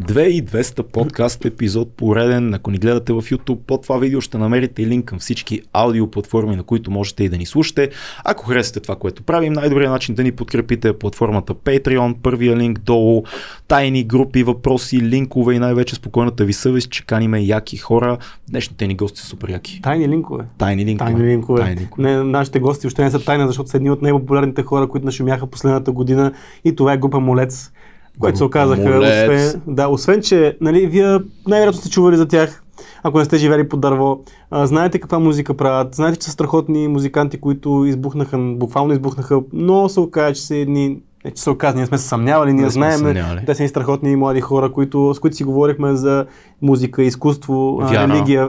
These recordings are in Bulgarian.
2200 подкаст епизод пореден. Ако ни гледате в YouTube, под това видео ще намерите и линк към всички аудио платформи, на които можете и да ни слушате. Ако харесате това, което правим, най-добрият начин да ни подкрепите е платформата Patreon, първия линк долу, тайни групи, въпроси, линкове и най-вече спокойната ви съвест, че каниме яки хора. Днешните ни гости са супер яки. Тайни линкове. Тайни линкове. Тайни линкове. Тайни линкове. Не, нашите гости още не са тайна, защото са едни от най-популярните хора, които нашумяха последната година и това е група Молец, което се оказаха, освен, да, освен, че нали, вие най-вероятно сте чували за тях, ако не сте живели под дърво, а, знаете каква музика правят, знаете, че са страхотни музиканти, които избухнаха, буквално избухнаха, но се оказа, че са едни не, че се оказа, ние сме се съмнявали, ние Не знаем, съмнявали. те са едни страхотни млади хора, които, с които си говорихме за музика, изкуство, Вяра. религия,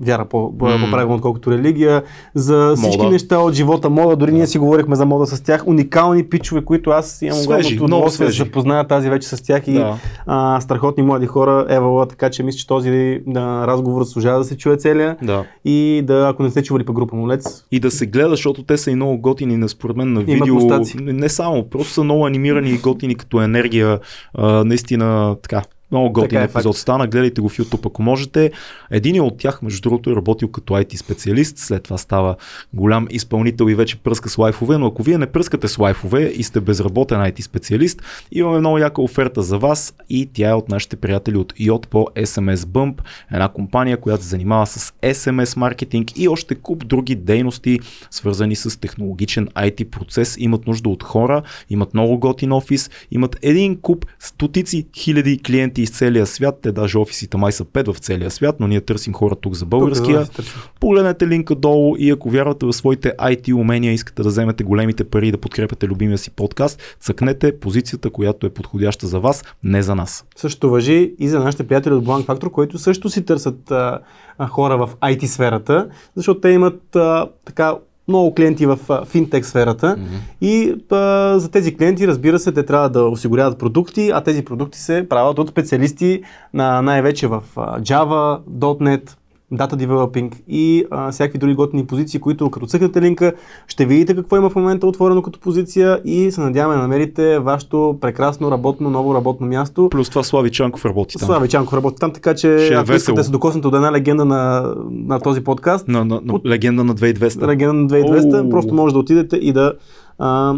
вяра по-правилно, отколкото религия, за всички Мода. неща от живота, мода, дори ние си говорихме за мода с тях, уникални пичове, които аз имам огромното удоволствие да се запозная тази вече с тях и Да. а, страхотни млади хора, Евала, така че мисля, че този да, разговор заслужава да се чуе целия Да. и да, ако не сте чували по група Молец, И да се гледа, защото те са и много готини, на според мен на Имат видео. мустаци. Не само, просто са много анимирани и готини като енергия. А, наистина така. Много готин е, епизод факт. стана, гледайте го в YouTube ако можете. Един от тях, между другото, е работил като IT специалист, след това става голям изпълнител и вече пръска с лайфове, но ако вие не пръскате с лайфове и сте безработен IT специалист, имаме много яка оферта за вас и тя е от нашите приятели от Yacht по SMS Bump, една компания, която се занимава с SMS маркетинг и още куп други дейности, свързани с технологичен IT процес. Имат нужда от хора, имат много готин офис, имат един куп стотици хиляди клиенти из целия свят. Те даже офисите май са пет в целия свят, но ние търсим хора тук за българския. Тук, да. Погледнете линка долу и ако вярвате в своите IT умения, искате да вземете големите пари и да подкрепяте любимия си подкаст, цъкнете позицията, която е подходяща за вас, не за нас. Също въжи и за нашите приятели от Blank Factor, които също си търсят а, а, хора в IT сферата, защото те имат а, така много клиенти в финтек сферата. И а, за тези клиенти, разбира се, те трябва да осигуряват продукти, а тези продукти се правят от специалисти на най-вече в Java, .NET, Data Developing и а, всякакви други готини позиции, които като цъкнете линка ще видите какво има в момента отворено като позиция и се надяваме да намерите вашето прекрасно работно, ново работно място. Плюс това Слави Чанков работи там. Слави Чанков работи там, така че Ще е ако искате да се докоснете до една легенда на, на този подкаст, На, на, на, От- легенда на 2200. легенда на 2200, Оу. просто може да отидете и да а,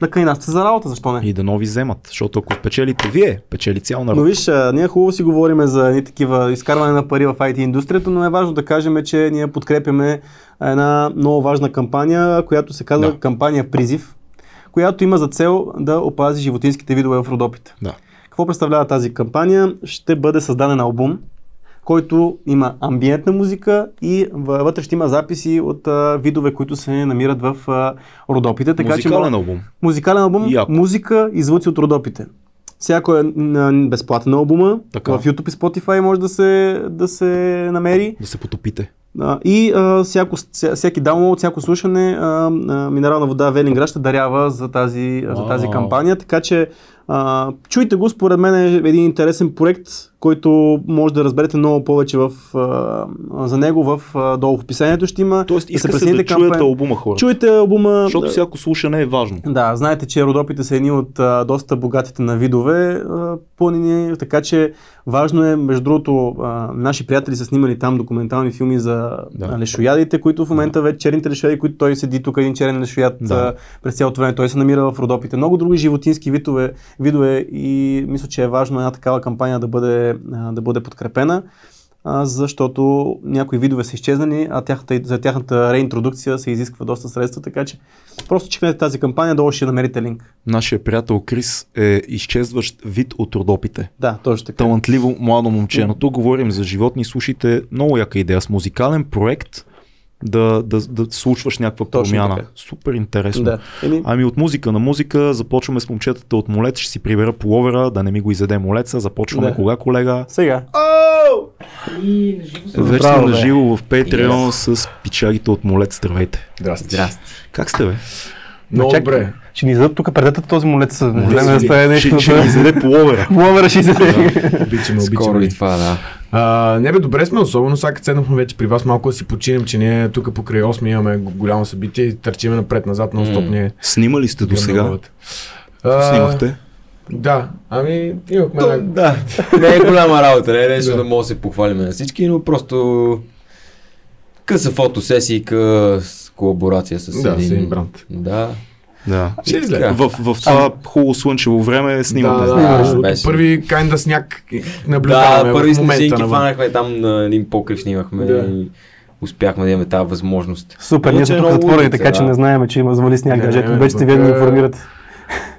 да кандидатствате за работа, защо не? И да нови вземат, защото ако спечелите вие, печели цял народ. Но виж, ние хубаво си говорим за едни такива изкарване на пари в IT индустрията, но е важно да кажем, че ние подкрепяме една много важна кампания, която се казва Да. кампания Призив, която има за цел да опази животинските видове в Родопите. Да. Какво представлява тази кампания? Ще бъде създаден албум, който има амбиентна музика и въ- вътре ще има записи от а, видове, които се намират в а, Родопите. Така, Музикален че, албум. музикален албум, Яко. музика и звуци от Родопите. Всяко е безплатен албума. Така. В YouTube и Spotify може да се, да се намери. Да се потопите. А, и а, всяко, ся- всеки даунлоуд, всяко слушане, а, а, минерална вода Велинград ще дарява за тази, за тази кампания. Така че а, чуйте го, според мен е един интересен проект, който може да разберете много повече в, а, за него в, а, долу в описанието ще има. Тоест, Да иска се да присъедините към чуете албума хора. Чуйте албума. Защото да- всяко слушане е важно. да, знаете, че родопите са едни от а, доста богатите на видове а, планини, така че важно е, между другото, а, наши приятели са снимали там документални филми за Да. да. лешоядите, които в момента вече черните лешояди, които той седи тук един черен лешояд Да. да. през цялото време, той се намира в родопите. Много други животински видове, видове и мисля, че е важно една такава кампания да бъде, да бъде подкрепена. защото някои видове са изчезнали, а тяхната, за тяхната реинтродукция се изисква доста средства, така че просто чекнете тази кампания, долу ще намерите линк. Нашия приятел Крис е изчезващ вид от родопите. Да, точно така. Талантливо младо момче. Но тук говорим за животни. Слушайте, много яка идея. С музикален проект да, да, да случваш някаква Точно промяна. така. Супер интересно. Да. Еми, Ами от музика на музика започваме с момчетата от Молец. Ще си прибера половера, да не ми го изеде Молеца. Започваме Да. кога, колега? сега. Вече Браво, на живо в Patreon с пичагите от Молец. Здравейте. Здрасти. Здрасти. Как сте, бе? Много добре. Ще ни зададат тук предата този молец. Да Ще, ни изеде половера. Ловера ще изяде. Обичаме, обичаме. и това, да. А, не бе, добре сме, особено сега седнахме вече при вас малко да си починем, че ние тук покрай 8 имаме голямо събитие и търчиме напред-назад, но стоп ние. Снимали сте до сега? снимахте? Да, ами имахме То, да, не е голяма работа, не е нещо да може да се похвалим на всички, но просто къса фотосесии, с колаборация с Да, един... с един бранд. Да. Да. Ще излезе. Така. В, в това хубаво слънчево време снимате. Да, да, Да, беше. първи кайнда сняг наблюдаваме Да, първи в момента снежинки навън. фанахме там на един покрив снимахме Да. и успяхме да имаме тази възможност. Супер, ние Иначе сме е тук затворени, така че да. не знаем, че има звали сняг. Не, вече сте вие да ни е, информират.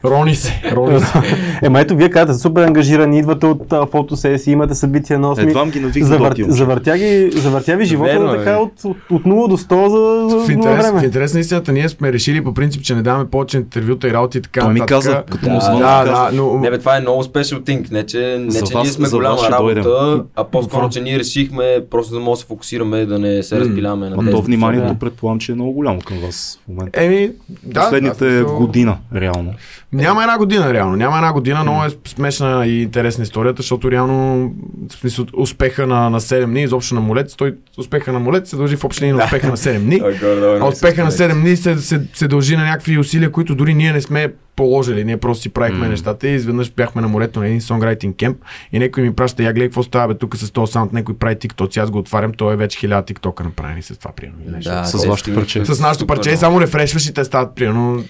Рони се, рони се. Ема ето, вие казвате, супер ангажирани, идвате от а, фотосесии, имате събития на 8. Едва ги навикна Завър... завъртя, ги, завъртя ви живота Верно да е. така от, от, от 0 до 100 за, за В 0 интерес, в време. интерес на истината, ние сме решили по принцип, че не даваме повече интервюта и работи и така Той ми каза, като Да, му звънна, Да, каза, да, но... Не бе, това е много special thing, не че, не, За че ние сме за голяма работа, дойдем. а по-скоро, че ние решихме просто да може да се фокусираме, да не се разпиляваме на то вниманието предполагам, че е много голямо към вас в момента. Еми, да. Последните година, реално. Няма една година, реално. Няма една година, много е смешна и интересна историята, защото реално в смисъл, успеха на, на 7 дни, изобщо на молец, той успеха на молец се дължи в общи линии на успеха на 7 дни. А успеха на 7 дни се, се, се дължи на някакви усилия, които дори ние не сме положили. Ние просто си правихме М. нещата и изведнъж бяхме на морето на един сонграйтинг кемп и някой ми праща, я гледай какво става бе тук с този саунд, някой прави тиктоци, аз го отварям, той е вече хиляда тиктока направени с това примерно. Да, С вашето парче. С нашото парче много. само рефрешваш и те стават примерно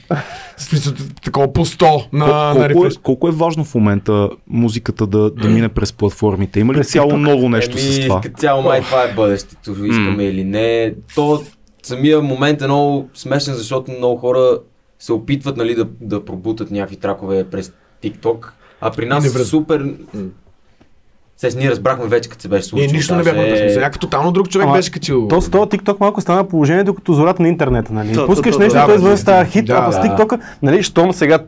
смисъл такова по 100 на, Кол- на колко, е, рефреш. колко е важно в момента музиката да, да мине през платформите? Има ли цяло ново нещо с това? Цяло май това е бъдещето, искаме или не. То самия момент е много смешен, защото много хора се опитват нали, да, да пробутат някакви тракове през TikTok, а при нас е супер... Се, ние разбрахме вече, като се беше случило. Ние нищо не бяхме направили. Някакъв тотално друг човек Ама, беше качил. То с този TikTok малко стана положението като зората на интернета, нали? Да, Пускаш да, да, нещо, да, той да, извън да. става хит, Да, а с. TikTok, нали, щом сега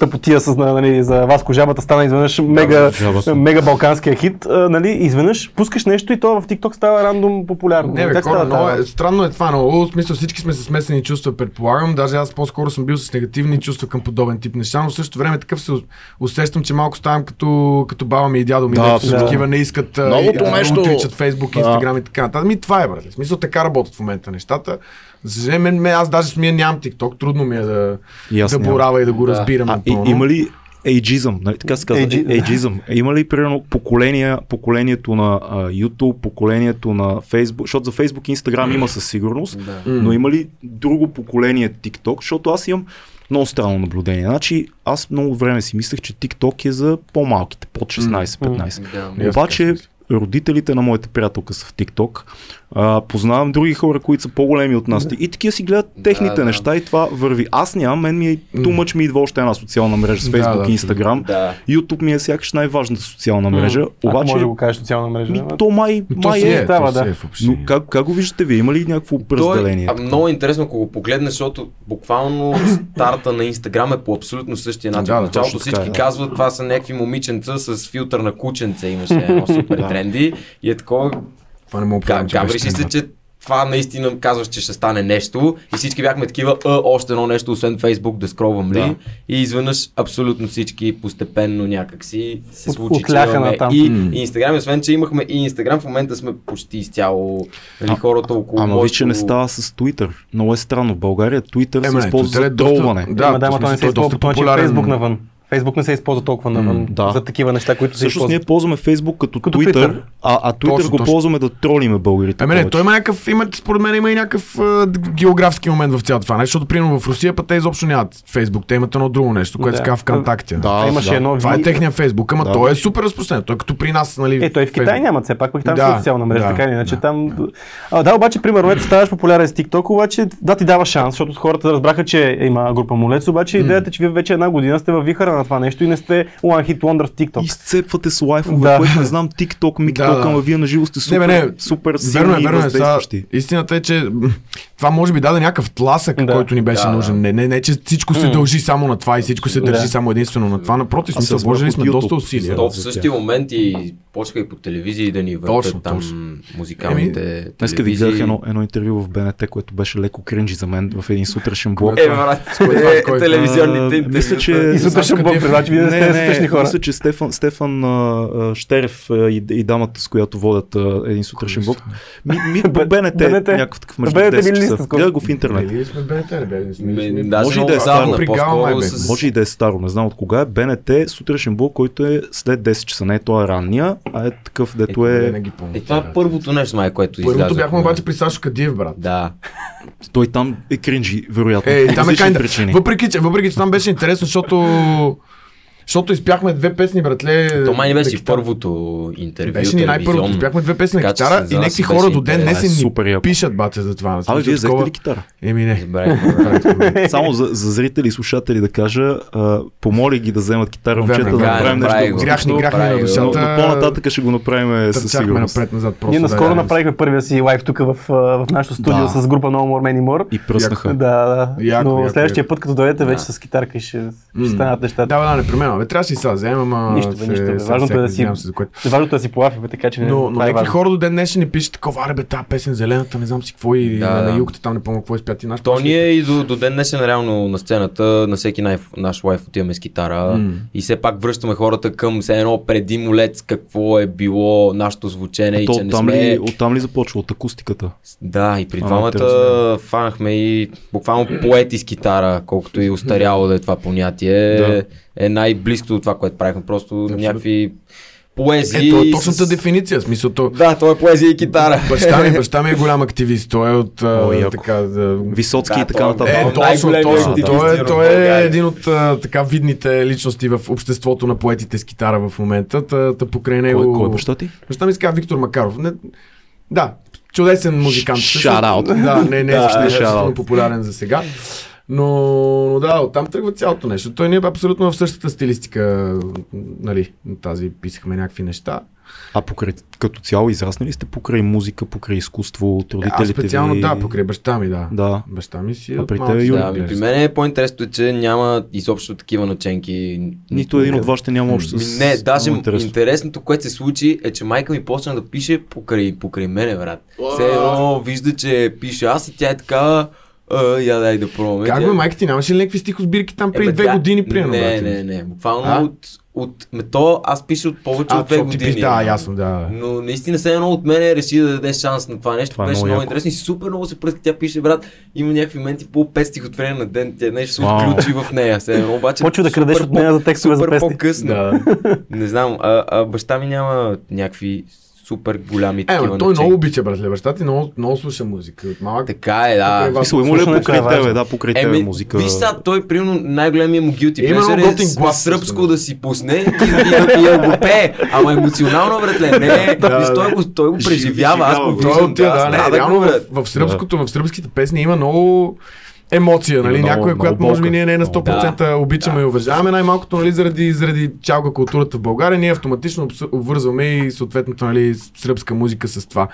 тъпотия с, нали, за вас кожабата стана изведнъж мега, жабата. мега балканския хит, нали, изведнъж пускаш нещо и то в TikTok става рандом популярно. Не, бе, как хора, става много е, странно е това много. В смисъл всички сме с смесени чувства, предполагам. Даже аз по-скоро съм бил с негативни чувства към подобен тип неща, но в същото време такъв се усещам, че малко ставам като, като баба ми и дядо ми, Да, дето абсолютно. такива не искат Новото да нещо. отричат Фейсбук, Да. Инстаграм и така нататък. Ми това е, брат. В смисъл така работят в момента нещата. За съжаление, аз даже самия нямам TikTok, трудно ми е да, И да боравя и да го Да. разбирам. А, и, има ли ейджизъм, нали, така се казва, Ейджи- ейджизъм. Е, Има ли примерно поколения, поколението на а, YouTube, поколението на Facebook, защото за Facebook и Instagram има със сигурност, Да. Но има ли друго поколение TikTok, защото аз имам много странно наблюдение. Значи аз много време си мислех, че TikTok е за по-малките, под 16-15. Да. Не, аз Обаче родителите на моята приятелка са в TikTok. А, познавам други хора, които са по-големи от нас. И такива си гледат Да, техните да. неща и това върви. Аз нямам, мен ми е тумъч ми идва още една социална мрежа с Да, Facebook да, и Instagram. Да. YouTube ми е сякаш най-важната социална мрежа. Ако Обаче, може да го кажеш социална мрежа. ми, то май, То май е. е, става, да. е Но как, как го виждате вие? Има ли някакво разделение? Той, а, много интересно, ако го погледнеш, защото буквално старта на Инстаграм е по абсолютно същия начин. Да, в да, началото всички така е. казват, това са някакви момиченца с филтър на кученце, имаше едно супер Да. тренди. И е такова, Това не мога да га- повярвам, че си това наистина казваш, че ще стане нещо и всички бяхме такива, а, още едно нещо, освен Фейсбук, да скролвам ли? Да. И изведнъж абсолютно всички постепенно някакси се От- случи, че имаме и, и Инстаграм, и освен, че имахме и Инстаграм, в момента сме почти изцяло нали, хората около Ама виж, че не става с Twitter. Много е странно. В България Twitter Е, се използва е за доста- тролване. Да, да, ама той не се той е използва по този популярен. Фейсбук навън. Фейсбук не се използва толкова навън да. за такива неща, които се Всъщност използват. ние ползваме Facebook като, Като Twitter, Twitter. а, а Twitter Точно, го точно. ползваме да тролиме българите. Ами не, той има някакъв, има, според мен има и някакъв а, географски момент в цялото това нещо, защото примерно в Русия пък те изобщо нямат Фейсбук, те имат едно друго нещо, което Да. се казва ВКонтакте. Да, А имаше да. едно Това е техния Фейсбук, ама Да. той е супер разпространен. Той е като при нас, нали? Е, той в Китай Фейсбук. нямат все пак, пък там Да, да, социална мрежа, да, така или иначе да. там... А, да, обаче, примерно, ето ставаш популярен с TikTok, обаче да ти дава шанс, защото хората разбраха, че има група молец, обаче идеята, че вие вече една година сте във вихара на това нещо и не сте One Hit Wonder в TikTok. Изцепвате с лайфове, Да. което не знам, TikTok, Да, MikTok, да. ами вие на живо сте супер, Не, бе, не. супер силни Верно е, и верно е. Сега, истината е, че това може би даде някакъв тласък, Да. който ни беше Да, да. нужен. Не, не, не, че всичко се дължи само на това и всичко се Да. държи само единствено на това. Напротив, разбрах вложили сме YouTube доста усилия. То в същия момент и почнаха и по телевизии да ни въртат там точно. музикалните Днеска ви телевизии. гледах едно, едно интервю в БНТ, което беше леко кринжи за мен в един сутрешен блок. Е, брат, е, телевизионните мисля, че- И сутрешен Див. значи вие не сте сутрешни хора. мисля, че Стефан, Стефан а, Щерев а, и, и дамата, с която водят а, един сутрешен блок. Ми, ми, по БНТ, БНТ. някакъв такъв между БНТ 10 били ли часа. Гледах го в интернет. Били ли сме БНТ, били Може и да е отдавна, старо. С... Може и да е старо, не знам от кога е. БНТ сутрешен блок, който е след 10 часа. Не е той е ранния, а е такъв, дето е... не ги помня. Е, това е първото нещо, май, което Първото излязохме. бяхме обаче при Сашо Кадиев, брат. Да. Той там е кринжи, вероятно. Е, там е причини. Въпреки че, въпреки, че там беше интересно, защото Защото изпяхме две песни, братле. То май не беше първото интервю. Беше ни най-първото. Изпяхме две песни на китара и някакви хора до ден днес Е, ни супер пишат, бате, за това. Абе, вие взехте ли китара? Еми не. Само за, за зрители и слушатели да кажа, а, помоли ги да вземат китара момчета, да да, направим направи нещо. Гряхни, гряхни на душата. но по-нататък ще го направим със сигурност. напред-назад просто. Ние наскоро направихме първия си лайв тук в, нашото студио с група No More Many More. И пръснаха. Да, да. Но следващия път, като дойдете вече с китарка ще, станат нещата. Да, да, непременно. Бе, трябваше и сега да вземем, ама... Нищо, бе, се- нищо, бе. се- Важното е да си- се за което. Важното е да си полафим, така че не Но, но е някакви хора до ден днешен ни пишат такова, аре бе, тази песен зелената, не знам си какво и Да, на, да. на югата там не помня какво изпят и наш То ние и до, до ден днешен реално на сцената, на всеки най- наш лайф отиваме с китара М. и все пак връщаме хората към все едно преди молец какво е било нашето звучене и То, че не сме... ли, оттам ли започва? От акустиката? Да, и при двамата фанахме и буквално поети с китара, колкото и устаряло да е това понятие, Да. Е най-близко до това, което правихме. Просто Абсолютно. някакви поезии. Ето, е с- точната дефиниция. в Смисъл, то, Да, то е поезия и китара. баща ми, баща ми е голям активист. Той е от а, О, яко. така, да, Висоцки Да, и така то- нататък. Е, Той е точно, точно. Той, е, той е един от а, така видните личности в обществото на поетите с китара в момента. Та, та покрай него... Кой, кой е баща ти? Баща ми се казва Виктор Макаров. Не, да, чудесен музикант. Out. Да, не, не е Да, да, shout изключително out. популярен за сега. Но, но да, оттам тръгва цялото нещо. Той ние абсолютно в същата стилистика, нали, тази писахме някакви неща. А покрай, като цяло израснали сте покрай музика, покрай изкуство, от Аз родителите специално ви? да, покрай баща ми, да. Да. Баща ми си А от при малко тебе? Да, при мен е по-интересното, че няма изобщо такива наченки. Нито един от вас ще няма общо с... Не, даже интересно. интересното, което се случи е, че майка ми почна да пише покрай, покрай мене, брат. Все едно вижда, че пише аз и тя е така, а, я дай да пробваме. Как Тя- бе, майка ти нямаше ли някакви стихосбирки там преди Е, бе, две тя- години, примерно? Не, не, не, буквално А? от, от, ме, то аз пиша от повече А, от две години. пиш, да, ясно, да. Но наистина все едно от мене реши да даде шанс на това нещо. Това е Беше много много интересно и супер много се пръска. Тя пише, брат, има някакви моменти по 5 стихотворения на ден. Тя нещо се Вау. включи в нея. Все едно, обаче, Почва да крадеш от нея за текстове за супер песни. по-късно. Да. Не знам, а, а, баща ми няма някакви супер голями Е, такива ма, той много обича, братле. Баща ти много, много слуша музика. От малък. Така е, да. Вас. Мисля, има ли Слушането покрай е тебе, да, покрай тебе музика? Виж сега, той, примерно, най-големият му guilty pleasure е глас, сръбско да си пусне и, и, и, да го пее. Ама емоционално, братле, не. Да, той, го, той го преживява, аз го. Той виждам. от тия, аз да, да реално в, сръбското, в сръбските песни има много емоция, нали? Много- Някоя, много която може би ние не на Много. 100% обичаме и уважаваме, най-малкото, нали, заради, заради чалга културата в България, ние автоматично обвързваме и съответното, нали, сръбска музика с това.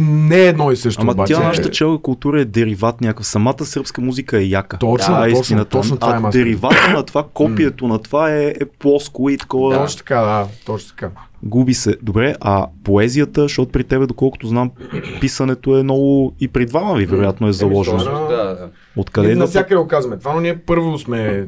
Не е едно и също, Ама обаче. тя нашата челга култура е дериват някакъв. Самата сръбска музика е яка. Точно, Това е точно, истината. точно това а е деривата на това, копието на това е, е плоско и такова. Точно така, да, точно така. Губи се. Добре, а поезията, защото при тебе, доколкото знам, писането е много и при двама ви, вероятно е заложено. що е, Да, да. Откъде Ние идва навсякъде го казваме. Това, но ние първо сме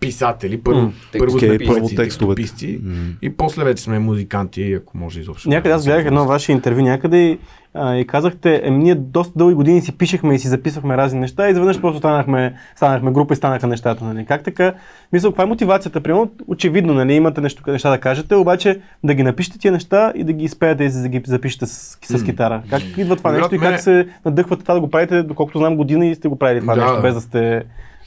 писатели, първо, М. първо Окей, сме първо поети, текстовете. М. и после вече сме музиканти, ако може изобщо. Някъде аз гледах едно ваше интервю някъде и, а, и казахте, еми ние доста дълги години си пишехме и си записвахме разни неща и изведнъж просто станахме, станахме група и станаха нещата. Нали? Как така? Мисля, каква е мотивацията? Примерно, очевидно, нали, имате нещо, неща да кажете, обаче да ги напишете тия неща и да ги изпеете и да ги запишете с, с китара. Как идва това нещо и как се надъхвате това да го правите, доколкото знам години и сте го правили това Да. нещо, без да сте...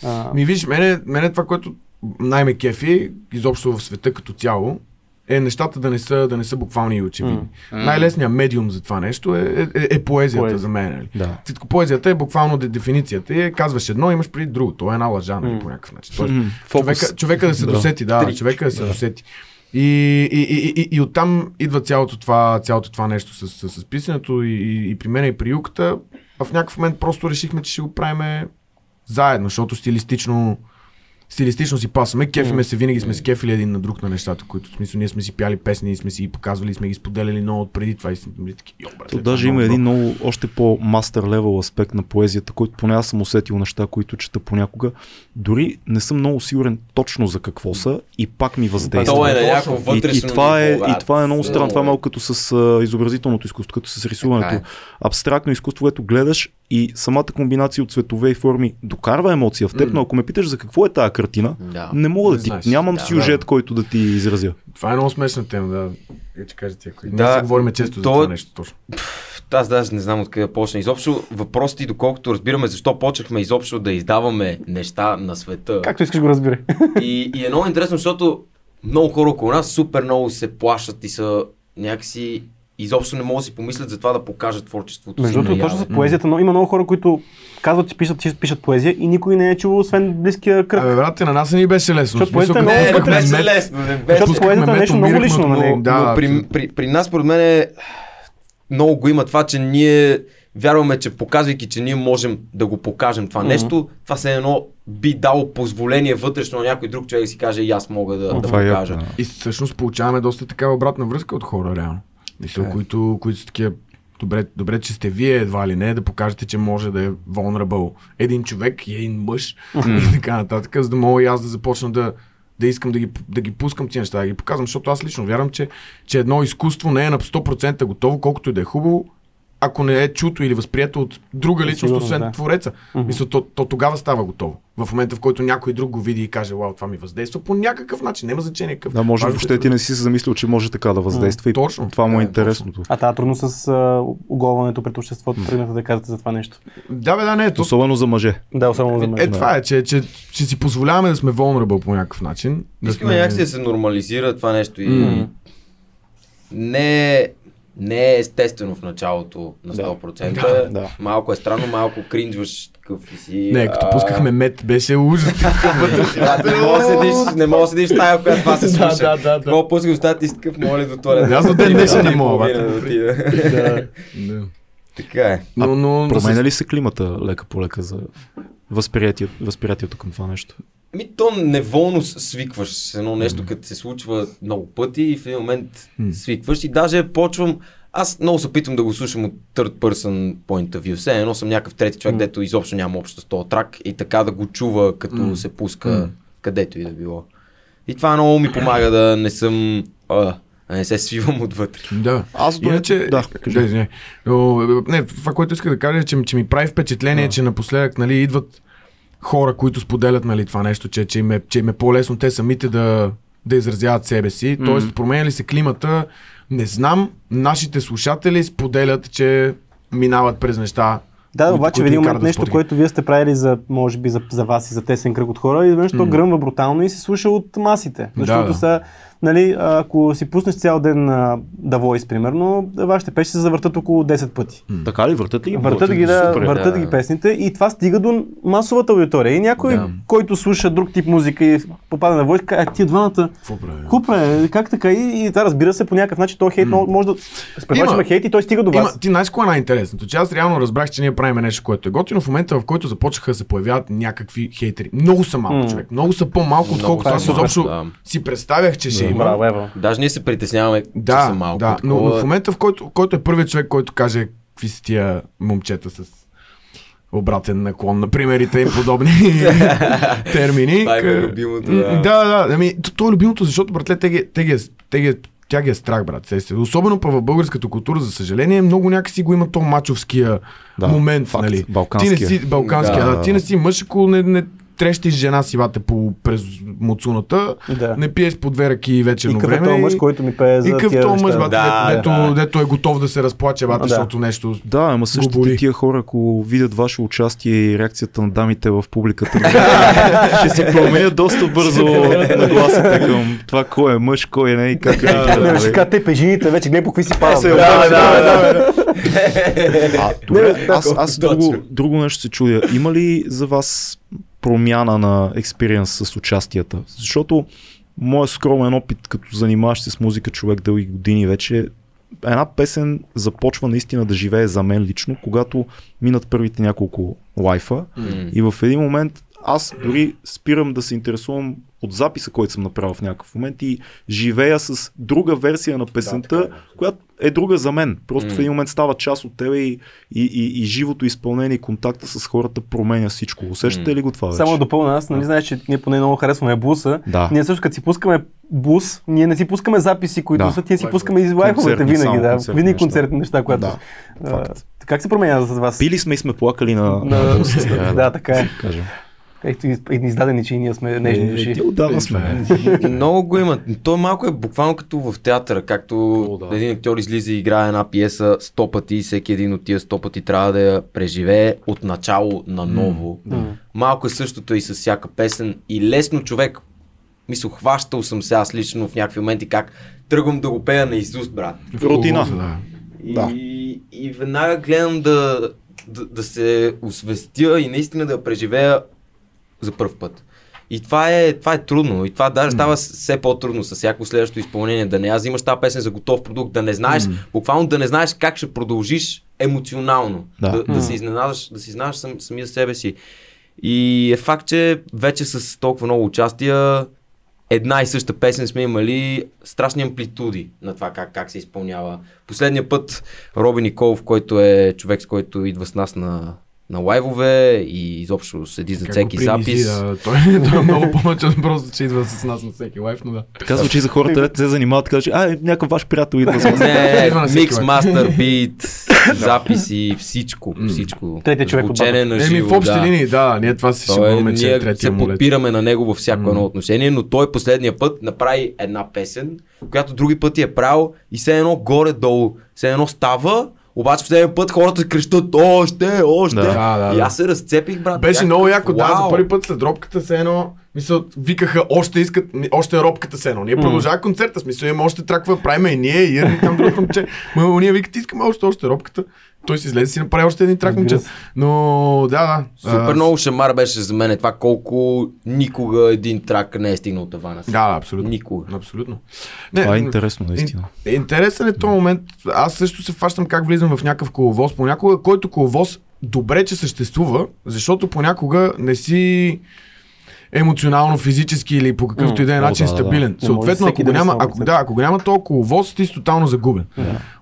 А, Ми виж, мене, мене това, което най-ме кефи, изобщо в света като цяло, е нещата да не са, да не са буквални и очевидни. Най-лесният медиум за това нещо е, е, е поезията Поезия. за мен. Нали? Да. Поезията е буквално де- дефиницията. И е, казваш едно, имаш преди друго. Това е една лъжа, нали, по някакъв начин. Тоест, фокус. човека, човека да се Да. досети, да, Трик. човека да се досети. И, и, и, и, и оттам идва цялото това, цялото това нещо с, с, с писането и, и, и при мен и при Юката. А в някакъв момент просто решихме, че ще го правим заедно, защото стилистично стилистично си пасаме, кефиме се, винаги сме се кефили един на друг на нещата, които в смисъл ние сме си пяли песни, сме си ги показвали, сме ги споделяли много от преди това и сме били таки, «Йо, брат, То е даже има много един добро». много, още по-мастер левел аспект на поезията, който поне аз съм усетил неща, които чета понякога. Дори не съм много сигурен точно за какво са и пак ми въздейства. То е на някакво И, вътрешно и, това е, и това е много странно. Това е малко като с а, изобразителното изкуство, като с рисуването. Е. Абстрактно изкуство, което гледаш и самата комбинация от цветове и форми докарва емоция в теб, М. но ако ме питаш за какво е тази картина, Да. не мога да Не ти. знаеш. Нямам Да, сюжет, който да ти изразя. Това е много смешна тема, да. Я че кажете, ако Да, ние си говорим често за то- това нещо точно. Аз даже не знам откъде да почна. Изобщо въпросите, доколкото разбираме защо почнахме изобщо да издаваме неща на света. Както искаш го разбирай. И, и е много интересно, защото много хора около нас супер много се плашат и са някакси изобщо не могат да си помислят за това да покажат творчеството Между другото, точно с поезията, но има много хора, които казват, че пишат, че пишат поезия и никой не е чул, освен близкия кръг. Абе, брат, на нас не ни беше лесно. Защото поезията е много Не, беше лесно. Защото поезията е нещо много лично, нали? много- Да, но при, при, при нас, според мен, е, много го има това, че ние вярваме, че показвайки, че ние можем да го покажем това Мгм. нещо, това се едно би дало позволение вътрешно на някой друг човек да си каже и аз мога да, да Това е покажа. яко, да. И всъщност получаваме доста такава обратна връзка от хора, реално. Мисля, е. които, които са такива Добре, добре, че сте вие едва ли не, да покажете, че може да е vulnerable един човек и един мъж и така нататък, за да мога и аз да започна да, да искам да ги, да ги пускам тези неща, да ги показвам, защото аз лично вярвам, че, че едно изкуство не е на 100% готово, колкото и да е хубаво, ако не е чуто или възприето от друга личност, Сигурно, освен да. твореца. Мисля, то, то тогава става готово. В момента, в който някой друг го види и каже, вау, това ми въздейства по някакъв начин, няма значение какъв. Да, може Важното е въобще ти не си се замислил, че може така да въздейства и Точно. това му е Да, интересното. А тази трудно с а, оголването пред обществото, тръгнете да казвате за това нещо. Да, бе, да, не, то, Особено за мъже. Да, особено за мен. Е, това е, че, че, че си позволяваме да сме vulnerable по някакъв начин. Да Искаме някакси да се нормализира това нещо и М. не, е- не е естествено в началото на 100%. Да, да. Малко е странно, малко кринджваш такъв и си. Не, като а, пускахме мед, беше ужас. Да, не мога да седиш, не мога да седиш в тая, в която това се слуша. да, да, да. Такова пускаш устата и си такъв, моля до туалет. Аз до ден днешен не мога, да. Така е. Но, но, Променя ли се климата лека по лека за възприятие, възприятието към това нещо? Ми то неволно свикваш с едно нещо, като се случва много пъти и в един момент свикваш и даже почвам аз много се опитвам да го слушам от third person point of view. Все едно съм някакъв трети човек, М. дето изобщо няма общо с този трак и така да го чува, като се пуска където и да било. И това много ми помага да не съм... А, да не се свивам отвътре. Да. Аз до... Иначе, да, да. Но, не, това, което исках да кажа е, че, че ми прави впечатление, Да. че напоследък нали, идват хора, които споделят нали, това нещо, че, че, им е, че им е по-лесно те самите да, да изразяват себе си. М. Тоест, променя ли се климата, не знам. Нашите слушатели споделят, че минават през неща. Да, които- обаче в един момент да нещо, споделят. което вие сте правили за, може би, за, за вас и за тесен кръг от хора, и изведнъж то М. гръмва брутално и се слуша от масите. Защото да. са, нали, ако си пуснеш цял ден а, The Voice, примерно, вашите песни се завъртат около 10 пъти. Така ли? Въртат ли? ги? Въртат ги, да, Супер. въртат да. ги песните и това стига до масовата аудитория. И някой, Да. който слуша друг тип музика и попада на каже, «А, тия двамата, купре, как така? И, и това разбира се по някакъв начин, то хейт М. може да... Спревачваме Има- хейт и той стига до Има, вас. ти знаеш кое е най-интересното? Че аз реално разбрах, че ние правим нещо, което е готино в момента, в който започнаха да се появяват някакви хейтери. Много са малко М. човек. Много са по-малко, отколкото аз изобщо да. си представях, че ще има. Браво, ево. Даже ние се притесняваме, че Да, са малко. да, но, но в момента, в който, който е първият човек, който каже какви са тия момчета с обратен наклон, например, и тъй подобни термини. Това е любимото, да. Да, да, ами, то, то е любимото, защото, братле, те ги, те ги, те ги, тя ги е страх, брат. се- Особено па в българската култура, за съжаление, много някакси го има то мачовския Да, момент, факт. нали? Балканския. Ти не си балканския, Да. да, ти не си мъж, ако не, не трещиш жена си вате по, през муцуната, Да. не пиеш по две ръки И вечерно е време. този мъж, и- който ми пее за и къв този мъж, бате, Да, дето, да. дето, дето е готов да се разплаче, бате, Да. защото нещо... Да, ама боли. тия хора, ако видят ваше участие и реакцията на дамите в публиката, ще се променят доста бързо нагласите към това кой е мъж, кой е не и как е. Ще кажа, те пежините, вече гледай по какви си падат. обажда, да, да. А, добре, Не, аз, аз точно. друго, друго нещо се чудя. Има ли за вас промяна на експириенс с участията? Защото моят скромен опит, като занимаваш се с музика човек дълги години вече, една песен започва наистина да живее за мен лично, когато минат първите няколко лайфа М. и в един момент аз дори спирам да се интересувам от записа, който съм направил в някакъв момент и живея с друга версия на песента, Да, така е. която е друга за мен. Просто М. в един момент става част от тебе и, и, и, и живото изпълнение и контакта с хората променя всичко. Усещате М. ли го това вече? Само да допълня, аз нали знаеш, че ние поне много харесваме буса. Да. Ние също като си пускаме бус, ние не си пускаме записи, които Да. са, ние си пускаме и лайфовете винаги, само да. концертни Винаги неща. концертни неща, които. Да, а, факт. как се променя за вас? Пили сме и сме плакали на... На- трябва да, така е. Както и и издадени, че и ние сме нежни Е, души. ти отдавна сме. Много го има. То малко е буквално като в театъра, както О, да. един актьор излиза и играе една пиеса сто пъти и всеки един от тия сто пъти трябва да я преживее от начало на ново. М. Малко е същото и с всяка песен и лесно човек, мисля, хващал съм се аз лично в някакви моменти как тръгвам да го пея на изуст, брат. В рутина. Да. И, Да. и веднага гледам да, да, да се освестя и наистина да преживея за първ път. И това е, това е трудно. И това даже става все по-трудно с всяко следващо изпълнение. Да не аз взимаш тази песен за готов продукт, да не знаеш, буквално да не знаеш как ще продължиш емоционално. Да. Да, да се изненадаш, да си изненадаш сам, самия себе си. И е факт, че вече с толкова много участия една и съща песен сме имали страшни амплитуди на това как, как се изпълнява. Последния път Роби Николов, който е човек, с който идва с нас на, на лайвове и изобщо седи за всеки запис. Да, той, той е много по-начал просто, че идва с нас на всеки лайф, но да. Така звучи за хората, дето се занимават, така че, а, е, някакъв ваш приятел идва с вас. Не, микс, лайв. мастер, бит, записи, всичко, всичко. Третия човек от Звучене на Еми, живо, в общи да. линии, да, ние това си Той, шегуваме, че е ние третия се подпираме на него във всяко едно отношение, но той последния път направи една песен, която други пъти е правил и все едно горе-долу, все едно става, обаче последния път хората крещат още, още. Да. Да, да, и аз се разцепих, брат. Беше много яко, да, за първи път след робката се едно, мисъл, викаха още искат, още е робката се едно. Ние продължава концерта, смисъл имаме още тракове, правиме и ние, и Ирни там другото момче. Ма ние викат, искаме още, още робката. Той си излезе и си направи още един трак, момче. Но, да, да. Супер а, много шамар беше за мен това колко никога един трак не е стигнал тавана си. Да, да, абсолютно. Никога. Абсолютно. Не, Това е интересно, наистина. Ин- Интересен е този момент. Аз също се фащам как влизам в някакъв коловоз. Понякога, който коловоз добре, че съществува, защото понякога не си емоционално, физически или по какъвто и да е начин стабилен. Съответно, ако да го е няма, ако, да, ако го няма толкова коловоз, ти си тотално загубен.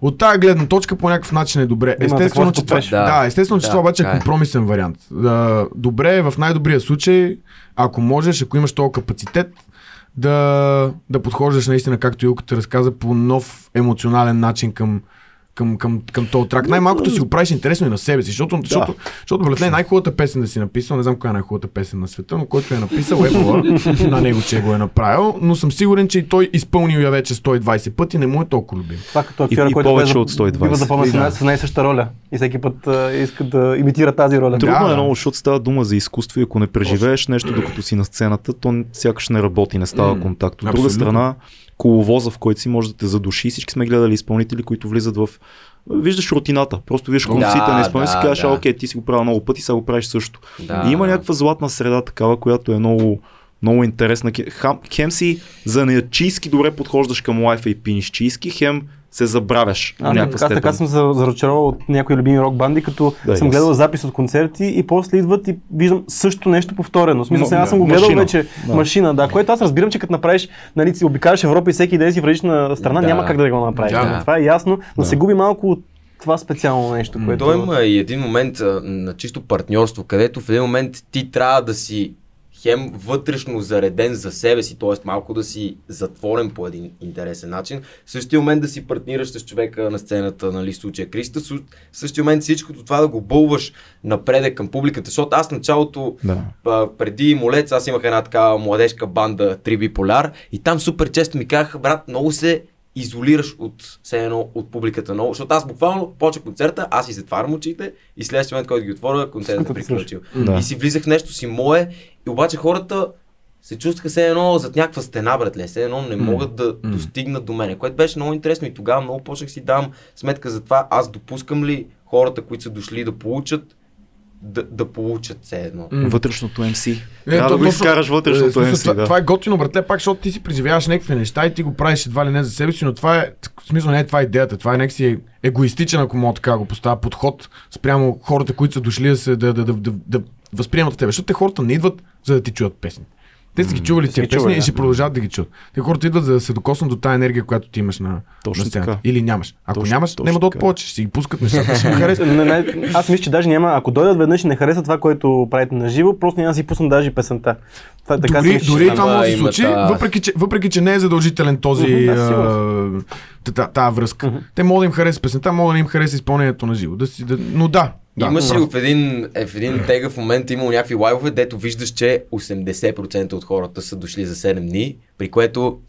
От тази гледна точка по някакъв начин е добре. Естествено, че това, да. Естествено, че това обаче е е. компромисен вариант. Добре е в най-добрия случай, ако можеш, ако имаш този капацитет, да, да подхождаш наистина, както Илката разказа, по нов емоционален начин към, към, към, към този трак. Най-малкото си го правиш интересно и на себе си, защото, защото, защото братле, най-хубавата песен да си написал, не знам коя е най-хубавата песен на света, но който е написал е на него, че го е направил, но съм сигурен, че и той изпълнил я вече 120 пъти, не му е толкова любим. Това като И- актьора, и който повече бива- от 120. бива запомнен И да. с, най-съща роля. И всеки път а, иска да имитира тази роля. Трудно Да, е да. много, защото става дума за изкуство и ако не преживееш нещо докато си на сцената, то сякаш не работи, не става контакт. От друга страна, коловоза, в който си може да те задуши. Всички сме гледали изпълнители, които влизат в виждаш рутината, просто виждаш конците Да, на изпълнител и си да, а, да. окей, ти си го правил много пъти, сега го правиш също. Да, и има да. някаква златна среда такава, която е много, много интересна. Хем, хем си занаячийски добре подхождаш към лайфа и пиниш чийски, хем се забравяш до Аз някаква така, така съм за- зарочаровал от някои любими рок банди, като Да, съм гледал запис от концерти и после идват и виждам също нещо повторено. Смисъл, сега аз съм го гледал машина. вече Да. машина, да, което аз разбирам, че като направиш, нали, си обикаляш Европа и всеки ден си в различна страна, Да. няма как да го направиш. Да. Това е ясно, но Да. се губи малко от това специално нещо, което... Той има и един момент а, на чисто партньорство, където в един момент ти трябва да си хем вътрешно зареден за себе си, т.е. малко да си затворен по един интересен начин. В същия момент да си партнираш с човека на сцената, нали, случая Криста, в същия момент всичкото това да го бълваш напред към публиката, защото аз началото Да. а, преди Молец, аз имах една такава младежка банда 3 Биполяр и там супер често ми казаха, брат, много се изолираш от все едно от публиката много, защото аз буквално почва концерта, аз си затварям очите и следващия момент, който ги отворя, концертът е приключил. Да. И си влизах в нещо си мое и обаче хората се чувстваха все едно зад някаква стена, братле, все едно не могат да достигнат до мене, което беше много интересно и тогава много почнах си давам сметка за това, аз допускам ли хората, които са дошли да получат, да, да получат все едно. Вътрешното MC. Не, Трябва то да го изкараш Е, вътрешното смисъл, MC. това, да. това е готино, братле, пак, защото ти си преживяваш някакви неща и ти го правиш едва ли не за себе си, но това е, в смисъл не е това идеята, това е някакси егоистичен, ако мога така да го поставя, подход спрямо хората, които са дошли да, се, да, да, да, да, да възприемат тебе. Защото те хората не идват за да ти чуят песни. Те са ги чували чували, песни и да. ще продължават да ги чуят. Те хората идват за да се докоснат до тази енергия, която ти имаш на, Точно на сцената. така. Или нямаш. Ако Точно- нямаш, точно няма да от така. повече. Ще си ги пускат нещата, ще ги харесат. Не, не, аз мисля, че даже няма, ако дойдат веднъж и не харесат това, което правите на живо, просто няма да си пуснат даже и песента. Това, така си Дори, мисля, дори това може да се случи, въпреки че, въпреки че не е задължителен този, тази връзка. Те могат да им хареса песента, могат да им хареса изпълнението на живо. Но да. Да. Имаше в един, е, в един тегъв момент имало някакви лайвове, дето виждаш, че 80% от хората са дошли за 7 дни, при което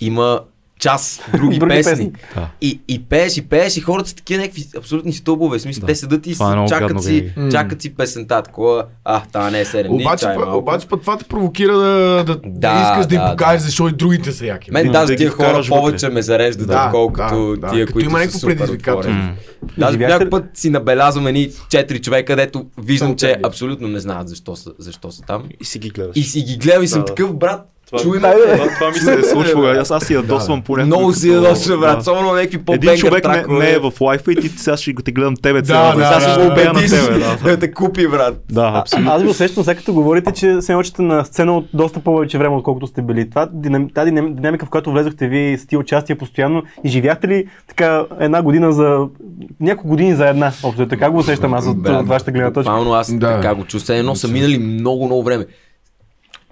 има час други, Други песни. песни. Да. И, и пееш, и пееш, и хората са такива някакви абсолютни стълбове. В смисъл, Да. те седат и Това е чакат, гадно си, чакат си песента, такова, а, та не е 7 дни, Обаче, чай па- малко. обаче път това те провокира да, да, да, Да, искаш да им да, покажеш, да. защо и другите са яки. Мен Да, даже да тия хора повече ме зареждат, Да, отколкото да, тия, които има са някакво супер предизвикателство. Даже ли- път си набелязвам едни 4 човека, дето виждам, че абсолютно не знаят защо са, защо са там. И си ги гледаш. И си ги гледам и съм такъв, брат, Това- чуй ме. Да, бе. Това, това ми се е случвало. Аз, аз си ядосвам по Много си ядосва, брат, особено някакви Един по-бенгър човек не, не е в лайфа и ти сега ще го те гледам тебе Да, цялата. да, Сега да, ще да, го убея на тебе. Да, да те купи, брат. да абсолютно. аз го усещам, сега като говорите, че се научите на сцена от доста повече време, отколкото сте били. Това, тази динам- динамика, в която влезохте вие с тия участия постоянно, и живяхте ли така една година за... няколко години за една? Общо, така го усещам аз от, вашата гледна точка. Буквално аз Да. така го чувствам. Едно са минали много, много време.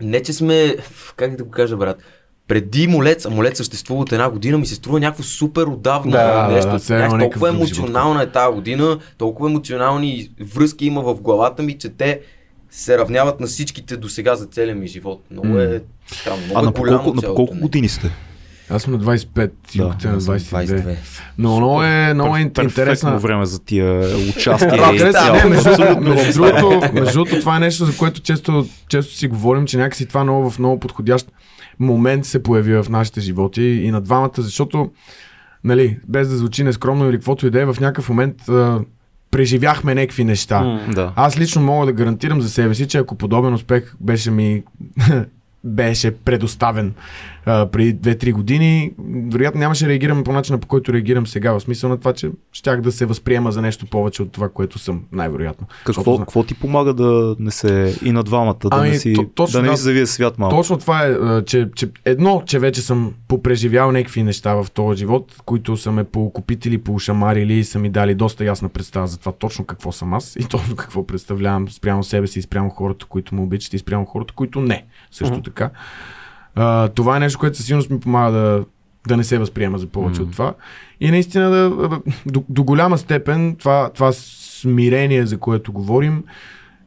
Не, че сме, как да го кажа, брат, преди Молец, а Молец съществува от една година, ми се струва някакво супер отдавна Да, нещо. да, някакъв толкова емоционална е тази година, толкова емоционални връзки има в главата ми, че те се равняват на всичките до сега за целия ми живот. Много е странно. Много А е на колко, на колко години сте? Аз съм на 25, ти Да, да, на Аз съм 22. Но много е, много е Перфектно интересна. време за тия участия. Да, и интересно. Не, между, между, другото, между другото, това е нещо, за което често, често си говорим, че някакси това много в много подходящ момент се появи в нашите животи и на двамата, защото, нали, без да звучи нескромно или каквото и да е, в някакъв момент а, преживяхме някакви неща. М. Да. Аз лично мога да гарантирам за себе си, че ако подобен успех беше ми беше предоставен а, преди 2-3 години, вероятно нямаше да реагирам по начина по който реагирам сега, в смисъл на това, че щях да се възприема за нещо повече от това, което съм, най-вероятно. Какво, какво ти помага да не се и на двамата, да Ами, не си, то- точно да не да. ви завие свят малко? Точно това е, че, че едно, че вече съм попреживял някакви неща в този живот, които са ме поокупители, поушамарили и са ми дали доста ясна представа за това точно какво съм аз и точно какво представлявам спрямо себе си и спрямо хората, които ме обичат и спрямо хората, които не. Също Мгм. така. А, това е нещо, което със сигурност ми помага да, да не се възприема за повече Мгм. от това. И наистина да, да- до, до голяма степен това, това смирение, за което говорим,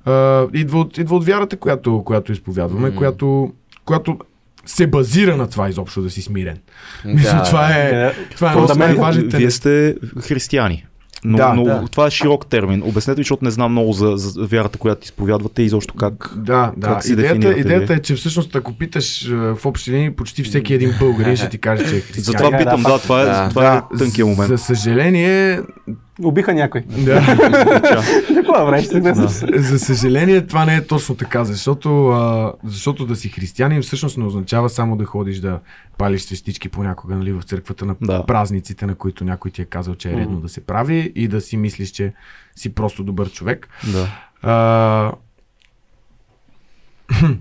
а, идва, от, идва от вярата, която, която изповядваме, Мгм. която, която се базира на това изобщо да си смирен. Мисля, Да, това е, Е, това е едно от фундамент. най-важните Вие сте християни. Но, Да, но да. това е широк термин. Обяснете ми, защото не знам много за, за вярата, която изповядвате и изобщо как. Да, да. Как си Идеята, идеята е, че всъщност ако питаш а, в общи линии, почти всеки един българин ще ти каже, че е християнин. Затова да, питам, да, да, това е, да. това е тънкия За момент. съжаление, Убиха някой. да. Какво време ще се За съжаление, това не е точно така, защото, а, защото да си християнин всъщност не означава само да ходиш да палиш свестички понякога нали, в църквата на Да. празниците, на които някой ти е казал, че е редно Мгм. да се прави и да си мислиш, че си просто добър човек. Да. А,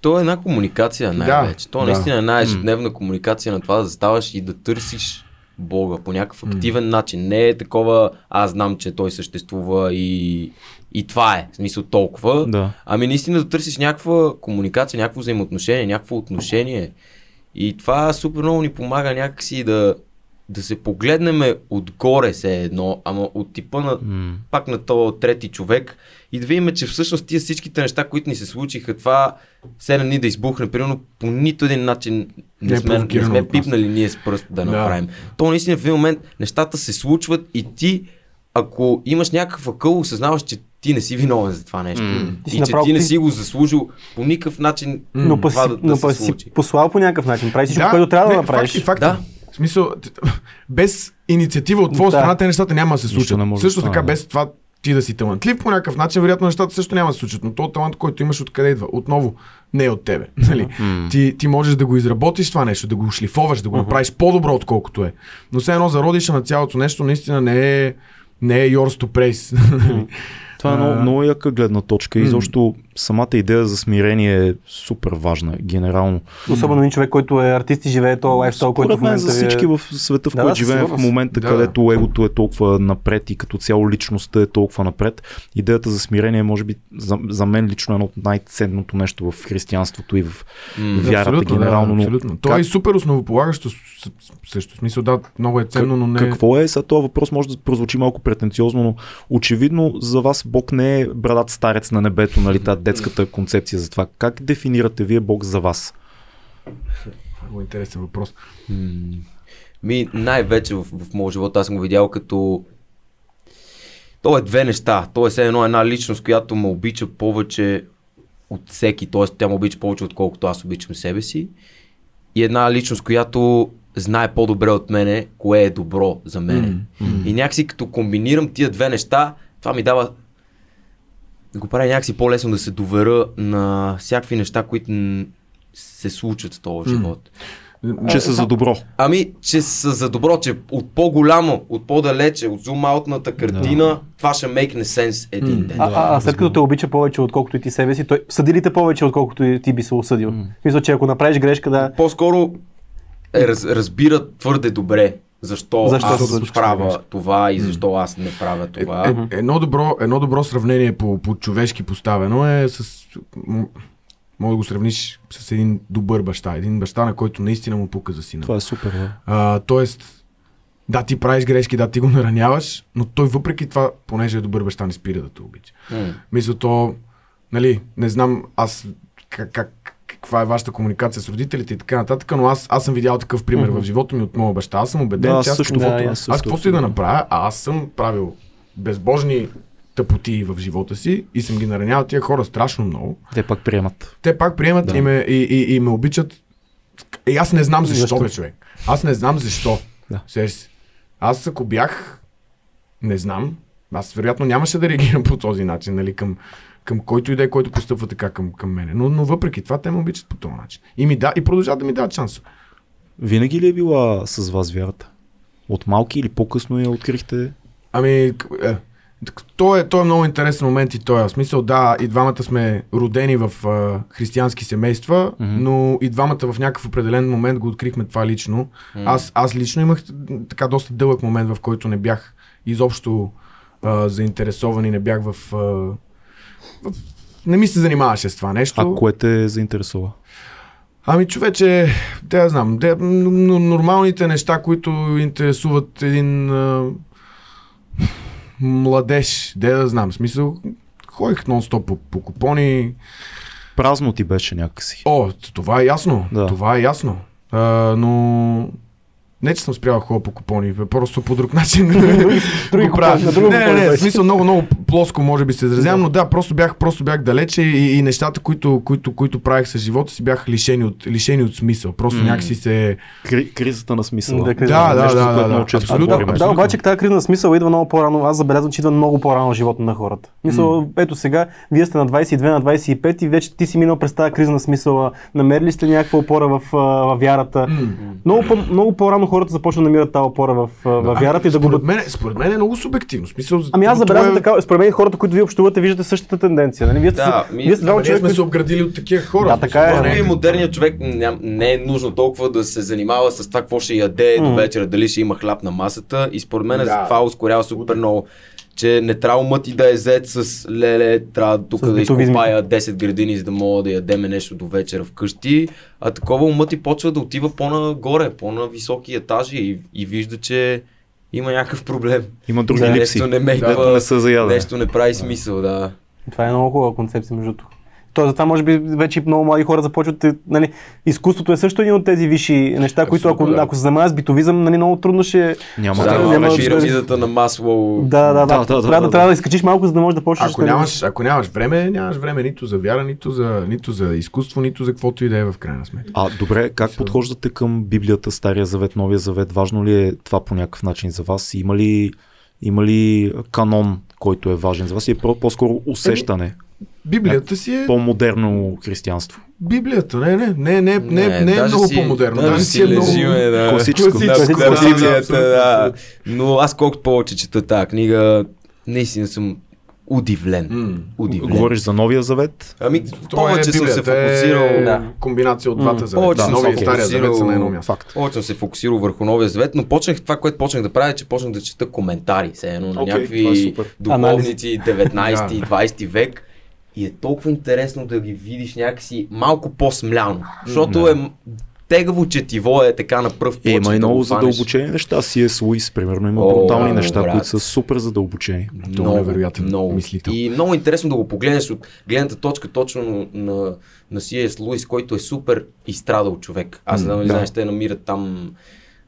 То е една комуникация най-вече. То да. наистина е една ежедневна комуникация на това да заставаш и да търсиш Бога по някакъв активен начин. Не е такова, аз знам, че той съществува и, и това е, в смисъл толкова. Да. Ами наистина да търсиш някаква комуникация, някакво взаимоотношение, някакво отношение. И това супер много ни помага някакси да, да се погледнем отгоре се едно, ама от типа на М. пак на този трети човек и да видим, че всъщност тия всичките неща, които ни се случиха, това 7 дни да избухне, примерно по нито един начин не, Не е сме, не сме пипнали ние с пръст да, Да. направим. То наистина в един момент нещата се случват и ти, ако имаш някакъв акъл, осъзнаваш, че ти не си виновен за това нещо. Ти си И че ти не си го заслужил по никакъв начин Но това си, да, да но се па си случи. послал по някакъв начин. Прави всичко, което трябва да не, направиш. Факт, и факт. Да. Смисъл, без инициатива от твоя Да. страна, те нещата няма да се случат. Също така, без това ти да си талантлив по някакъв начин, вероятно нещата също няма да се случат. Но този талант, който имаш, откъде идва? Отново, не е от тебе. Нали? М. Ти, ти можеш да го изработиш това нещо, да го шлифоваш, да го направиш по-добро, отколкото е. Но все едно зародиша на цялото нещо наистина не е, не е yours to praise. Нали? Това е А, много, много яка гледна точка и м. защо самата идея за смирение е супер важна, генерално. Особено един човек, който е артист и живее този лайфстайл, който в мен момента за всички е... в света, в Да, който да, живеем в момента, Да. където егото е толкова напред и като цяло личността е толкова напред, идеята за смирение е, може би за, за мен лично едно от най-ценното нещо в християнството и в вярата абсолютно, генерално. Да, но абсолютно. Как- е и супер основополагащо също. Смисъл, да, много е ценно, но не... Какво е? Сега този въпрос може да прозвучи малко претенциозно, но очевидно за вас Бог не е брадат старец на небето, нали, тази детската концепция за това. Как дефинирате вие Бог за вас? Много интересен въпрос. Ми, най-вече в, в моят живот аз съм го видял като то е две неща. То е все едно една личност, която ме обича повече от всеки, т.е. тя ме обича повече отколкото аз обичам себе си. И една личност, която знае по-добре от мене, кое е добро за мене. И някакси като комбинирам тия две неща, това ми дава го прави някакси по-лесно да се доверя на всякакви неща, които се случват в този живот. Че са за добро. Ами, че са за добро, че от по-голямо, от по-далече, от зум-аутната картина, да. това ще make sense един ден. А, а, а след като те обича повече, отколкото и ти себе си, той съди ли те повече, отколкото и ти би се осъдил? Мисля, че ако направиш грешка, да... По-скоро е, раз, разбира твърде добре защо, Защо аз се случва правя грешка. това и защо аз не правя това. Е, е, едно, добро, едно добро сравнение по, по човешки поставено е с... м- Мога да го сравниш с един добър баща. Един баща, на който наистина му пука за сина. Това е супер. Да. А, тоест, да, ти правиш грешки, да, ти го нараняваш, но той въпреки това, понеже е добър баща, не спира да те обича. Мисля, то, нали, не знам аз как, как, каква е вашата комуникация с родителите и така нататък, но аз, аз съм видял такъв пример в живота ми от моя баща. Аз съм убеден, Да, че аз, също, каквото- да, аз аз каквото и да направя, а аз съм правил безбожни тъпоти в живота си и съм ги наранявал тия хора страшно много. Те пак приемат. Те пак приемат Да. и, ме, и, и, и ме обичат. И аз не знам защо, Защо? бе, човек. Аз не знам защо. Да. Сеш се. Аз ако бях, не знам, аз вероятно нямаше да реагирам по този начин, нали, към, към който и да е, който постъпва така към, към мене. Но, но въпреки това, те ме обичат по този начин. И, ми да, и продължават да ми дават шанс. Винаги ли е била с вас вярата? От малки или по-късно я открихте? Ами, е, то е, то е много интересен момент и той е. В смисъл, да, и двамата сме родени в а, християнски семейства, Мгм. но и двамата в някакъв определен момент го открихме това лично. Аз, аз лично имах така доста дълъг момент, в който не бях изобщо а, заинтересован и не бях в, в... Не ми се занимаваше с това нещо. А кое те заинтересува? Ами човече, да знам, де, н- н- нормалните неща, които интересуват един а, младеж, де да знам, смисъл, ходих нон-стоп по, по купони. Празно ти беше някакси. О, това е ясно, Да. това е ясно. А, но не, че съм спрял да ходя по купони, просто по друг начин. други го правя. не, не, не, в смисъл много, много плоско може би се изразявам, но да, просто бях, просто бях далече и, и нещата, които, които, които правих с живота си, бяха лишени от, лишени от смисъл. Просто М. някакси се... Кри, кризата на смисъла. Да. Да, да, Нещо, да, да, да, абсолютно. Да, абсолютно. обаче тази криза на смисъл идва много по-рано. Аз забелязвам, че идва много по-рано в живота на хората. Мисъл, ето сега, вие сте на 22, на 25 и вече ти си минал през тази криза на смисъла. Намерили сте някаква опора в, а, в вярата. Много, по, много по-рано хората започват да намират тази опора в, а, в вярата и да го според, мен, според мен е много субективно. В Смисъл, Ами аз това забелязвам е- така, според мен хората, които вие общувате, виждате същата тенденция. Нали? Вие сте, Да, ми- вие сте ние човека, сме се обградили от такива хора. Да, така е. Може не би модерният човек ням, не е нужно толкова да се занимава с това какво ще яде до вечера, дали ще има хляб на масата и според мен Да. да. това ускорява супер много че не трябва умът ти да е зет с леле, трябва тук С да изкопая 10 градини, за да мога да ядеме нещо до вечера вкъщи, а такова умът ти почва да отива по-нагоре, по-на високи етажи и, и вижда, че има някакъв проблем. Има други Да, липси. Нещо не мейква, Дето не са за ядене. нещо не прави смисъл, да. Това е много хубава концепция, между другото. То затова може би вече много млади хора започват, нали, изкуството е също един от тези висши неща, които ако, да. ако се занимаваш с битовизъм, нали, много трудно ще... Няма Да, да, няма Да, да- пирамидата на масло. Да, да, да. Да, да, да, трябва, да, да, да. трябва да изкачиш малко, за да можеш да почнеш Ако да- нямаш, ако нямаш време, нямаш време нито за вяра, нито за, нито за изкуство, нито за каквото и да е в крайна сметка. А, добре, как подхождате към Библията, Стария завет, Новия завет? Важно ли е това по някакъв начин за вас? Има ли, има ли канон, който е важен за вас? И е по- по-скоро усещане, Библията си е по-модерно християнство. Библията, не, не, не, не, не, не, е много си- по-модерно. Даже, Даже си е много... лежиме, да. Класическо. Да, Класическо, да, Библията, да. Но аз колкото повече чета тази книга, наистина съм удивлен. М. удивлен. Говориш за Новия завет? Ами, Това повече е съм се е фокусирал... Да. комбинация от двата завета. Повече Да, новия и се стария завет са на едно място. Факт. Повече съм се фокусирал върху Новия завет, но почнах това, което почнах да правя, е, че почнах да чета коментари. Все едно на е някакви супер. духовници 19 Да. 20 век. И е толкова интересно да ги видиш някакси малко по-смляно. Защото е тегаво четиво е така на пръв Е, поглед. има и да много го хванеш. задълбочени неща. C.S. Луис, примерно, има О, брутални да, неща, брат. които са супер задълбочени. Е невероятен много. мислител. И много интересно да го погледнеш от гледната точка точно на, на, C.S. Луис, който е супер изстрадал човек. Аз М, не да. знаеш, те намират там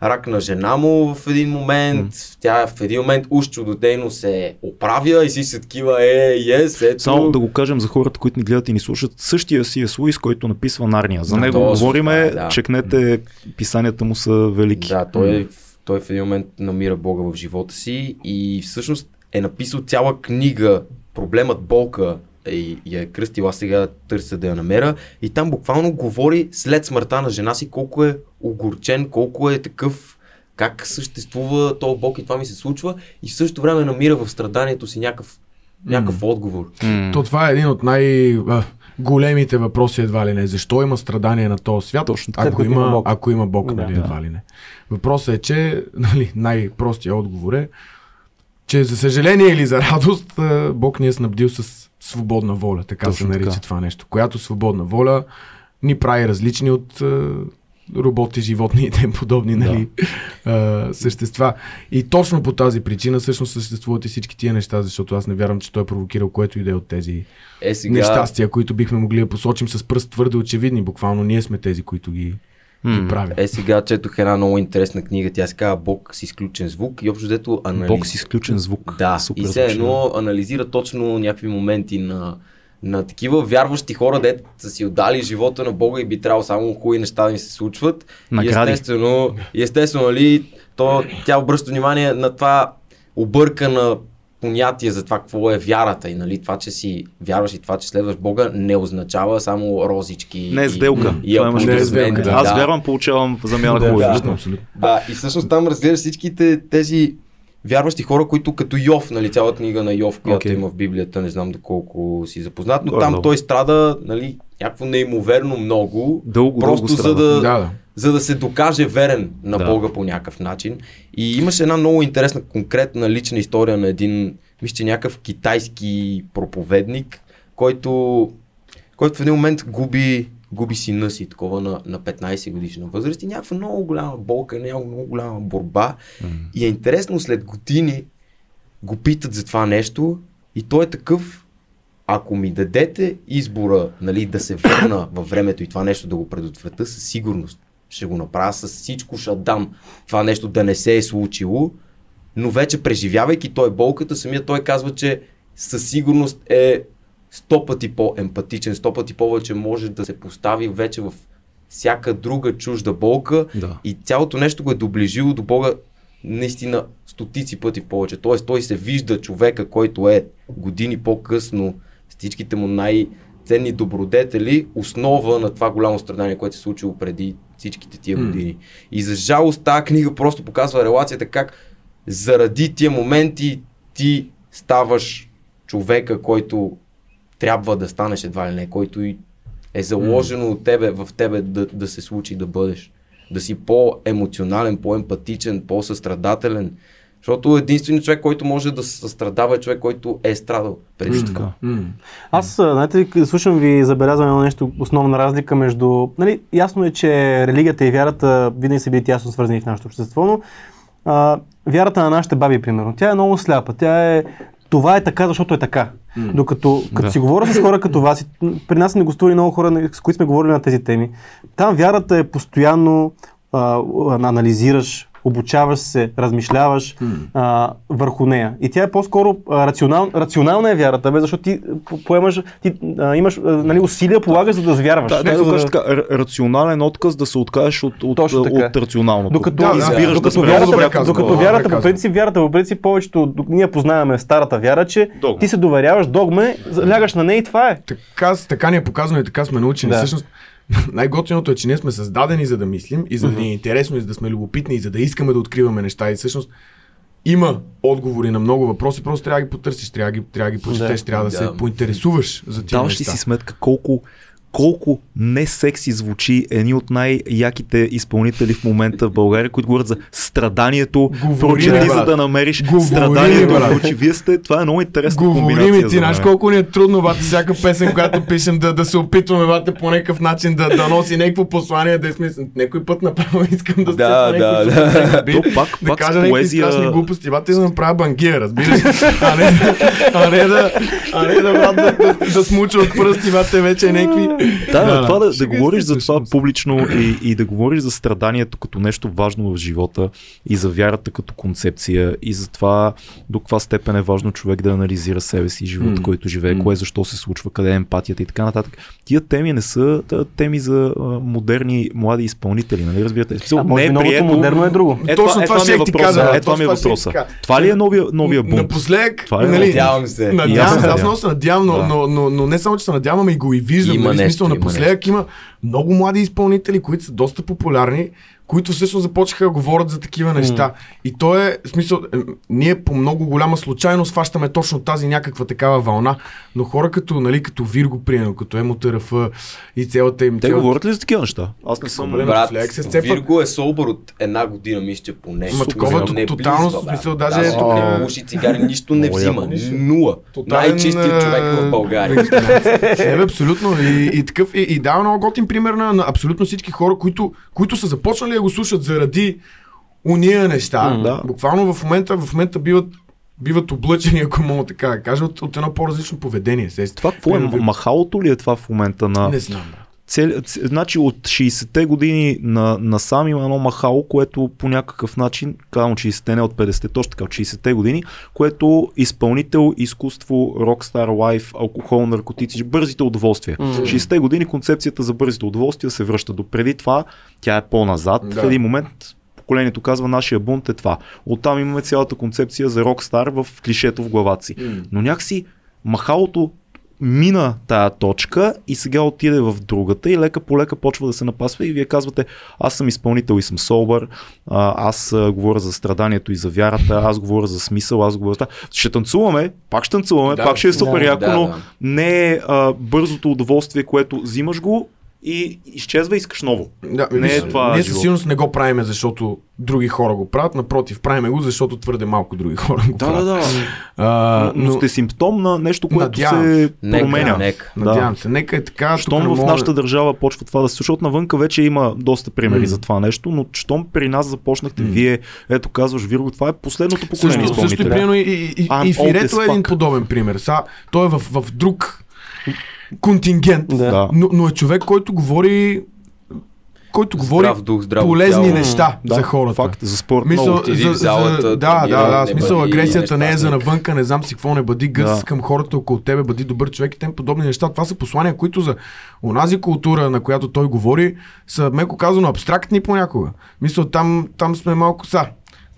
рак на жена му в един момент. Тя в един момент уж чудодейно се оправя и си се такива е, ес, ето. Само да го кажем за хората, които ни гледат и ни слушат, същия C.S. Луис, който написва Нарния. За Да, него точно говориме, е, да. чекнете, писанията му са велики. Да, той, е, той в един момент намира Бога в живота си и всъщност е написал цяла книга Проблемът болка и я е кръстил, аз сега търся да я намеря. И там буквално говори след смъртта на жена си колко е огорчен, колко е такъв, как съществува този Бог и това ми се случва. И в същото време намира в страданието си някакъв, някакъв отговор. М. То това е един от най-големите въпроси едва ли не. Защо има страдание на този свят, Точно ако, като има Бог. ако има Бог, нали, Да. едва ли не. Въпросът е, че нали, най-простият отговор е, че за съжаление или за радост, Бог ни е снабдил с свободна воля, така Точно се нарича така. това нещо. Която свободна воля ни прави различни от а, роботи, животни и тем подобни нали, а, същества. И точно по тази причина всъщност съществуват и всички тия неща, защото аз не вярвам, че той е провокирал което и да е от тези Е, сега... нещастия, които бихме могли да посочим с пръст твърде очевидни. Буквално ние сме тези, които ги, ги правят. Е, сега четох една много интересна книга. Тя се казва Бог с изключен звук и общо взето анализ... Бог с изключен звук. Да, Супер и все едно анализира точно някакви моменти на, на такива вярващи хора, дето са си отдали живота на Бога и би трябвало само хубави неща да им се случват. Награди. И естествено, естествено нали, то, тя обръща внимание на това объркана понятие за това какво е вярата и нали, това, че си вярваш и това, че следваш Бога, не означава само розички. Не е и- сделка. И, Това имаш Не е сделка, да. Аз вярвам, получавам замяна Да, да. Абсолютно. Да, и всъщност там разгледаш всичките тези вярващи хора, които като Йов, нали, цялата книга на Йов, която Окей. има в Библията, не знам доколко си запознат, но Горе-долу. там той страда, нали, някакво неимоверно много, Дълго, просто дълго за Да, да. за да се докаже верен на Да. Бога по някакъв начин. И имаше една много интересна, конкретна лична история на един, мисля, че някакъв китайски проповедник, който, който в един момент губи, губи сина си, такова на, на 15 годишна възраст и някаква много голяма болка, някаква много голяма борба. И е интересно, след години го питат за това нещо и той е такъв, ако ми дадете избора нали, да се върна във времето и това нещо да го предотврата, със сигурност ще го направя, с всичко ще дам това нещо да не се е случило, но вече преживявайки той болката, самия той казва, че със сигурност е сто пъти по-емпатичен, сто пъти повече може да се постави вече в всяка друга чужда болка Да. и цялото нещо го е доближило до Бога наистина стотици пъти повече. Тоест той се вижда човека, който е години по-късно с всичките му най-ценни добродетели, основа на това голямо страдание, което се случило преди всичките тия години. И за жалост тази книга просто показва релацията как заради тия моменти ти ставаш човека, който трябва да станеш едва ли не, който и е заложено от тебе, в тебе да, да се случи да бъдеш. Да си по-емоционален, по-емпатичен, по-състрадателен. Защото единственият човек, който може да състрадава е човек, който е страдал преди това. така. М. Аз, а, знаете, ли, слушам ви и забелязвам едно нещо, основна разлика между... Нали, ясно е, че религията и вярата винаги са били тясно свързани в нашето общество, но а, вярата на нашите баби, примерно, тя е много сляпа. Тя е... Това е така, защото е така. М. Докато като Да. си говоря с хора като вас, и при нас не гостували много хора, с които сме говорили на тези теми, там вярата е постоянно а, анализираш, обучаваш се, размишляваш а, върху нея. И тя е по-скоро а, рационал, рационална е вярата, бе, защото ти по- поемаш, ти а, имаш а, нали, усилия, полагаш, за да звярваш. Да, Не да, да- кажа така, рационален отказ да се откажеш от, от, Точно така. от рационалното. Докато, Да, да, избираш да докато, спреш. Много добре вярата, казано, докато вярата, добре по принцип, вярата, по принцип, повечето, ние познаваме старата вяра, че Догма. ти се доверяваш догме, лягаш на нея и това е. Така, така ни е показано и така сме научени. Да. Всъщност, най-готиното е, че ние сме създадени за да мислим и за да ни е интересно и за да сме любопитни и за да искаме да откриваме неща. И всъщност има отговори на много въпроси, просто трябва да ги потърсиш, трябва да ги, трябва да ги прочетеш, Да. трябва да, Да. се поинтересуваш за тия Даваш ли неща. си сметка колко колко не секси звучи едни от най-яките изпълнители в момента в България, които говорят за страданието, прочети за да намериш Говори, страданието. брат. Вие сте, това е много интересна Говори комбинация. ми ти, знаеш колко ни е трудно, бате, всяка песен, която пишем, да, да се опитваме, бате, по някакъв начин да, да носи някакво послание, да е смисъл. Някой път направо искам да Да, да, да. бит, То пак- да пак кажа някакви поезия- страшни глупости, бате, да направя бангия, разбираш? А не, а не да, а не да, брат, да, да, да, смуча от пръсти, бате, вече някакви... Да, да, това да, да говориш за това публично и, и да говориш за страданието като нещо важно в живота и за вярата като концепция и за това до каква степен е важно човек да анализира себе си и живота, който живее, кое защо се случва, къде е емпатията и така нататък. Тия теми не са теми за а, модерни млади изпълнители, нали разбирате? А може не е новото прието. модерно е друго. Е, Точно това, е, това това ми е ти кажа, Е, това ми е въпроса. Това ли е новия, новия бунт? Напоследък, е нали, Надявам се. И Надявам се аз много се надявам, но, но, но, но, не само, че се надявам, ами го и виждам. Има нали, нещо, има напоследък има много млади изпълнители, които са доста популярни, които всъщност започнаха да говорят за такива неща. И то е, в смисъл, е, ние по много голяма случайност фащаме точно тази някаква такава вълна, но хора като, нали, като Вирго, приемно, като ЕМОТРФ и цялата им... Те цялата- говорят ли за такива неща? Аз не съм. Проблем. Брат, напоследък се сцепват. Вирго е собър от една година, мисля, поне. Ма такова Не то- тотално, близва, в брат. смисъл, даже е тук не пуши цигари, нищо не взима. Нула. Най-чистият човек в България. бе, абсолютно. И, и, такъв, и, и дава много готин пример на, на абсолютно всички хора, които, които са започнали го слушат заради уния неща. М, да. Буквално в момента, в момента биват, биват облъчени, ако мога така да кажа, от, от едно по-различно поведение. Сещате? Това какво е? Махалото ли е това в момента на... Не знам. брат. Цел, значи от 60-те години на, насам има едно махало, което по някакъв начин, казвам 60-те, не от 50-те, точно така, от 60-те години, което изпълнител, изкуство, рокстар, лайф, алкохол, наркотици, бързите удоволствия. М. 60-те години концепцията за бързите удоволствия се връща до преди това, тя е по-назад. Да. В един момент поколението казва, нашия бунт е това. Оттам имаме цялата концепция за рокстар в клишето в главата си. М. Но някакси махалото мина тая точка и сега отиде в другата и лека по лека почва да се напасва и вие казвате, аз съм изпълнител и съм собър, аз говоря за страданието и за вярата, аз говоря за смисъл, аз говоря за. Ще танцуваме, пак ще танцуваме, Да, пак ще е супер да, яко, да, но да. не е а, бързото удоволствие, което взимаш го и изчезва и искаш ново. Да, Не е това ние със сигурност не го правиме, защото други хора го правят. Напротив, правиме го, защото твърде малко други хора го правят. да. А, Но, но сте симптом на нещо, което Надявам се Нека, променя. нека. Надявам се. Нека е така. Щом в нашата държава почва това да се защото навънка вече има доста примери М. за това нещо, но щом при нас започнахте, М. вие, ето казваш Вирго, това е последното поколение Също, също примерно, и, и, и, I'm и Фирето е един подобен пример. Са, той е в, в друг контингент, Да. Да. но, но е човек, който говори който говори Здрав дух, здраво полезни тяло. неща Да, за хората. Факт, за спорт Мисъл, за, в залата, за, да, да, да, не смисъл, бъди агресията не е за навънка, не знам си какво, не бъди гъс Да. към хората около тебе, бъди добър човек и тем подобни неща. Това са послания, които за онази култура, на която той говори, са меко казано абстрактни понякога. Мисъл, там, там сме малко са.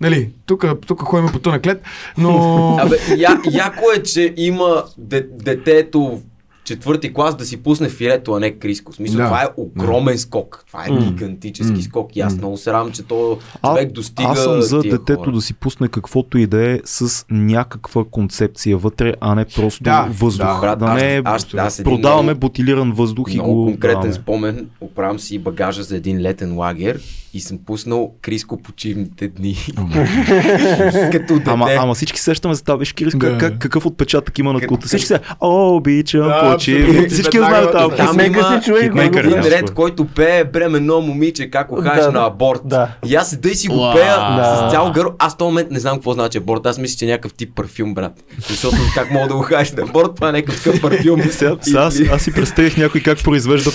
Нали, тук, тук ходим по тънък лед, но... Абе, я, яко е, че има де, детето четвърти клас да си пусне филето, а не криско. В смисъл, Да. това е огромен скок. Това е гигантически М. скок. И аз много се радвам, че то А, човек достига аз съм за тия детето хора. да си пусне каквото и да е с някаква концепция вътре, а не просто Да, въздух. да. Да, Брат, да аз, не аз, аз един продаваме много, бутилиран въздух и много го конкретен даваме. спомен. Оправям си багажа за един летен лагер и съм пуснал Криско почивните дни. Като дете. Ама, ама всички сещаме за това, виж Кирис, Да. как, как, какъв отпечатък има на култа. Всички се, о, обичам, Да, абсолютно. Всички знаят тази Там има си човек, хитмейкър един ред, който пее бременно момиче, как Да, на аборт. И аз седа и си го пея с цял гърло. Аз в този момент не знам какво значи аборт. Аз мисля, че е някакъв тип парфюм, брат. Защото как мога да го кажеш на аборт, това е някакъв такъв парфюм. Аз, аз си представих някой как произвежда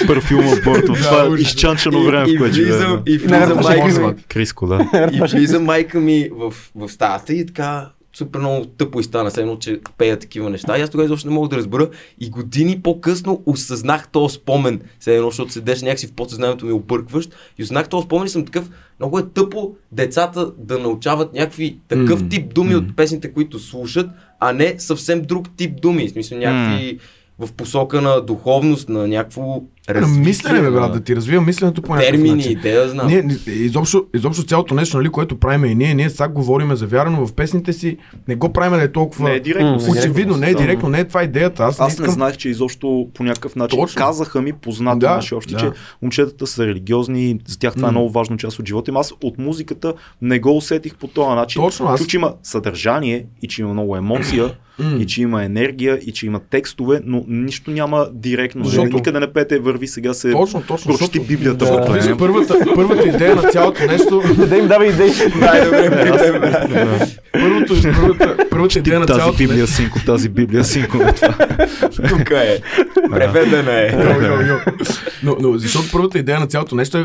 борто. В това ужас. изчанчено време, и в което живеем. и влиза майка ми. го Криско, да. И влиза майка ми в, в стаята и така супер много тъпо и стана, все едно, че пея такива неща. И аз тогава изобщо не мога да разбера. И години по-късно осъзнах този спомен, все едно, защото седеш някакси в подсъзнанието ми объркващ. И осъзнах този спомен и съм такъв, много е тъпо децата да научават някакви такъв тип думи м. от песните, които слушат, а не съвсем друг тип думи. В смисъл някакви в посока на духовност, на някакво На мислене, бе, брат, да ти развива мисленето по някакъв термини, начин. идея да знам. Ние, ни- изобщо, изобщо цялото нещо, нали, което правим и ние, ние сега говориме за вяра, но в песните си не го правим да е толкова... Не е директно. М, Очевидно, не е директно, не е това идеята. Аз, Аз не не искам... знаех, че изобщо по някакъв начин Точно. казаха ми познати Да, наши общи, да. че момчетата са религиозни, за тях това е М. много важна част от живота им. Аз от музиката не го усетих по този начин. Точно, аз- че има съдържание и че има много емоция М. и че има енергия и че има текстове, но нищо няма директно. Защото- Никъде не пете, върви сега се Точно, точно. прочети защото- Библията. Да. в Виж, първата, първата идея на цялото нещо, Да им дава идеи. първото, първата, първата идея на Тази цялото Библия, синко, тази Библия, синко. е това. Тук е. Преведена е. Но, но защото първата идея на цялото нещо е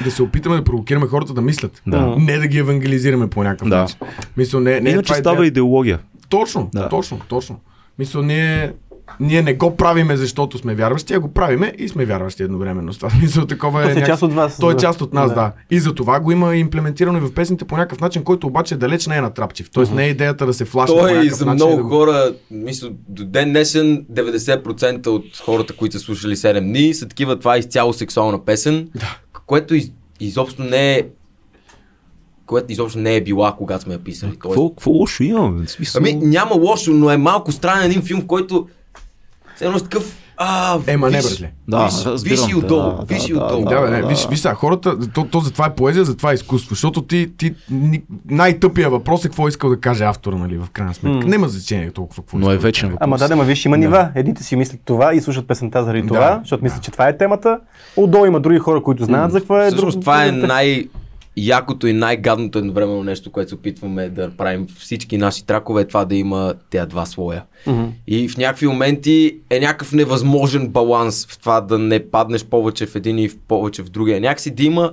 да се опитаме да провокираме хората да мислят. Да. Не да ги евангелизираме по някакъв Да. начин. Мисля, не, не е Иначе това става идея. идеология. Точно, Да. точно, точно. Мисля, ние, ние не го правиме, защото сме вярващи, а го правиме и сме вярващи едновременно. Това мисля, такова е. си някак- част от вас. Той е да. част от нас, да. И за това го има имплементирано и в песните по някакъв начин, който обаче далеч не е натрапчив. Тоест не е идеята да се флашне. Той и някакъв за много да го- хора, мисля, до ден днешен 90% от хората, които са слушали 7 дни, са такива, това е изцяло сексуална песен, Да. което из, изобщо не е което изобщо не е била, когато сме я писали. Какво, какво лошо има? бе? В смисъл... ами няма лошо, но е малко странен един филм, в който все едно с такъв а, Ема не, виж, братле. Да, виж, виж и отдолу, да, виж и да, отдолу. Да, бе, не, да. виж, виж сега, хората, то, то за това е поезия, за това е изкуство, защото ти, ти ни- най-тъпия въпрос е какво искал да каже автора, нали, в крайна сметка. М. Нема значение толкова какво Но е искал да вечен въпрос. Ама да, да, ма виж, има Да. нива. Едните си мислят това и слушат песента заради това, Да. защото мислят, че това е темата. Отдолу има други хора, които знаят за какво е. Всъщност друг- това е най- якото и най-гадното едновременно нещо, което се опитваме да правим всички наши тракове, е това да има тези два слоя. Мгм. И в някакви моменти е някакъв невъзможен баланс в това да не паднеш повече в един и в повече в другия. Някакси да има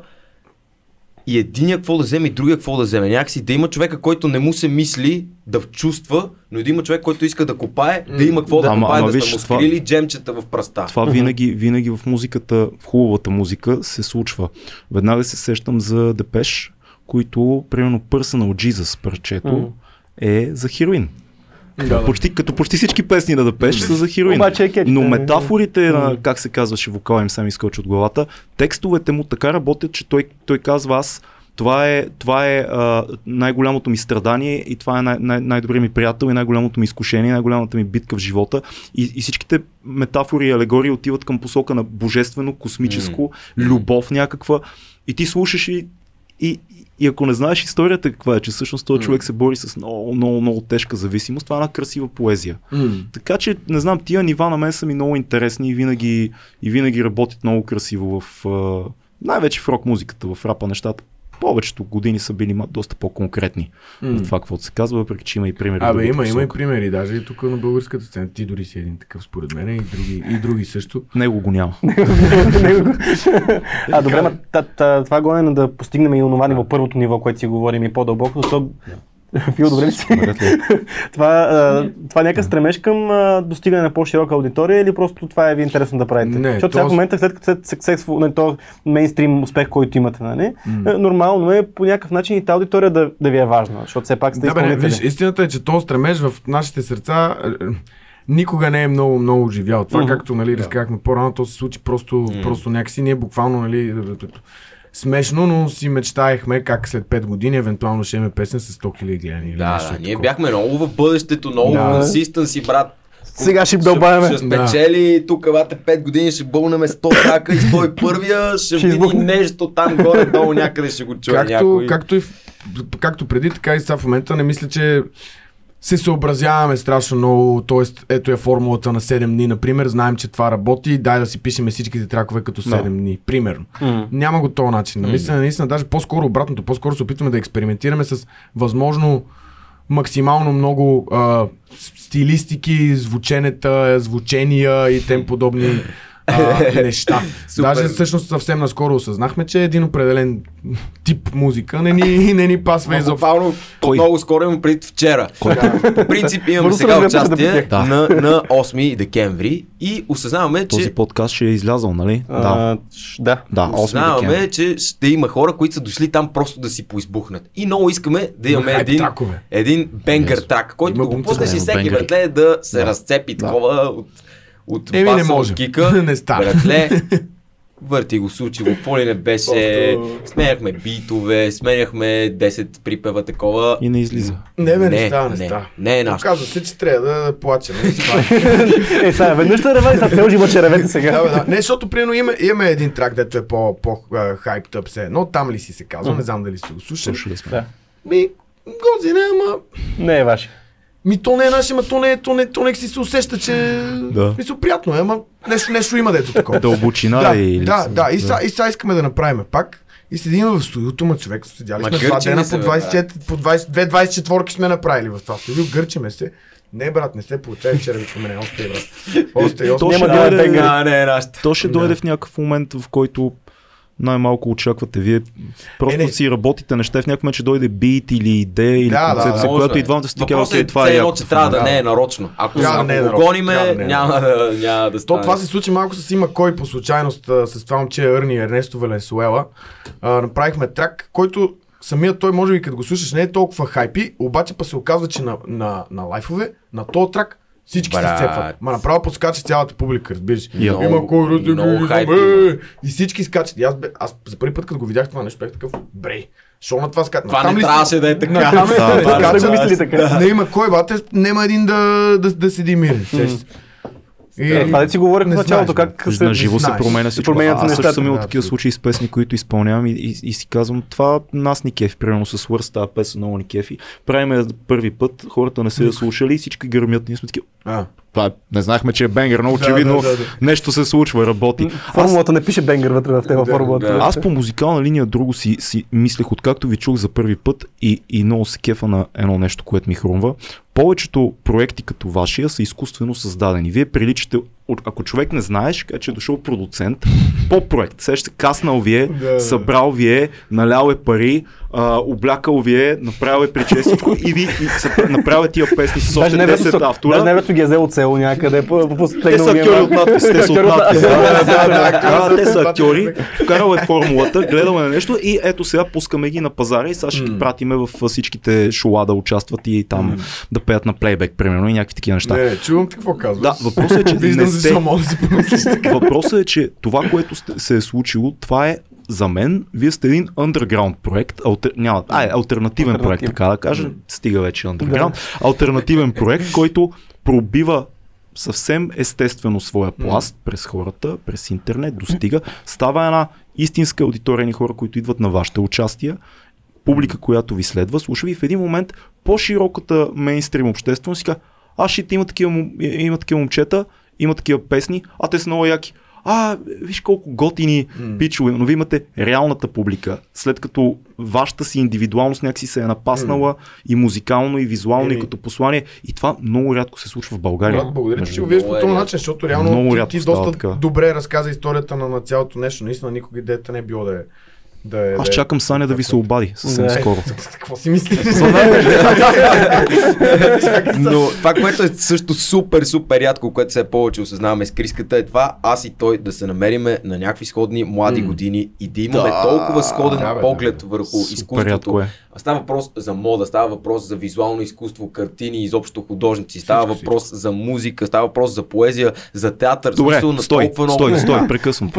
и единия какво да вземе и другия какво да вземе. Някакси да има човека, който не му се мисли да чувства, но и да има човек, който иска да копае, да има какво да, Ама- копае, ама да виж, са му това- скрили джемчета в пръста. Това винаги, винаги в музиката, в хубавата музика се случва. Веднага се сещам за Депеш, които, примерно, Personal Jesus парчето Мгм. е за хероин. Да, да. Почти, като почти всички песни на Депеш са за хероин. Обаче е. Но метафорите на, как се казваше, вокала им сам изкочи от главата, текстовете му така работят, че той, той казва аз това е, това е а, най-голямото ми страдание и това е най- най- най-добрият ми приятел и най-голямото ми изкушение, най-голямата ми битка в живота. И, и всичките метафори и алегории отиват към посока на божествено, космическо, любов някаква. И ти слушаш и, и, и ако не знаеш историята каква е, че всъщност този човек се бори с много, много, много тежка зависимост, това е една красива поезия. М. Така че, не знам, тия нива на мен са ми много интересни и винаги, и винаги работят много красиво в... Най-вече в рок музиката, в рапа нещата. Повечето години са били ма- доста по-конкретни М. от това, каквото се казва, въпреки че има и примери. Абе, има, има и примери, даже и тук на българската сцена. Ти дори си един такъв, според мен, и други, и други също. Него го няма. а, добре, ма, това гонене да постигнем и онова ниво, първото ниво, което си говорим и по-дълбоко, то Фил, добре ли си? Това, а, това някакъв стремеж към а, достигане на по-широка аудитория или просто това е ви интересно да правите? Не, Защото сега то- в момента, след като след successful, не, то мейнстрим успех, който имате, нали? е, нормално е по някакъв начин и тази аудитория да, да ви е важна, защото все пак сте Да, бе, виж, истината е, че то стремеж в нашите сърца е, никога не е много, много оживял. Това, Мгм. както нали, разказахме по-рано, то се случи просто, просто някакси. Ние буквално, нали, смешно, но си мечтаехме как след 5 години евентуално ще имаме песен с 100 000 гледания. Да, да, ние такова. бяхме много в бъдещето, много Да. консистен си, брат. Сега ще дълбаваме. Ще спечели тук, бате, 5 години ще бълнеме 100 трака и 101-я ще, Ще види нещо там горе-долу някъде ще го чуе Както, някой. както, и както преди, така и сега в момента не мисля, че се съобразяваме страшно много, т.е. ето е формулата на 7 дни, например, знаем, че това работи, дай да си пишеме всичките тракове като 7 дни, примерно. М. Няма го този начин. На мислене, наистина, даже по-скоро обратното, по-скоро се опитваме да експериментираме с възможно максимално много а, стилистики, звученета, звучения и тем подобни а, неща. Супер. Даже всъщност съвсем наскоро осъзнахме, че един определен тип музика не ни, не ни пасва изобщо. Буквално Кой? много скоро имам преди вчера. По принцип имаме сега да участие. Да. на, на 8 декември и осъзнаваме, Този че подкаст ще е излязъл, нали? да. А, ш- да. Да, 8 Осъзнаваме, декември. че ще има хора, които са дошли там просто да си поизбухнат. И много искаме да имаме един, тракове. един бенгър Yes. трак, който Има да го пуснеш да, и всеки братле да се Да. разцепи Да. такова от, от Еми, не може. от кика, Не става. братле, върти го случило, поли не беше, сменяхме битове, сменяхме 10 припева такова. И не излиза. Не, бе, не, Не, става, не, не, става. не е нашето. Казва се, че трябва да плачем. Е, сега, веднъж ще реве, сега цял живот ще ревете сега. да, бе, да. Не, защото примерно има, имаме един трак, дето е по, по up се едно, там ли си се казва, не знам дали сте го слушали. Слушали сме. Да. Ми, гози не, ама Не е ваше. Ми то не е наше, ама то не е, то не, то не си се усеща, че... Да. В Смисъл, приятно е, ама нещо, нещо има дето такова. Дълбочина да, и да, да, и сега и сега искаме да направим пак. И седим в студиото, ма човек, седяли Ма сме два дена се, по бе, 24, по 20, две 24 сме направили в това студио, гърчиме се. Не, брат, не се получава вчера викаме, не, още е, брат. Още е, още То е. ще да е дойде, бенгър. А, не е нашето. то ще Да. дойде в някакъв момент, в който най-малко очаквате. Вие просто Е, не. си работите неща, в някакъв момент ще дойде бит или идея или Да, да, концепция, да. която и двамата сте окей, е, това е едно, яко. че трябва да не е нарочно. Ако, Трябва да ако не е гониме, Трябва е няма да, няма да То стане. това се случи малко с има кой по случайност с това момче Ерни Ернесто Валенсуела. А, направихме трак, който самият той може би като го слушаш не е толкова хайпи, обаче па се оказва, че на, на, на лайфове, на този трак всички се Брат. сцепват. Ма направо подскача цялата публика, разбираш. Много- има кой разде много хайп е, има. И всички скачат. И аз, бе, аз за първи път, като го видях това нещо, бях такъв, брей. Що на това скачат? Това не трябваше да е така. На, там ли Да, се да, да, скачат? да го мисли така. Не има кой, бате, няма един да, да, да седи мирен. сещаш се. И- Е, това да си говорих в началото, знаеш, как На живо се променя всичко. Променят се Аз също съм имал Да, такива случаи с песни, които изпълнявам и, и, и си казвам, това нас ни кефи. Примерно с Wърс, тази песен много ни кефи. Правим я за първи път, хората не са я слушали и всички гърмят. Ние сме такива, А, това е- не знаехме, че е бенгер, но Да, очевидно да, да, да. нещо се случва, работи. Аз, Формулата не пише бенгър вътре в Да, формулата. да. аз по музикална линия друго си, си мислех, откакто ви чух за първи път и, и много се кефа на едно нещо, което ми хрумва. Повечето проекти като вашия са изкуствено създадени. Вие приличате, ако човек не знаеш, каже, че е дошъл продуцент по проект. Сега ще каснал ви е, Да, събрал ви е, налял е пари, а, облякал ви е, направил е прическичко и ви и са, направил е тия песни с още не 10 вероятно, автора. даже не вероятно ги е взел от село някъде, по, по, по Те са актьори от надпис, те са от надпис. Те са актьори. Вкарал е формулата, гледаме на нещо и ето сега пускаме ги на пазара и сега ще ги пратиме в всичките шола да участват и там да пеят на плейбек, примерно, и някакви такива неща. не, чувам ти какво казваш. Да, въпросът е, че не сте... мога да си помислиш така. Въпросът е, че това, което сте, се е случило, това е за мен, вие сте един underground проект, алтер, няма, а, е, альтернативен проект, Алтернатив. така да кажа, стига вече underground, алтернативен проект, който пробива съвсем естествено своя пласт през хората, през интернет, достига, става една истинска аудитория на хора, които идват на вашите участия, публика, която ви следва, слуша ви и в един момент по-широката мейнстрим общественост си казва, а шит, има такива, има такива момчета, има такива песни, а те са много яки. А, виж колко готини пичове, но вие имате реалната публика. След като вашата си индивидуалност някакси се е напаснала и музикално, и визуално, и Еми. като послание. И това много рядко се случва в България. Брат, благодаря че го виждаш по е този рядко. начин, защото реално Много ти, ти доста така. добре разказа историята на, на цялото нещо. Наистина никога идеята не е било да е. Да е Аз е- чакам Саня да ви се обади съвсем Да. скоро. Какво си мислиш? Но това, което е също супер, супер рядко, което се е повече осъзнаваме с Криската е това, аз и той да се намериме на някакви сходни млади години и да имаме толкова сходен Да, бе, поглед да, върху Супер изкуството. е. Става въпрос за мода, става въпрос за визуално изкуство, картини, изобщо художници, става Всичко, въпрос за музика, става въпрос за поезия, за театър, Добре, стой, толкова много стой, стой, прекъсвам.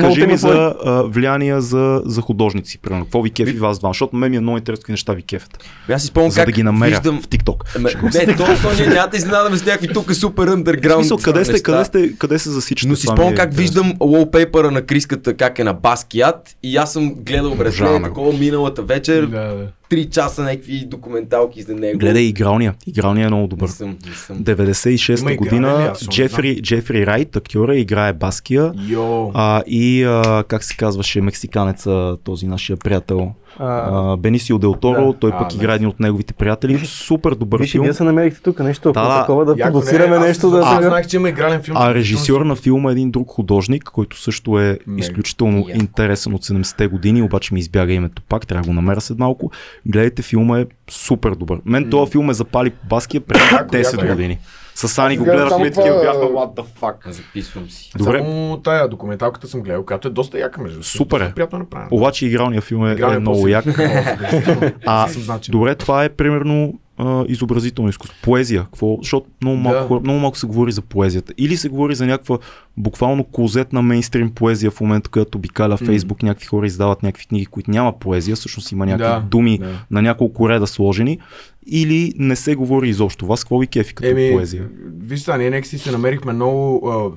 Кажи ми, за а, влияния за, за художници, примерно. Какво ви кефи вас два? Защото мен ми е много интересно какви неща ви кефят. Аз си спомням как да ги намеря виждам... в TikTok. Ме, не, то, то ние няма да изненадаме с някакви тук супер underground смисъл, къде сте, къде сте, къде се засичате? Но си спомням е как виждам wallpaper на Криската, как е на Баският и аз съм гледал Обожаваме такова миналата вечер, да, да. 3 часа някакви документалки за него. Гледай игралния. Игралния е много добър. Не съм, не съм. 96-та Има игрален ли? година Джефри, Джефри Райт, актьора, играе Баския. Йо. А, и а, как се казваше мексиканеца, този нашия приятел, А, Бенисио Дел Торо, да. той пък играе един от неговите приятели. Супер добър Виж, филм. вие се намерихте тук нещо, Да, такова да продуцираме не, аз- нещо. Да, Аз знаех, че има игрален филм. А режисьор на филма е един друг художник, който също е Не. изключително Яко. интересен от 70-те години, обаче ми избяга името пак, трябва да го намеря след малко. Гледайте, филма е супер добър. Мен този филм е запали по баския преди Яко, 10 яко, яко. С Сани го гледахме и такива бяхме, what the fuck. Записвам си. Добре, Само тая документалката съм гледал, която е доста яка между. Супер е. Приятно направена. обаче игралният филм е, е много як. А, добре, това е примерно а, изобразително изкуство. Поезия. Какво? Защото много малко, Да. хора, много малко се говори за поезията. Или се говори за някаква буквално клозет на мейнстрим поезия в момента, която обикаля Фейсбук, някакви хора издават някакви книги, които няма поезия, всъщност има някакви Да, думи да. на няколко реда сложени. Или не се говори изобщо. Вас какво ви кефи като Еми, поезия? виж сега, ние нека си се намерихме много, а,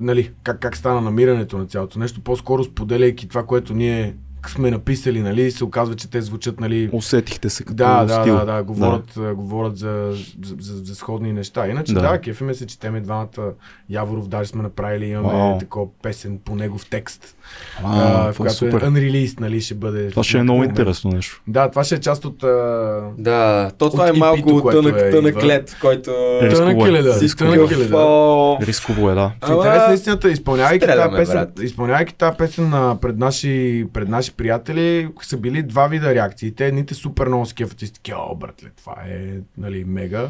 нали, как, как стана намирането на цялото нещо, по-скоро споделяйки това, което ние сме написали, нали, се оказва, че те звучат, нали, Усетихте се като да, да, стил. да, да, говорят, да. говорят за, за, за, за сходни неща. Иначе Да. да, да кефиме се, четеме двамата. Яворов даже сме направили, имаме Вау. такова песен по негов текст, А, а, е която е супер. unreleased, нали, ще бъде. Това ще е много момент. интересно нещо. Да, това ще е част от... А... Да, то това От е малко EP-то, което тънък, е, тънък лед, който... Рисково е. Тънък е да? Рисково е. Тънък е да? Рисково е, да. В интерес на истината, изпълнявайки тази песен, изпълнявайки тази песен на, пред, наши, пред наши приятели, са били два вида реакции. Те едните супер много с кефът и такива, о, братле, това е нали, мега.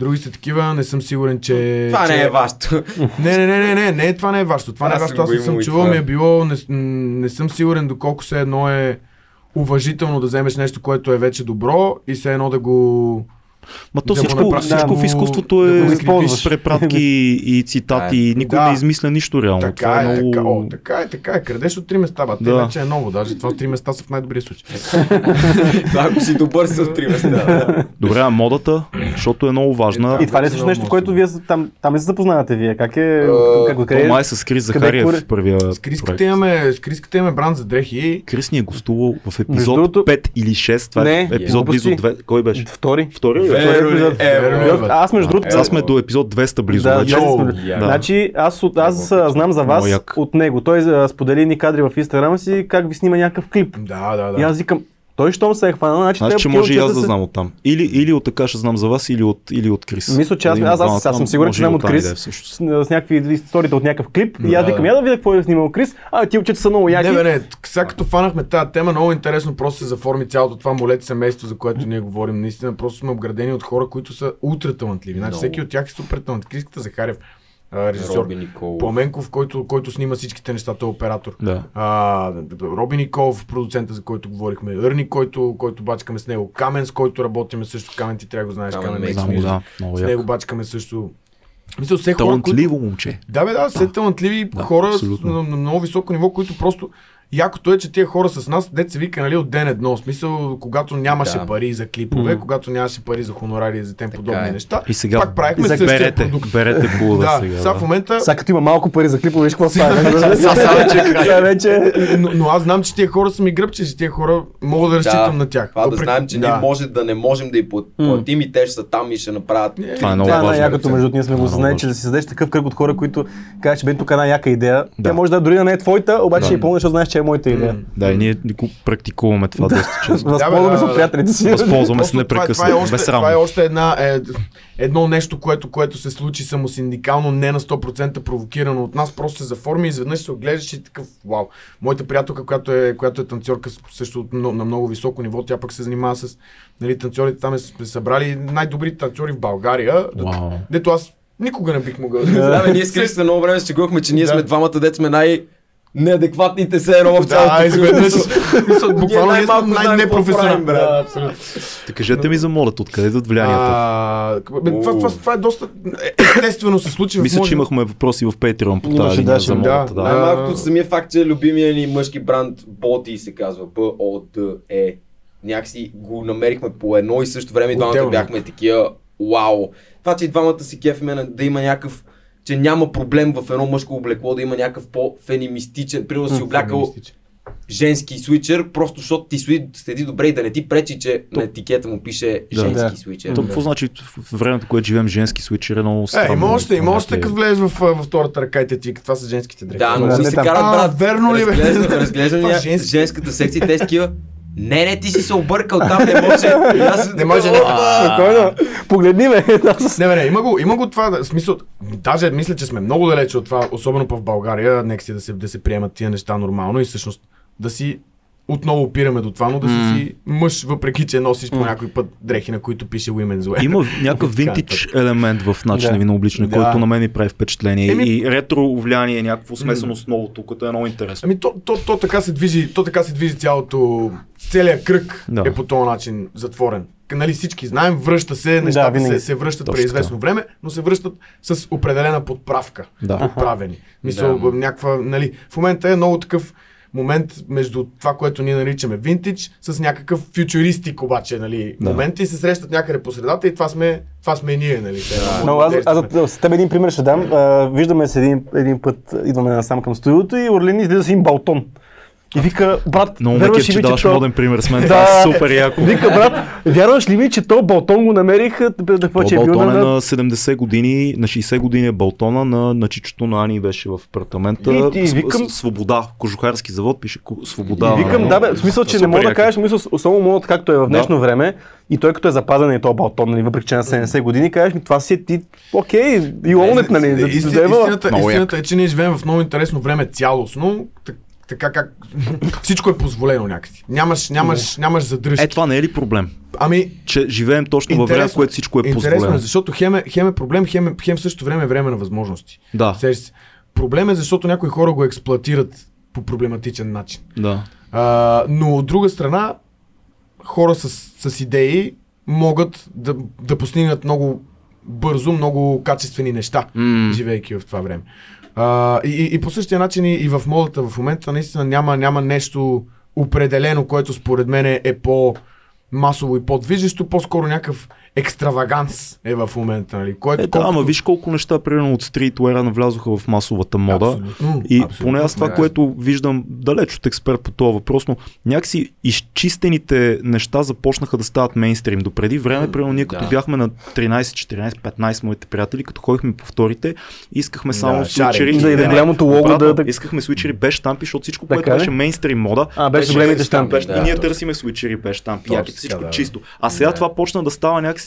Други са такива, не съм сигурен, че... това че... не е вашето. Не, не, не, не, не, не, това не е вашето. Това не е вашето. Аз не съм чувал, ми е било, не, не съм сигурен доколко се едно е уважително да вземеш нещо, което е вече добро и се едно да го... Ма то Да всичко, направи- всичко да в изкуството да е с използваш. препратки и цитати. Никой Да. не измисля нищо реално. Така Това е, е много... така, о, така е, така е. Крадеш от три места, ба. Те Да. вече е ново. Даже това три места са в най-добрия случай. Ако си добър с три места. да. Добре, а модата, защото е много важна. И това ли е също много нещо, което вие там, там ли се запознавате вие? Как е, А, как го къде? май е с Крис Захариев в първия С Криската проект. имаме, с Криската имаме бранд за дрехи. Крис ни е гостувал в епизод другото- 5 или 6. Това Не, е епизод близо глупости. 2. Кой беше? Втори. Втори ли? Е? Аз между другото... Сега сме до епизод 200 близо Да, вече. да. Значи аз, от, аз знам за вас Много як. от него. Той сподели ни кадри в инстаграма си как ви снима някакъв клип. Да, да, И да. аз викам, той щом се е хванал, значи Значи, те че може и аз да знам оттам. Или, или от така ще знам за вас, или от, или от Крис. Мисля, че аз- Един аз- аз- от аз съм сигурен, че знам от Крис. всъщност. с, с някакви истории от някакъв клип. и аз Да, викам, да. я да видя какво е снимал Крис. А, ти момчета са много яки. Не, бе, не, сега като фанахме тази тема, много интересно просто се заформи цялото това молет семейство, за което ние говорим. Наистина, просто сме обградени от хора, които са ултра талантливи. Значи, всеки от тях е супер талант. Криската Захарев, а, режисьор. Роби Никол. Пламенков, който, който снима всичките неща, той е оператор. Да. А, Роби Николов, продуцента, за който говорихме.Ърни, който, който бачкаме с него. Камен, с който работиме също. Камен, ти трябва да го знаеш. Камен Камен, го, Мюзик. да. С него бачкаме също. Мисля, все хора, които... Талантливо момче. Да, бе, да, все талантливи Да, хора абсолютно. на, на много високо ниво, които просто Якото е, че тия хора с нас, дет се вика, нали, от ден едно. В смисъл, когато нямаше Да. пари за клипове, когато нямаше пари за хонорари и за тем подобни е. неща, И сега пак правихме и сега берете, продукт. берете плуда Да, сега. сега в да. момента Сега като има малко пари за клипове, виж какво става. сега вече е но, но аз знам, че тия хора са ми гръбче, че тия хора мога да разчитам на тях. Това да знаем, че ние може да не можем да и плат- платим и те ще са там и ще направят. Това е много е важно. най-якото, между ние сме го Много знаели, че да си създадеш такъв кръг от хора, които кажат, че бе тук една яка идея. Тя може да дори да не е твоята, обаче Да. ще я помниш, защото знаеш, че е моята идея. Да, и ние го практикуваме това доста често. Възползваме се да, да. приятелите си. Възползваме се е непрекъснато. това е още една, е, едно нещо, което, което се случи самосиндикално, не на 100% провокирано от нас, просто се заформи и изведнъж се оглеждаш и такъв, вау. Моята приятелка, която е, която е танцорка също на много високо ниво, тя пък се занимава с нали, танцорите, там е- сме събрали най-добрите танцори в България, Вау. дето аз никога не бих могъл. Да, бе, ние с едно време се чегувахме, че ние Да. сме двамата дет сме най- неадекватните се едно в Да, цялото изведнъж. кръвно. Мисля, Буквално ние сме най-непрофесионални. Да, абсолютно. Та кажете ми за модата, откъде идват влиянията? Това, е доста естествено се случи Мисля, че имахме въпроси в Patreon по тази да, линия за да. модата. Да. Да. Най-малкото самия факт, че любимия ни мъжки бранд Боти се казва B-O-D-E. Някакси го намерихме по едно и също време и двамата бяхме такива вау. Това, че и двамата си кефиме да има някакъв че няма проблем в едно мъжко облекло да има някакъв по-феминистичен, примерно си облякал женски свичер, просто защото ти седи добре и да не ти пречи, че на етикета му пише Да. женски Да. свичер. То какво значи в времето, което живеем женски свичер е много Е, странно. има още, има още като влезеш в, във втората ръка и те ти, това са женските дрехи. Да, но Да, си не се там. карат, А, брат. верно ли, бе? Разглеждам, женски. женската секция, те са такива. Не, не, ти си се объркал там, не може. Аз Не може, не. Спокойно, погледни ме. Не, не, не, има го, има го това, смисъл, даже мисля, че сме много далече от това, особено в България, нека си да се, да се приемат тия неща нормално и всъщност да си отново опираме до това, но да си, си мъж, въпреки че носиш по някой път дрехи, на които пише Women's Wear. Има някакъв винтидж елемент в начина Да. ви на обличане, Да. който на мен ми прави впечатление. Еми- И ретро влияние, някакво смесено с новото, което е много интересно. Ами то, то, то, така се движи, то така се движи цялото, целият кръг Да. е по този начин затворен. нали, всички знаем, връща се, нещата винаги. се, се връщат Точно при известно време, но се връщат с определена подправка. Да. Подправени. Мисъл, Да. някаква, нали, в момента е много такъв момент между това, което ние наричаме винтидж, с някакъв фьючуристик обаче, нали, Да. момент и се срещат някъде по средата и това сме, това сме ние, нали. Но аз, аз, аз с теб един пример ще дам. А, виждаме се един, един път, идваме насам към студиото и Орлин излиза с един балтон. И вика, брат, Много вярваш ли че ми, даваш то- моден пример с мен. Да. Това е супер яко. Вика, брат, вярваш ли ми, че то балтон го намерих, да че е То бил Балтон е на... на 70 години, на 60 години е Балтона, на, на чичото на Ани беше в апартамента. И- и викам- Свобода, кожухарски завод, пише Свобода. И викам, да бе, в смисъл, че не мога да кажеш, в смисъл, особено модът, както е в днешно време, и той като е запазен и то балтон, нали, въпреки че е на 70 години, кажеш ми, това си е ти, окей, и оунет, нали, да ти Исти- взема. истината, е, че ние живеем в много интересно време цялостно, така как всичко е позволено някакси. Нямаш, нямаш, нямаш задръжки. Е, това не е ли проблем? Ами, Че живеем точно във време, в което всичко е Интересно позволено. е, защото хем е, хем е проблем, хем, е, хем в същото време е време на възможности. Да, Сещаш се. Проблем е, защото някои хора го експлуатират по проблематичен начин. да. А, но от друга страна, хора с, с идеи могат да, да постигнат много бързо, много качествени неща, М. живейки в това време. А, и, и, по същия начин и, и в модата в момента наистина няма, няма нещо определено, което според мен е, е по масово и по-движещо, по-скоро някакъв екстраваганс е в момента, нали? Което, Е, да, ама виж колко неща, примерно от стритуера навлязоха в масовата мода. Абсолютно, И абсолютно поне аз това, ясни. което виждам далеч от експерт по този въпрос, но някакси изчистените неща започнаха да стават мейнстрим. Допреди време, примерно ние като да. бяхме на 13, 14, 15 моите приятели, като ходихме по вторите, искахме само Да, свичери. Да, и да Не, не, голямото лого да- да- Искахме свичери без штампи, защото всичко, Така което беше мейнстрим мода, А, беше големите Беше, да, и ние търсиме свичери без штампи. Всичко чисто. А сега това почна да става някакси,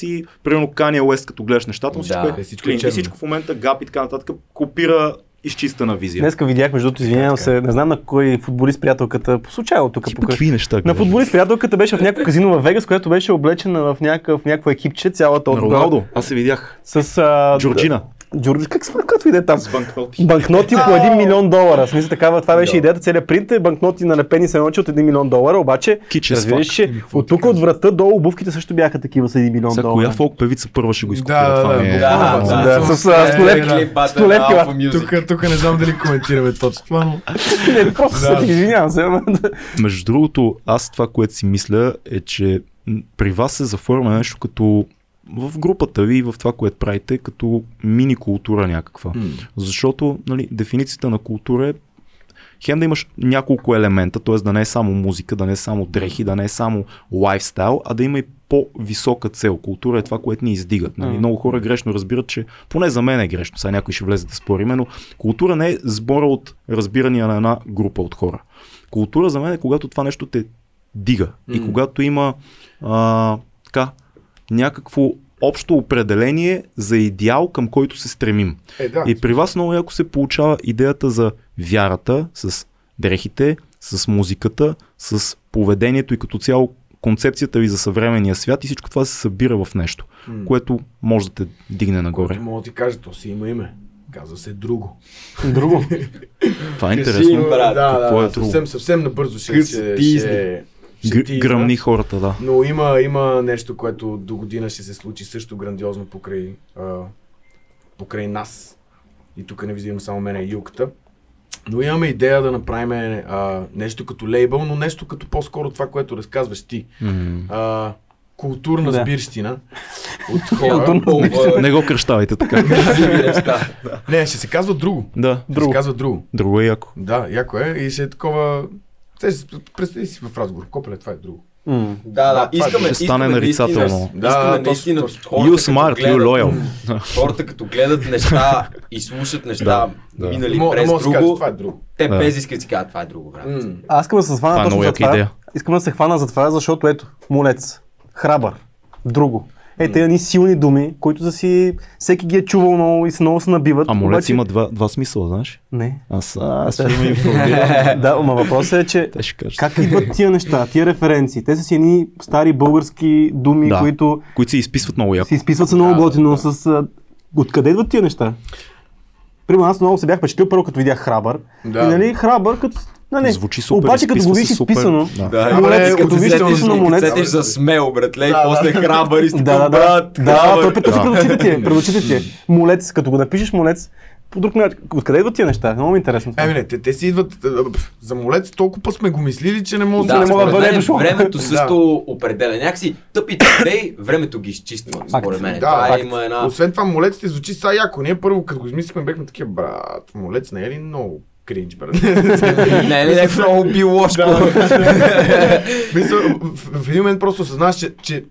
примерно Kanye West, като гледаш нещата, но всичко Да. е Е, всичко е клин. Всичко в момента гап и така нататък копира изчистена визия. Днеска видях, между другото, извинявам се, не знам на кой футболист приятелката, по случайно тук Ти какви неща На футболист приятелката беше в някакво казино в Вегас, което беше облечена в някакъв, някакво екипче, цялата от Роналдо, аз се видях. С а, Джорджина. Джорджи, как се както иде там? С банкноти. Банкноти по 1 милион долара. Смисъл такава, това беше идеята. Целият принт е банкноти налепени се ночи от 1 милион долара, обаче разбираш, че от тук от врата долу обувките също бяха такива с 1 милион Сега долара. коя фолк певица първа ще го изкупира? Да, това да, е... Да, с, столетки. Тук, тук не знам дали коментираме точно това, но... Не, просто Да. се извинявам се. Между другото, аз това, което си мисля е, че при вас се заформя нещо като в групата ви, в това, което правите, като мини култура някаква. Защото нали, дефиницията на култура е хем да имаш няколко елемента, т.е. да не е само музика, да не е само дрехи, да не е само лайфстайл, а да има и по-висока цел. Култура е това, което ни издигат. Нали? М. Много хора грешно разбират, че поне за мен е грешно, сега някой ще влезе да спориме, но култура не е сбора от разбирания на една група от хора. Култура за мен е когато това нещо те дига и М. когато има а, така, някакво общо определение за идеал, към който се стремим. Е, да. И при вас много яко се получава идеята за вярата с дрехите, с музиката, с поведението и като цяло концепцията ви за съвременния свят и всичко това се събира в нещо, М. което може да те дигне нагоре. Който мога да ти кажа, то си има име. Казва се друго. Друго. Това е интересно. брат. да, какво да, е друго? съвсем, съвсем набързо ще, Къс ще, тизни. ще, Гр- тизна. гръмни хората, да. Но има, има нещо, което до година ще се случи също грандиозно покрай, а, покрай нас. И тук не визирам само мене и Юката. Но имаме идея да направим а, нещо като лейбъл, но нещо като по-скоро това, което разказваш ти. М. А, културна Да. сбирщина от хора. Не го кръщавайте така. Не, ще се казва друго. да, Ще се казва друго. друго е яко. Да, яко е. И ще е такова... Те, представи си в разговор. Копеле, това е друго. М. Да, да, това искаме, ще стане искаме нарицателно. Да, искаме наистина точно. хората, You като smart, you гледат- loyal. Хората като гледат неща и слушат неща, Да, да. минали през да си кажа, друго, това е друго. те Да. без искат да си кажат, това е друго, брат. Аз искам да се хвана е точно за това. идея. Искам да се хвана за това, защото ето, мулец, храбър, друго. Е, те ни силни думи, които са си, всеки ги е чувал много и се много се набиват. А молец обаче- има два, два смисъла, знаеш? Не. Аз, аз ще ме информирам. да, ама въпросът е, че как идват тия неща, тия референции? Те са си едни стари български думи, Да. които Които се изписват много яко. се изписват се много Да, готино да. с... а, Откъде идват тия неща? Примерно аз много се бях впечатлил първо като видях храбър. Да. И нали храбър, като Нали, Звучи супер, Обаче като го видиш изписано, Да. Да, не, като видиш звук. молец. Сетиш за смел, братле, и Да, после храбър и си Да, да, да. брат, Да, той петък пред очите ти е. Пред очите ти е. Молец, като го напишеш молец, по друг начин. Откъде идват тия неща? Много ми е интересно. това. Еми не, те, те си идват пф, за молец, толкова сме го мислили, че не мога Да, не мога да бъде дошло. времето също определя. Някакси тъпите идеи, времето ги изчиства, според мен. Да, Това има една... Освен това, молец ти звучи са яко. Ние първо, като го измислихме, бехме такива, брат, молец не е ли много кринч, брат? Не, не, не, много биложко. Мисля, в, в един момент просто осъзнаваш, че, че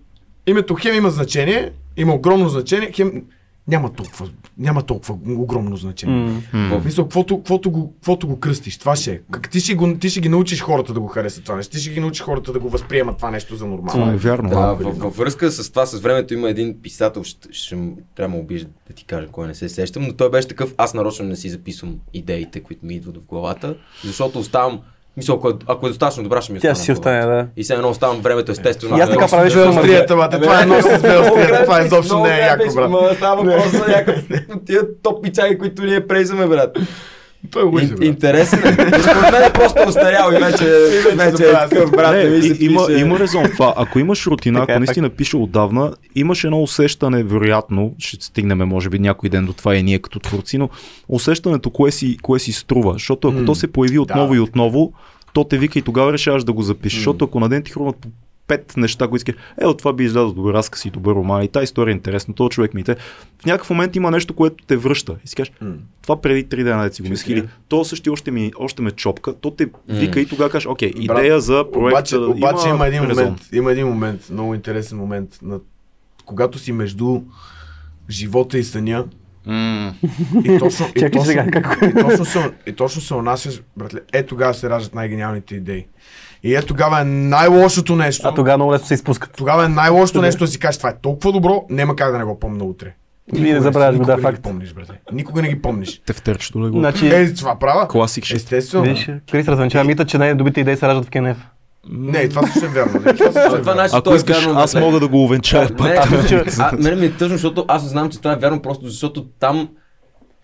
името хем има значение, има огромно значение, хем няма толкова, няма толкова огромно значение. М. В Мисля, каквото, каквото, го, каквото го кръстиш, това ще е. Как ти, ще го, ти ще ги научиш хората да го харесат това нещо, ти ще ги научиш хората да го възприемат това нещо за нормално. Това е вярно. Да, Да, във, във връзка с това, с времето има един писател, ще, ще трябва да убиеш да ти кажа кой не се сещам, но той беше такъв, аз нарочно не си записвам идеите, които ми идват в главата, защото оставам, мисля, ако е, ако е достатъчно добра, ще ми Тя остане си в главата. остане, да. И сега едно оставам времето естествено. И аз така правиш, Две ама- острията, бате, това е нос с две острията, това изобщо не е яко, брат. Става въпрос за някакъв тия топ пичаги, които ние прейзаме, брат. Той е брат. интересен е. Според мен е просто устарял и вече, вече е такъв, брат. Не, и, има, пише. има резон това. Ако имаш рутина, Така е, ако наистина пише отдавна, имаш едно усещане, вероятно, ще стигнем може би някой ден до това и ние като творци, но усещането кое си, кое си струва. Защото ако М. то се появи отново Да. и отново, то те вика и тогава решаваш да го запишеш. Защото ако на ден ти хрумнат по пет неща, които искаш, е, от това би излязъл добър разказ и добър роман и тази история е интересна, този човек ми е. В някакъв момент има нещо, което те връща. И си кажеш, М. това преди три дена си го мисли. Или то също още, ми, още ме чопка, то те вика и тогава кажеш, окей, Брат, идея за проект. Обаче, обаче има, един резон. момент, има един момент, много интересен момент, на, когато си между живота и съня, и точно, и точно, сега, и точно, се, и точно се унасяш, братле, е тогава се раждат най-гениалните идеи. И е тогава е най-лошото нещо. А тогава много лесно се изпускат. Тогава е най-лошото нещо да си кажеш, това е толкова добро, няма как да не го помня утре. И не забравяш го, да, Никога не ги факт. помниш, братле. Никога не ги помниш. Тефтерчето легло. Значи, Е, това права. Класик. Естествено. виж, Крис развенчава мита, че най-добрите идеи се раждат в Кенев. Не, това също е вярно. Не, това също е вярно. значи, Ако е вярно, аз мога да го увенчая Не, а, мене ми е тъжно, защото аз знам, че това е вярно, просто защото там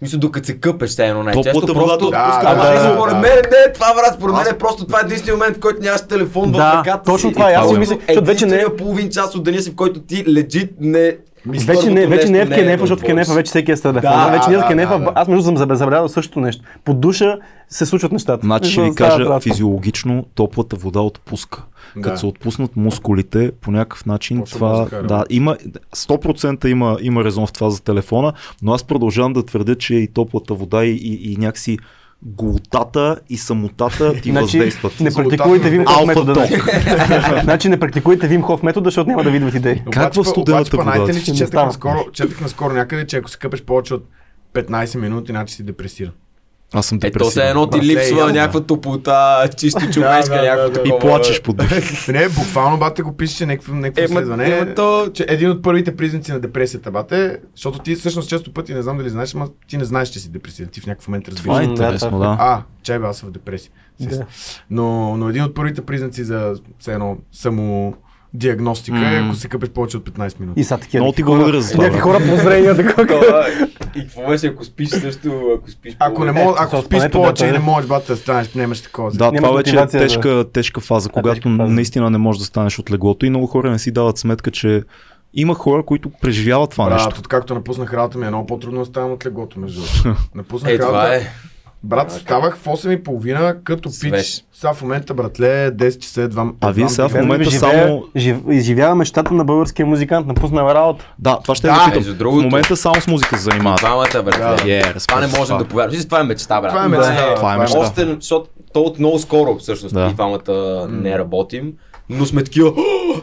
мисля, докато се къпеш, все едно най-често. Топлата Просто... водата Да, отпуска. Ама да, не, да, според да. мен не, това брат, според мен е просто това е единствения момент, в който нямаш телефон в Да, ръката точно си. това е. Аз си Просто мисля, защото вече не е- половин час от деня си, в който ти лежит не... Вече не, вече не е в Кенефа, Кенефа, защото в Кенефа вече всеки е с телефон. Да, вече не е в Кенефа. да, да. Аз между съм забелязал същото нещо. Под душа се случват нещата. Значи ще ви кажа, физиологично топлата вода отпуска. Да. Като се отпуснат мускулите, по някакъв начин Точно това, мозъка да, има, 100% има, има резон в това за телефона, но аз продължавам да твърдя, че и топлата вода и, и, и някакси голтата и самотата ти Значи, въздействат. не практикуйте Вим Хоф метода. да. Значи не практикуйте Вим Хоф метода, защото няма да ви идват идеи. Как в студената обаче, вода? ли, че четах наскоро, четах наскоро някъде, че ако се къпеш повече от 15 минути, значи си депресиран. Аз съм Е, то се депресивен. едно ти липсва ясно. някаква топлота, чисто човешка, да, някакво да, да. И плачеш под дъжд. Не, буквално бате го пише някакво, някакво Е, изследване, е, то- че един от първите признаци на депресията, бате, защото ти всъщност често пъти не знам дали знаеш, ама ти не знаеш, че си депресиран, ти в някакъв момент разбираш. Това е интересно, е да. А, чай бе, аз съм в депресия. Да. Но, но един от първите признаци за все едно само диагностика е, М. ако се къпеш повече от 15 минути. И са такива. Много ти някакви го хора- връзва, Някакви бе. хора прозрения, такова. Това е. И какво беше, ако спиш също, ако спиш Ако не Е, ако спиш повече и не да. можеш, бате, да станеш, нямаш такова. Да, това вече е тежка, тежка фаза, когато наистина не можеш да станеш от леглото и много хора не си дават сметка, че има хора, които преживяват това Брат, нещо. откакто напуснах работа ми е много по-трудно да ставам от леглото, между другото. Напуснах Е, това работа. е. Брат, ставах в 8.30 като Свеж. пич. Сега в момента, братле, 10 часа едва. А вие сега в момента Живее- само- жив- изживява мечтата на българския музикант, напуснал работа. Да, това ще Да, да, питам. другото. В момента само с музика се занимават. Двамата, брат. Да. Е, това не можем това. да повярваме. Това е мечта, брат. Това е мечта, това е мечта. Още, защото то от много скоро, всъщност, Да. и двамата не работим, но сме такива.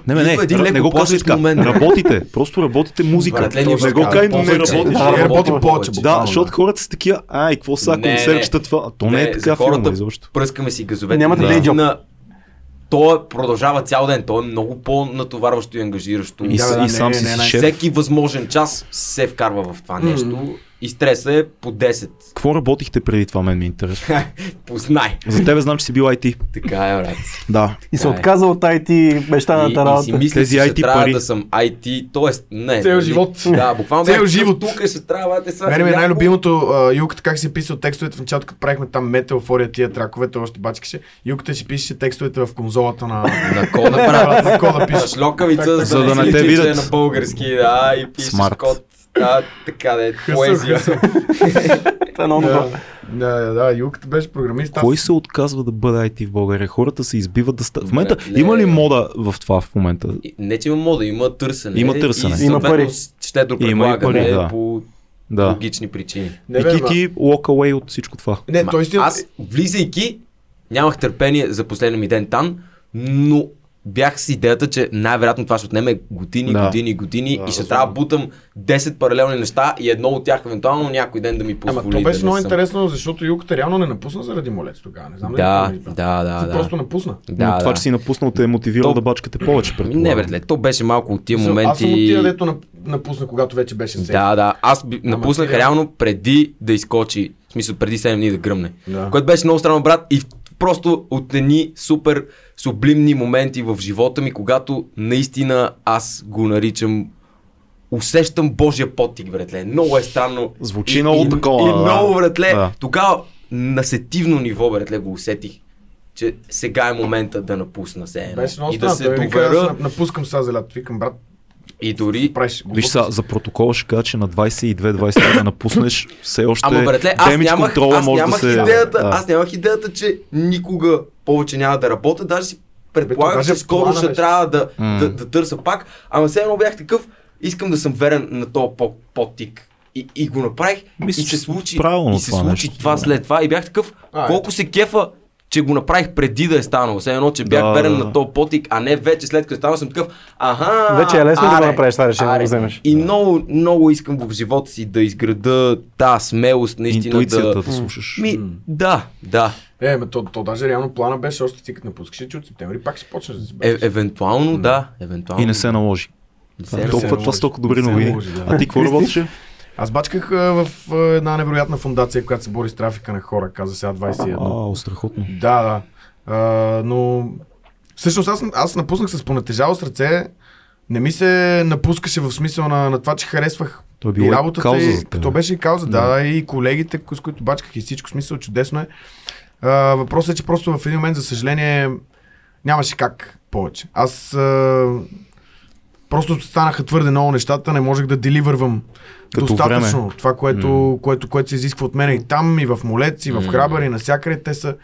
Не, не, не, един не го казвай така. момент. Работите, просто работите музика. Не го кай, кажем не работиш. Да, работим повече. Да, защото хората са такива, ай, какво са Не, концертчета това? То не, е така хората филма изобщо. Пръскаме си газовете. Нямате Да. То е- продължава цял ден. То е много по-натоварващо и ангажиращо. И, Да, и сам не, си не, не. шеф. Всеки възможен час се вкарва в това нещо. И стреса е по 10. Какво работихте преди това, мен ми е интересно. Познай. За тебе знам, че си бил IT. Така е, брат. Да. И се е. отказа от IT И, мечтаната и си работа. мисля, Тези че ще IT трябва пари. да съм IT, т.е. не. Цел нали? живот. Да, буквално Цел живот. Тук ще трябва да. Мене ми е най-любимото, а, Юката как си писал текстовете в началото, като правихме там метал, фория, тия траковете, още бачкаше. Юката си пишеше текстовете в конзолата на, На кода, брат. на кода пише. Шлокавица, За да не те е видят. на български, да, и пишеш Смарт. код. Да, така да е, поезия. Това е много добро. Да, да, да, Юката беше програмист. Кой се отказва да бъде IT в България? Хората се избиват да ста... В момента Братле. има ли мода в това в момента? Не, че има мода, има търсене. Има търсене. И Има пари. щедро Има и предлагане пари, да. по Да. логични причини. Не, И ти, ти walk away от всичко това. Не, той истина... Аз, влизайки, нямах търпение за последния ми ден там, но бях с идеята, че най-вероятно това ще отнеме години, Да. години, години Да, и ще разумно. трябва да бутам 10 паралелни неща и едно от тях евентуално някой ден да ми позволи Ама то беше да много съм. интересно, защото Юката реално не напусна заради молец тогава. Не знам ли Да, брат? да, да, Ти да. просто напусна. Да, Но това, да. че си напуснал, те е мотивирал То- да бачкате повече, предполагам. Не, братле, то беше малко от тия Аз съм от моменти. тия, дето нап- напусна, когато вече беше сейф. Да, да. Аз би, Ама напуснах ти реално- преди да изкочи. В смисъл, преди 7 дни да гръмне. Да. Което беше много странно, брат. И просто от едни супер сублимни моменти в живота ми, когато наистина аз го наричам усещам Божия потик, братле. Много е странно. Звучи И- много и, такова, И да. много, братле. Да. Тогава на сетивно ниво, братле, го усетих, че сега е момента да напусна се едно. Беше много И да се аз доверя. нап- напускам сега за лято. Викам, брат, И дори правиш. Виж сега, за протокола ще кажа, че на 22-23 да напуснеш, все още Ама братле, аз нямах, контрола аз може нямах да се... идеята, да. аз нямах идеята, че никога повече няма да работя, даже си предполагах, че скоро ще беше. трябва да, М. да, да, търся пак, ама все едно бях такъв, искам да съм верен на този по- подтик. И, и го направих Мисля, и че се случи, правилно и се това случи нещо. това след това и бях такъв, А, колко се кефа, че го направих преди да е станало. Все едно, че бях Да, верен да, на да. този потик, а не вече след като е станал съм такъв, аха, Вече е лесно да го аре, направиш това решение, да аре. го вземеш. И много, много искам в живота си да изграда тази смелост, наистина Интуицията да... да слушаш. Ми, да, да. Е, ме, то, то даже реално плана беше още ти като напускаш, че от септември пак ще почнеш да си. Е, евентуално, да. Евентуално. И не се наложи. Не се толкова, това наложи. са толкова добри новини. да. А ти какво работеше? Аз бачках в една невероятна фундация, която се бори с трафика на хора, каза сега 21. А, страхотно. Да, да. А, но всъщност аз, аз напуснах с понатежало с ръце. Не ми се напускаше в смисъл на, на това, че харесвах То било и работата. кауза и, то беше и кауза, да, да, и колегите, с които бачках и всичко. Смисъл, чудесно е. А, въпросът е, че просто в един момент, за съжаление, нямаше как повече. Аз а, просто станаха твърде много нещата, не можех да деливървам Като достатъчно време. това, което, М. което, което се изисква от мен и там, и в Молец, и в М. Храбър, и навсякъде те са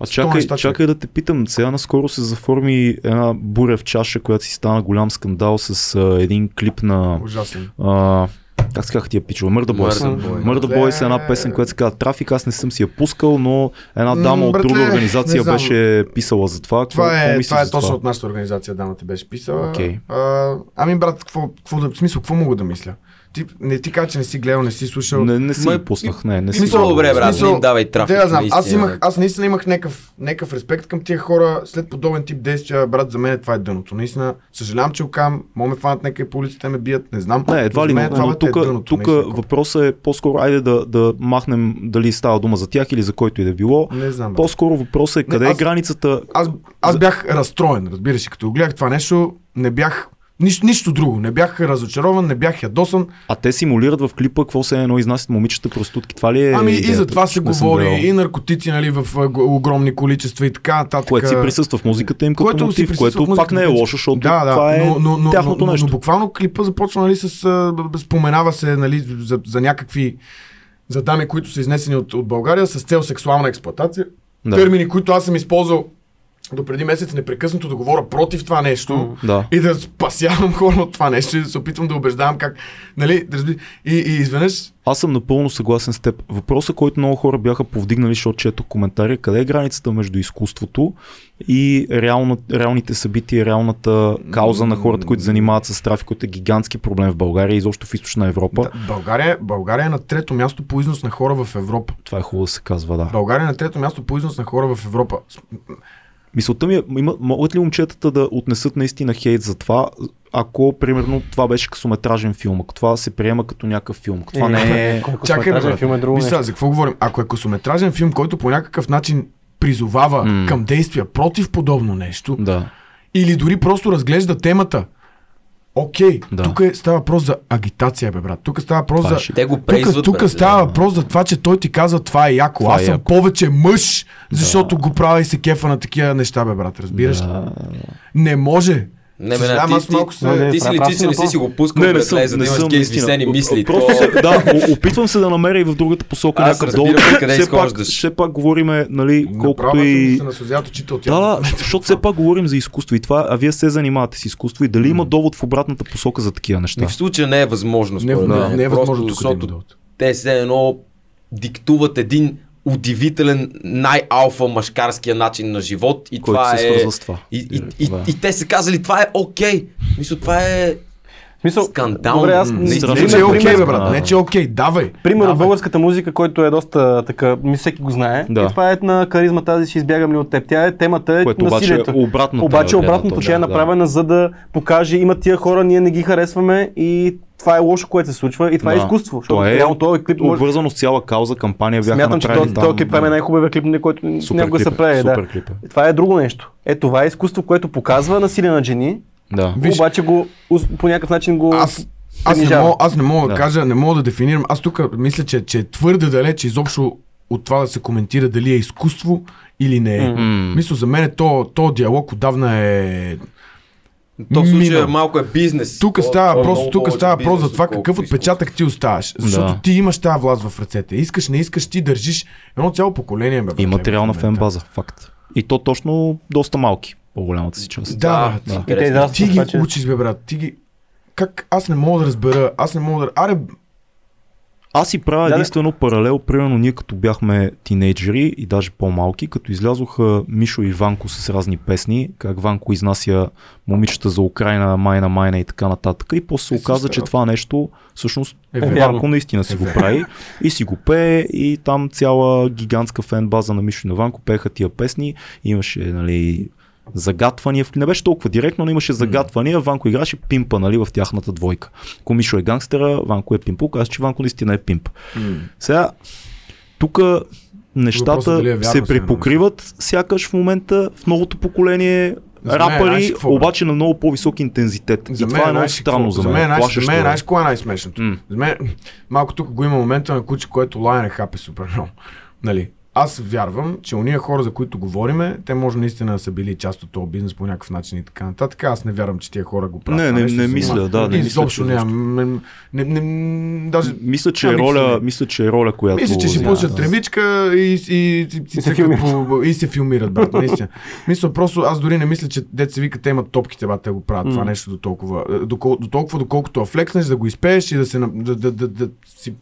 А чакай, неща, чакай да те питам. Сега наскоро се заформи една буря в чаша, която си стана голям скандал с а, един клип на... ужасен. А, как се тия пичове? Мърда Бойс. Мърда Бойс е една песен, която се казва Трафик. Аз не съм си я пускал, но една дама от друга организация беше писала за това. Това е, това е точно от нашата организация, дамата беше писала. Окей. А, ами брат, какво, какво в смисъл, какво мога да мисля? Ти, не ти кажа, че не си гледал, не си слушал. Не, не си Ма, ги пуснах, не, не си. Смисъл, добре, брат, не им давай трафик. Да знам, аз, наистина. имах, аз наистина имах някакъв, някакъв респект към тия хора след подобен тип действия. Брат, за мен това е дъното. Наистина, съжалявам, че окам, мога ме фанат някъде по улиците, ме бият, не знам. Не, едва ли, мен но, това но бе, е тук, дъното, тук въпросът е по-скоро, айде да, да махнем дали става дума за тях или за който и да било. Не знам. брат. По-скоро въпросът е къде аз- е границата. Аз, аз бях разстроен, разбираш, като го гледах това нещо, не бях нищо, нищо друго. Не бях разочарован, не бях ядосан. А те симулират в клипа какво се едно изнасят момичета проститутки. Това ли е Ами и идеята? за това се Не говори, и наркотици, нали, в огромни количества и така нататък. Което си присъства в музиката им като Което си мотив, присъства което пак не е лошо, защото да, да, това е но, но, но, тяхното но, нещо. Но, буквално клипа започва нали, с... Споменава се нали, за, за някакви за дами, които са изнесени от, от България с цел сексуална експлоатация. Да. Термини, които аз съм използвал до преди месец непрекъснато да говоря против това нещо Да. и да спасявам хора от това нещо и да се опитвам да убеждавам как, нали, и, и изведнъж Аз съм напълно съгласен с теб. Въпросът, който много хора бяха повдигнали, защото чето коментари, къде е границата между изкуството и реална, реалните събития, реалната кауза на хората, които занимават с трафик, който е гигантски проблем в България и изобщо в източна Европа. да, България, България е на трето място по износ на хора в Европа. Това е хубаво да се казва, да. България е на трето място по износ на хора в Европа. Мисълта ми е, има, могат ли момчетата да отнесат наистина хейт за това, ако, примерно, това беше късометражен филм, ако това се приема като някакъв филм, ако това не е... Чакай, филм е друго нещо. за какво говорим? Ако е късометражен филм, който по някакъв начин призовава М. към действия против подобно нещо, Да. или дори просто разглежда темата, окей, Да. тук е, става въпрос за агитация, бе, брат. Тук става въпрос Това за... е. Те го Тук, тук става да. въпрос за това, че той ти казва това е яко. Това Аз е съм яко. повече мъж, защото го правя и се кефа на такива неща, бе, брат. Разбираш ли? Да. Не може. Не, бе, Съжалявам, не, аз ти, малко се- Не, ти си личи, си че не си си го пускал Не, не съм, леза, да не имаш такива извисени мисли. Просто То- се, да, опитвам се да намеря и в другата посока Аз някакъв долу. къде Все пак, все пак говориме, нали, колкото и... се Да, защото все пак говорим за изкуство и това, а вие се занимавате с изкуство и дали има довод в обратната посока за такива неща? В случая не е възможно. Не, е възможно защото те все едно диктуват един удивителен, най-алфа мъжкарския начин на живот и Който това се е... свързва с това. И, и, и, Да. и, те са казали, това е окей. Мисля, това е... В Смисъл, Скандално. Добре, аз М, не- страшно. Не, не- че е окей, пример- бе, брат. Да. Не, че е окей. Давай. Пример от Давай. българската музика, който е доста така, ми всеки го знае. Да. И това е на харизма тази, ще избягам ли от теб. Тя е темата е Което обаче насилието. е обратната Обаче обратното, тя е да. направена за да покаже, има тия хора, ние не ги харесваме и това е лошо, което се случва и това е Да. изкуство. Защото То е реално този клип може... Обвързано с цяла кауза, кампания бяха Смятам, че този, този клип е най-хубавия клип, на който Супер някога клип се е, прави. Да. Супер клип е. Това е друго нещо. Е, това е изкуство, което показва насилие на жени, Да. Виж- обаче го, по някакъв начин го Аз, аз, не мога, аз не мога да. Кажа, не мога да дефинирам. Аз тук мисля, че, че е твърде далеч изобщо от това да се коментира дали е изкуство или не е. М. Мисля, за мен то, то диалог отдавна е... То в случая Минал. малко е бизнес. Тук става е въпрос, тук става за това какъв отпечатък ти оставаш. Защото Да. ти имаш тази власт в ръцете. Искаш, не искаш, ти държиш едно цяло поколение. Бе, И материална фен-база, факт. И то точно доста малки, по-голямата си част. Да, Да, да. Ти това, ги че- учиш, бе, брат. Ти ги... Как? Аз не мога да разбера. Аз не мога да... Аре, Аз си правя Да, да. единствено паралел, примерно ние като бяхме тинейджери и даже по-малки, като излязоха Мишо и Ванко с разни песни, как Ванко изнася момичета за Украина, майна, майна и така нататък. И после се Е, оказа, че това нещо всъщност Е, Ванко наистина си Е, го прави и си го пее и там цяла гигантска фен база на Мишо и на Ванко пееха тия песни. Имаше, нали, загатвания. Не беше толкова директно, но имаше загатвания. Ванко играше пимпа нали, в тяхната двойка. Ако Мишо е гангстера, Ванко е пимпо. Каза, че Ванко наистина е пимп. Сега, тук нещата е вярно, се припокриват, сякаш в момента в новото поколение За знаеш рапъри, какво, бе? обаче на много по-висок интензитет. За и мен, това е много странно какво? за За мен. за мен, е. знаеш, кое е най-смешното? М. За мен, малко тук го има момента на куче, което лая не хапе супер много. Нали? Аз вярвам, че уния хора, за които говориме, те може наистина да са били част от този бизнес по някакъв начин и така нататък. Аз не вярвам, че тия хора го правят. Не, не, нещо не за мисля, да, не Изобщо че нямам. Не, не, не, не, даже Мисля, че е роля, мисля, че е роля, която... Мисля, че ще пуснат да. тревичка и, и, и, и, се филмират. по, и се филмират, брат, наистина. Мисля, просто аз дори не мисля, че деца вика, те имат топките, брат, те го правят това нещо до толкова. е, До, до толкова, доколкото я флекнеш, да го изпееш и да се, да, да, да, да, си,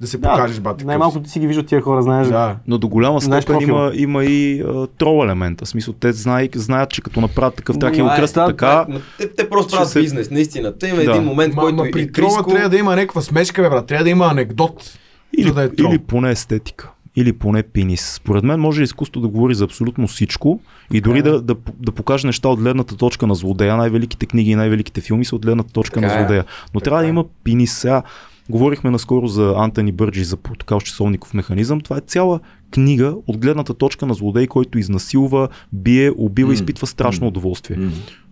да се покажеш, брат. такъв Най-малко ти си ги виждат тия хора, знаеш. Да. Но до голяма Знаеш степен има, има и а, трол елемента. В смисъл, те знаят, знаят, че като направят такъв, да Това го е, кръстят да, така. Ма Те, те просто правят се- бизнес, наистина. Те има Да. един момент, Ма, който ма и при трола Криско... трябва да има някаква смешка, бе, брат. Трябва да има анекдот. Или, да е трол. или поне естетика. Или поне пенис. Според мен може изкуство да говори за абсолютно всичко и дори е. да, да, да покаже неща от гледната точка на злодея. Най-великите книги и най-великите филми са от гледната точка Така на е. злодея. Но Така трябва да е. има пенис. Сега говорихме наскоро за Антони Бърджи, за протокал часовников механизъм. Това е цяла книга от гледната точка на злодей, който изнасилва, бие, убива, М. изпитва страшно удоволствие. М.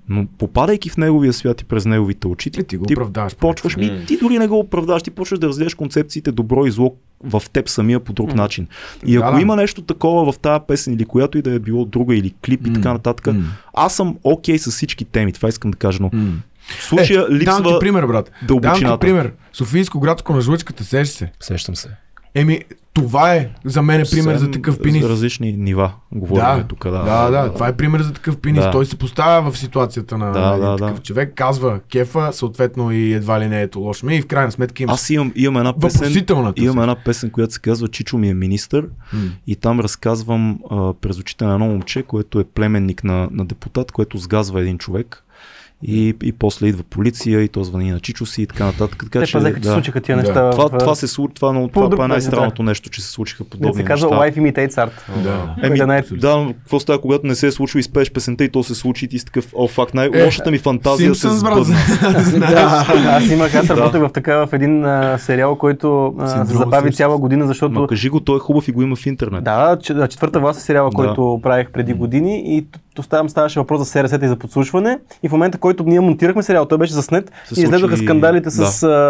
Но попадайки в неговия свят и през неговите очи, Ти, ти го ти оправдаваш. почваш, ми, ти дори не го оправдаш, ти почваш да разгледаш концепциите добро и зло в теб самия по друг начин. И ако да. има нещо такова в тази песен или която и да е било друга или клип и така нататък, аз съм окей с всички теми, това искам да кажа, но. В случая ти липсва пример, брат. Давам ти дълбочината. пример. Софийско градско на жлъчката, сеш се. Сещам се. Еми, това е за мен е пример за такъв пенис. За различни нива говорим Да, тук. Да, да, да, това е пример за такъв пенис. Да. Той се поставя в ситуацията на Да, един да, такъв да. човек, казва кефа, съответно и едва ли не ето лошо ми и в крайна сметка има Аз имам, имам една песен, имам една песен, която се казва Чичо ми е министър М. и там разказвам а, през очите на едно момче, което е племенник на, на депутат, което сгазва един човек И, и после идва полиция и то звъни на Чичо си и така нататък. Така, Те че, пазеха, че да. случиха тия Да. неща. Това, в, това се случи, това, но, това, това е най-странното нещо, че се случиха да подобни се казва неща. Life Imitates Art. Да. Еми, Да, не- да, какво става, когато не се е случило и спееш песента и то се случи и ти си такъв, о, факт, най-лошата ми фантазия се сбъдна. Да, аз имах, аз работех в така в един сериал, който се забави цяла година, защото Ма кажи го, той е хубав и го има в интернет. Да, че- да, четвърта власт е сериала, Да. който правих преди години и то там ставаше въпрос за СРС-та и за подслушване. И в момента, който ние монтирахме сериал, той беше заснет Се и излезоха случи- скандалите с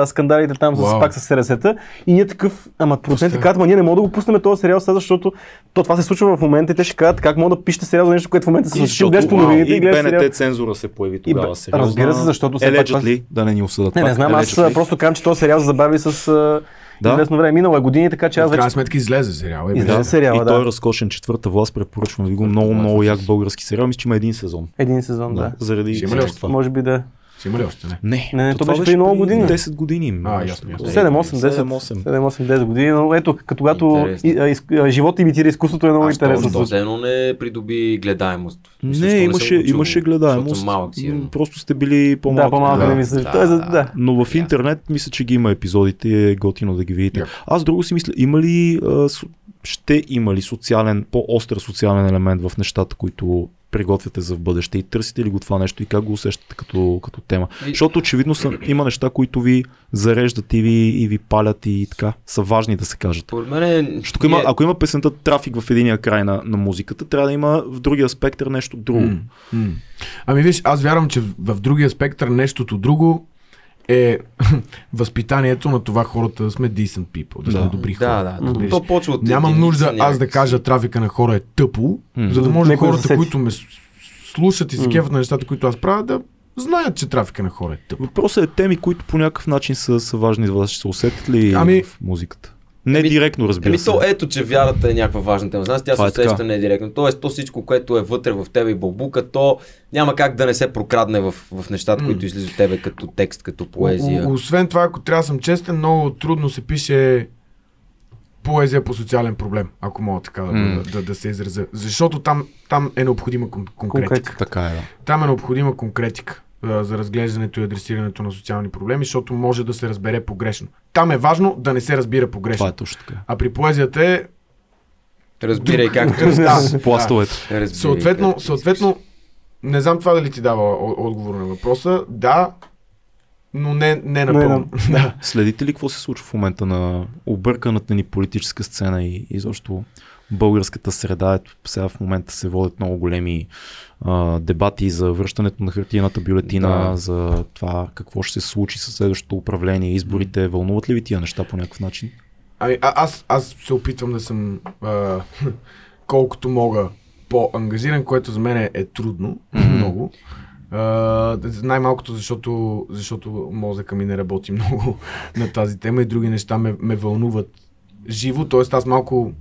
скандалите там с, Уау. пак с СРС-та. И ние такъв, ама продуцентите казват, ма ние не можем да го пуснем този сериал сега, защото то това се случва в момента и те ще кажат как мога да пишете сериал за нещо, което в момента се случва. Ти гледаш по новините и и гледаш сериал. БНТ цензура се появи тогава. сериозна. разбира се, защото пак Еледжат това- ли? Да не ни осъдат Не, не пак. знам, аз просто казвам, че този сериал се забави с Да. известно време. Минало е години, така че аз В крайна сметка излезе сериал. Е, Излезе да. сериала, и той е да. разкошен четвърта власт, препоръчвам ви го. Много, много як български сериал. Мисля, че има един сезон. Един сезон, да. Заради Ще има ли това. Може би да. Ще има ли още? Не. Не, Не, то това беше преди много години. 10 години. А, ясно, ясно. такова. 7-8, 10. 7-8. 7-8-10 години, но ето, като когато живот имитира изкуството е много интересно. то, то едно не придоби гледаемост. Не, имаше, имаше гледаемост. малък сигурно. М, Просто сте били по-малки. Да, по-малко Да. не мисля. Да, е за- да. да. Но в интернет мисля, че ги има епизодите е готино да ги видите. Аз друго си мисля, има ли, ще има ли социален, по-остър социален елемент в нещата, които приготвяте за в бъдеще и търсите ли го това нещо и как го усещате като, като тема? И- Защото очевидно са, има неща, които ви зареждат и ви, и ви палят и така са важни да се кажат. Мен е... Защото ако има, ако има песента трафик в единия край на, на музиката, трябва да има в другия спектър нещо друго. М, м. Ами виж, аз вярвам, че в в другия спектър нещото друго е възпитанието на това хората да сме decent people, да, Да. сме добри хора. Да, да. разбираш? То почва от Нямам нужда аз да кажа трафика на хора е тъпо, М. за да може Някой да хората, се които ме слушат и се кефат на нещата, които аз правя, да знаят, че трафика на хора е тъпо. Въпросът е теми, които по някакъв начин са, са важни за вас. Ще се усетят ли Ами- в музиката? Не Еми- директно, разбира Еми се. то ето, че вярата е някаква важна тема. Нас тя се е усеща така. не директно. Тоест, то всичко, което е вътре в тебе и бълбука, то няма как да не се прокрадне в, в нещата, които излизат от тебе като текст, като поезия. О- Освен това, ако трябва да съм честен, много трудно се пише поезия по социален проблем, ако мога така да, да, да, да се изразя. Защото там, там е необходима кон- конкретика. Конкретика. Така е, да. Там е необходима конкретика за разглеждането и адресирането на социални проблеми, защото може да се разбере погрешно. Там е важно да не се разбира погрешно. Това е точно така. А при поезията е... Разбирай как. да, Пластовете. Разбирай Съответно, как. съответно, не знам това дали ти дава отговор на въпроса. Да, но не, не напълно. Да. Следите ли какво се случва в момента на обърканата ни политическа сцена и изобщо българската среда? Ето, сега в момента се водят много големи а, дебати за връщането на хартияната бюлетина, Да. за това какво ще се случи с следващото управление, изборите. Вълнуват ли ви тия неща по някакъв начин? Ами, а, аз, аз се опитвам да съм а, колкото мога по-ангажиран, което за мен е, е трудно, много. А, най-малкото, защото, защото мозъка ми не работи много на тази тема и други неща ме, ме вълнуват живо, т.е. аз малко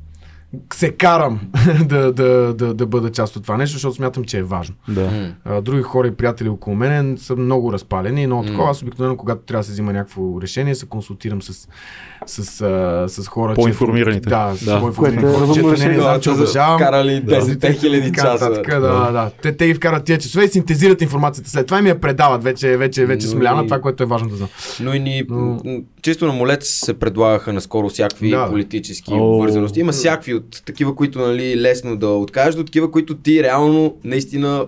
се карам да, да, да, да бъда част от това нещо, защото смятам, че е важно. Да. А, други хора и приятели около мен са много разпалени, но такова аз обикновено, когато трябва да се взима някакво решение, се консултирам с, с, а, с хора. По-информираните. Да, с Да. по-информирани Което е хора, знам, че Да, уважавам. Вкарали Да. 10 хиляди часа. Да, да. Те, те ги вкарат тия часове и синтезират информацията след това и ми я предават. Вече, вече, вече Но смляна и- това, което е важно да знам. Но и ни, Но- чисто на молец се предлагаха наскоро всякакви Да. политически обвързаности. Има всякакви от такива, които нали, лесно да откажеш, до такива, които ти реално наистина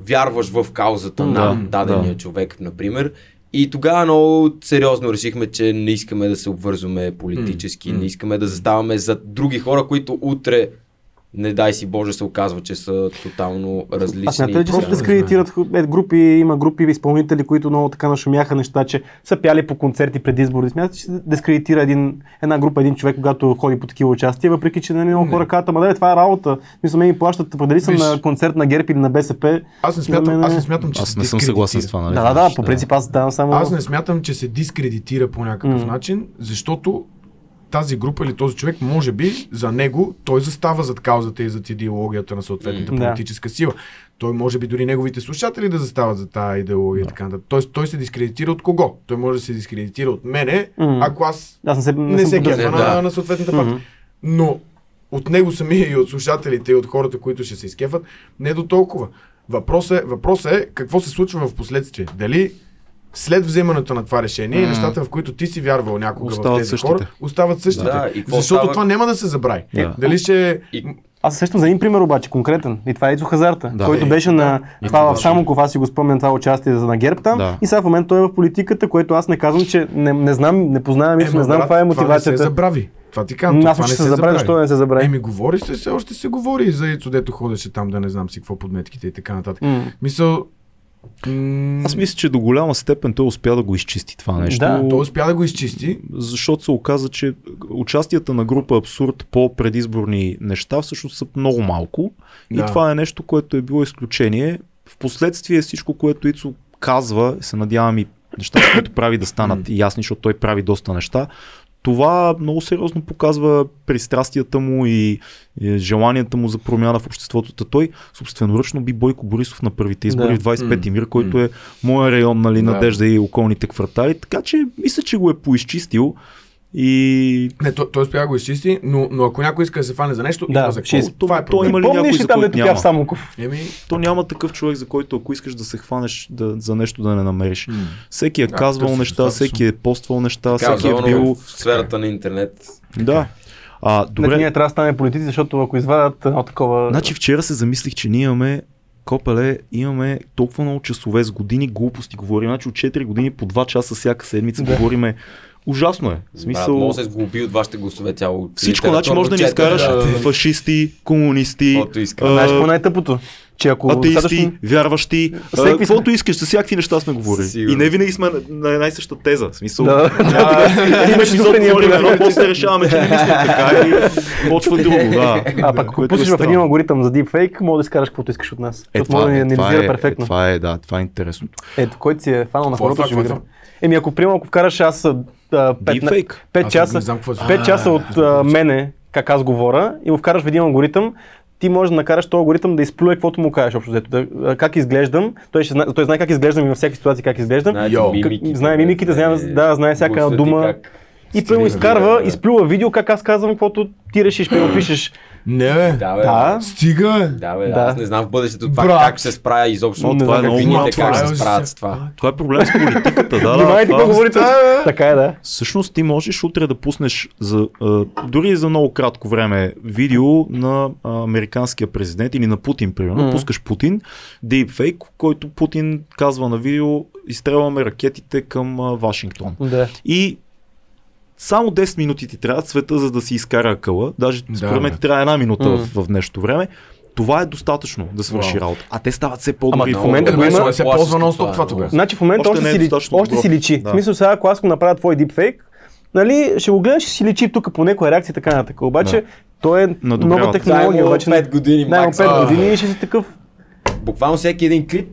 вярваш в каузата М, на да, дадения да. човек, например. И тогава много сериозно решихме, че не искаме да се обвързваме политически, М. не искаме да заставаме за други хора, които утре, не дай си Боже, се оказва, че са тотално различни. А смятате че се Просто не дискредитират е, групи, има групи изпълнители, които много така нашумяха неща, че са пяли по концерти преди избори. Смятате, че се дискредитира един, една група, един човек, когато ходи по такива участия, въпреки че нали, много Не. хора казват, ама да, това е работа. Мисля, ме ми плащат, дали съм Виж. на концерт на ГЕРБ или на БСП. Аз не смятам, мен е- аз не смятам, че Аз се не съм съгласен с дискредитира. това, нали? Да, да, да, по принцип аз давам само... Аз не смятам, че се дискредитира по някакъв М. начин, защото тази група или този човек, може би, за него, той застава зад каузата и зад идеологията на съответната. Да. политическа сила. Той може би дори неговите слушатели да застават за тази идеология и така. Тоест той се дискредитира от кого? Той може да се дискредитира от мене, М. ако аз Аз не се, не се кефа Не, на, да. на съответната партия. Мгм. Но от него самия и от слушателите и от хората, които ще се изкефат, не до толкова. Въпросът е, въпросът е какво се случва в последствие. Дали след вземането на това решение, М. нещата, в които ти си вярвал някога Остават в тези същите. хора, остават същите. Да, Защото става? това няма да се забрави. Да. Дали ще... И Аз се сещам за един пример обаче, конкретен. И това е Ицо Хазарта, Да. който Е, беше на И това това в Самоков, аз си го спомням това участие за на ГЕРБ там. Да. И сега в момента той е в политиката, което аз не казвам, че не, не знам, не познавам Ицо, Ема, не знам брат, каква е Това не се мотивацията. забрави. Това ти казвам. Това Аз ще се забравя, защо не се забрави. Еми, говори се, все още се говори за Ицо, дето ходеше там да не знам си какво подметките и така нататък. Мисъл, м- Аз мисля, че до голяма степен той успя да го изчисти това нещо. Да, той успя да го изчисти. защото се оказа, че участията на група Абсурд по предизборни неща всъщност са много малко. И Да. това е нещо, което е било изключение. Впоследствие всичко, което Ицо казва, се надявам и нещата, които прави да станат ясни, защото той прави доста неща. Това много сериозно показва пристрастията му и, желанията му за промяна в обществото. Та той собственоръчно би Бойко Борисов на първите избори Да. в 25-ти М. мир, който е моя район, нали, Да. Надежда и околните квартали. Така че мисля, че го е поизчистил и Не, той, той успя да го изчисти, но, но ако някой иска да се фане за нещо, Да, има за из- Това е проблем. има ли някой, Помниш за ли там, бях няма? Самоков? Еми, то няма такъв човек, за който ако искаш да се хванеш да, за нещо да не намериш. м. Всеки е Да, казвал неща, достатъчно. всеки е поствал неща, така, всеки е бил... в сферата на интернет. Да. А, Добре. добре, Ние трябва да станем политици, защото ако извадят едно такова... значи вчера се замислих, че ние имаме Копеле, имаме толкова много часове с години глупости говорим. Значи от 4 години по 2 часа всяка седмица Да. говориме. Ужасно е. В Брат, смисъл... може да се сглоби от вашите гласове цяло. Всичко, значи може да ни изкараш четене, да. фашисти, комунисти, а, Знаеш какво е най-тъпото? Че ако атеисти, достатъчно... вярващи, Всеки сме. каквото искаш, с всякакви неща сме говорили. И не винаги сме на, на една и съща теза. В смисъл, Да. един епизод шизофрения говорим едно, после решаваме, че не мислим така и почва друго. Да. А пък ако пуснеш е в един странно. алгоритъм за deepfake, може да изкараш каквото искаш от нас. Е, Защото може да това, ни е, това, анализира е, перфектно. е, това е, да, това е интересното. Ето, който си е фанал на е хората, това, ще е. Еми, ако примерно, ако вкараш аз 5, Deepfake. 5 Аз часа, не знам какво е това. 5 часа от мене, как аз говоря, и го вкараш в един алгоритъм, ти можеш да накараш този алгоритъм да изплюе каквото му кажеш общо взето. Да, как изглеждам, той, ще знае, той знае как изглеждам и във всяка ситуация как изглеждам. Знаете Йо. мимиките, Знае мимиките, знае- знае да, знае всяка дума. как. И Стига, изкарва, изплюва видео как аз казвам, каквото ти решиш, първо пишеш. Не, бе. Да, бе. Да. Стига, бе. Да, бе, да. Да. Аз не знам в бъдещето това Брат. как ще се справя изобщо. Но това е много Фините как проблем. се справят с това. Това е проблем с политиката, да, да. Внимавайте това- какво говорите. Така е, да. Всъщност ти можеш утре да пуснеш за, дори за много кратко време видео на американския президент или на Путин, примерно. Пускаш Путин, в който Путин казва на видео изстрелваме ракетите към Вашингтон. Да. И само 10 минути ти трябва света, за да си изкара акъла. Даже Да, според мен ти трябва една минута Мгм. в, в днешното време. Това е достатъчно да свърши Вау. работа. А те стават все по-добри. Ама в момента Е, го бе, има- ще се ползва нон това стоп е това тогава. Значи в момента Още още, не е си, още си личи. Да. В смисъл сега, ако аз го направя твой дипфейк, нали, ще го гледаш и си личи тук по някоя реакция и така нататък. Обаче, Да. то е нова технология, обаче 5 години най макс. 5 А. години и ще си такъв. Буквално всеки един клип.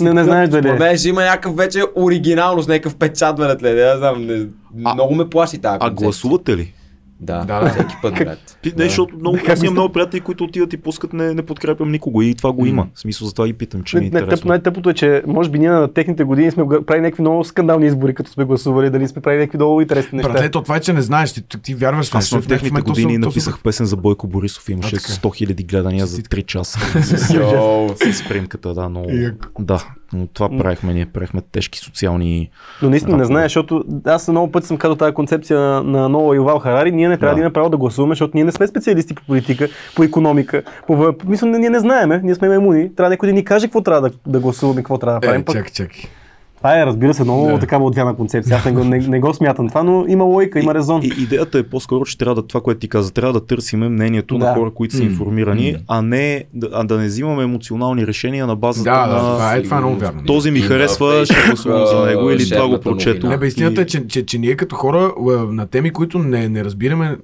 Не, не знаеш дали. Според мен ще има някакъв вече оригиналност, някакъв печат, бе, не, не знам. Не, А- много ме плаши тази А концепция. гласувате ли? Да, Да, всеки път, брат. Ти, Да. не, защото много, Как аз имам много приятели, които отиват и пускат, не, не подкрепям никого и това го има. В смисъл, затова ги питам, че ми е Не, не, тъп, интересно. най-тъпото е, че може би ние на техните години сме правили някакви много скандални избори, като сме гласували, дали сме правили някакви много интересни неща. Братле, то това е, че не знаеш, ти, ти вярваш в Аз нещо. в техните то години то написах песен за Бойко Борисов и имаше А, така. 100 000 гледания за 3 часа. С примката, да. Як. Да, но това правихме, ние правихме тежки социални... Но наистина не знаеш, защото аз много пъти съм казал тази концепция на, на Нова Ювал Харари. Ние не трябва да. Да. имаме право да гласуваме, защото ние не сме специалисти по политика, по економика. По, мисля, ние не знаеме, ние сме маймуни. Трябва някой да ни каже какво трябва да, да гласуваме, какво трябва да правим. Е, чакай, чакай. Това е, разбира се, много Да. такава отвяна концепция. Аз не го, не, не го смятам това, но има лойка, има резон. И, идеята е по-скоро, че трябва да, това, което ти каза, трябва да търсиме мнението Да. на хора, които са информирани, а не да, а да не взимаме емоционални решения на базата Да, на... да, това е, това е много вярно. Този ми И харесва, ще гласувам за него или това го новина. Не, бе, истината И- е, че, че, че ние като хора а, на теми, които не, не разбираме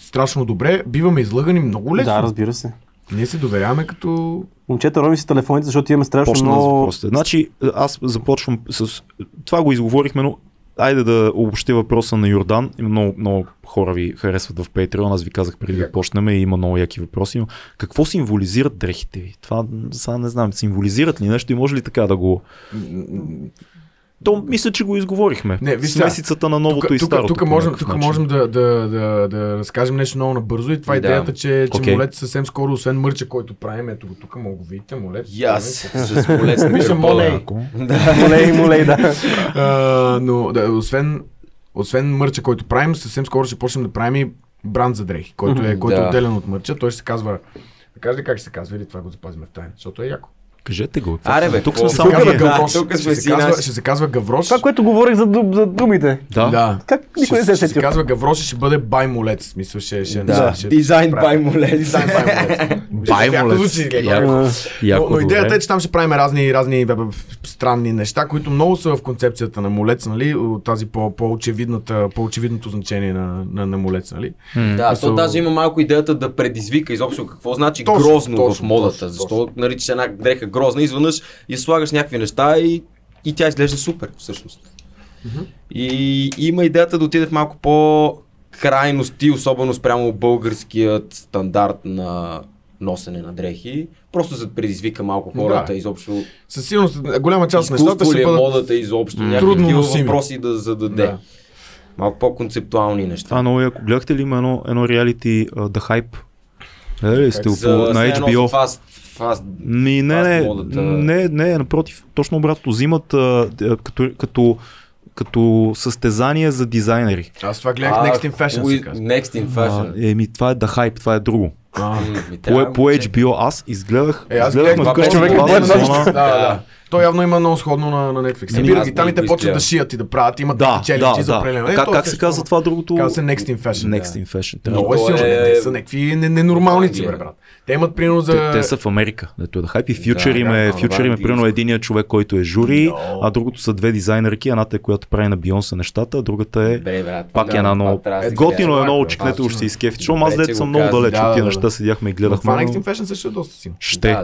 страшно добре, биваме излъгани много лесно. Да, разбира се. Ние се доверяваме като... Момчета, роми си телефоните, защото имаме страшно Почна много... Значи, аз започвам с... Това го изговорихме, но айде да обобщя въпроса на Йордан. Има много, много хора ви харесват в Patreon. Аз ви казах преди да почнем и има много яки въпроси. Но какво символизират дрехите ви? Това сега не знам. Символизират ли нещо и може ли така да го... То мисля, че го изговорихме. Не, виж с на новото тук, и старото. Тук, можем, тук можем да, да, да, да разкажем нещо много набързо и това е Да. идеята, че, че Окей. молет съвсем скоро, освен мърча, който правим, ето го тук, мога го видите, молет. И аз с молец Пише гърба. молей. Молей, молей, да. А, но да, освен, освен мърча, който правим, съвсем скоро ще почнем да правим и бранд за дрехи, който е, който е отделен от мърча. Той ще се казва да кажете как ще се казва или това го запазим в тайна, защото е яко. Кажете го. Аре, бе, тук какво? сме само ние. тук сме ще, се казва, ще се казва Гаврош. Това, което говорих за, за думите. Да. Да. Как никой не ще, се ще се сетил? казва Гаврош и ще бъде бай молец. В Смисъл ще, ще, Да, ще, дизайн ще- бай молец. Дизайн бай молец. Бай Яко молец. звучи, леко. Яко. А, Яко, но, идеята е, че там ще правим разни, разни странни неща, които много са в концепцията на молец, нали? от Тази по, по-очевидната, по-очевидното значение на, на, на молец, нали? Да, то даже има малко идеята да предизвика изобщо какво значи грозно в модата. Защо наричаш една дреха грозна, изведнъж я слагаш някакви неща и, и тя изглежда супер, всъщност. И има идеята да отиде в малко по крайности, особено спрямо българският стандарт на носене на дрехи. Просто за да предизвика малко хората, Да. изобщо Със сигурност, голяма част от нещата ще е бъдат... модата изобщо, М. някакви Трудно такива въпроси да зададе. Да. Малко по-концептуални неща. Това много яко. Гледахте ли има едно, едно реалити uh, The Hype? Ли сте го За по, на HBO? за Фаст, фаст, Ми, не, не, не, не, напротив, точно обратно. Взимат а, като, като, като състезание за дизайнери. Аз това гледах А, Next in Fashion, казва. Next in Fashion. А, еми, това е The Hype, това е друго. А, По, по да. HBO аз изгледах, Е, аз изгледахме гледах вкъщи човек е. Да, да, Да. да. То явно има много сходно на, на Netflix. Еми, Събират аз ги там и те почват да шият и да правят. Имат Да, такива да, челенджи за да. определено. Е, Как, как се казва това другото? Казва се Next in Fashion. Next in Fashion. Много е силно. е- Те са някакви не- ненормалници, бе, брат. Те имат примерно за... Те, са в Америка. Дето е да хайп и фьючер им е, е примерно единият човек, който е жури, а другото са две дизайнерки, едната е която прави на Бионса нещата, а другата е пак една много... Готино е много, чекнете, ще- ще се изкефи. Защото аз дето съм много далеч Да, от тия неща, седяхме и гледахме. това Next in Fashion също е доста силно. Ще.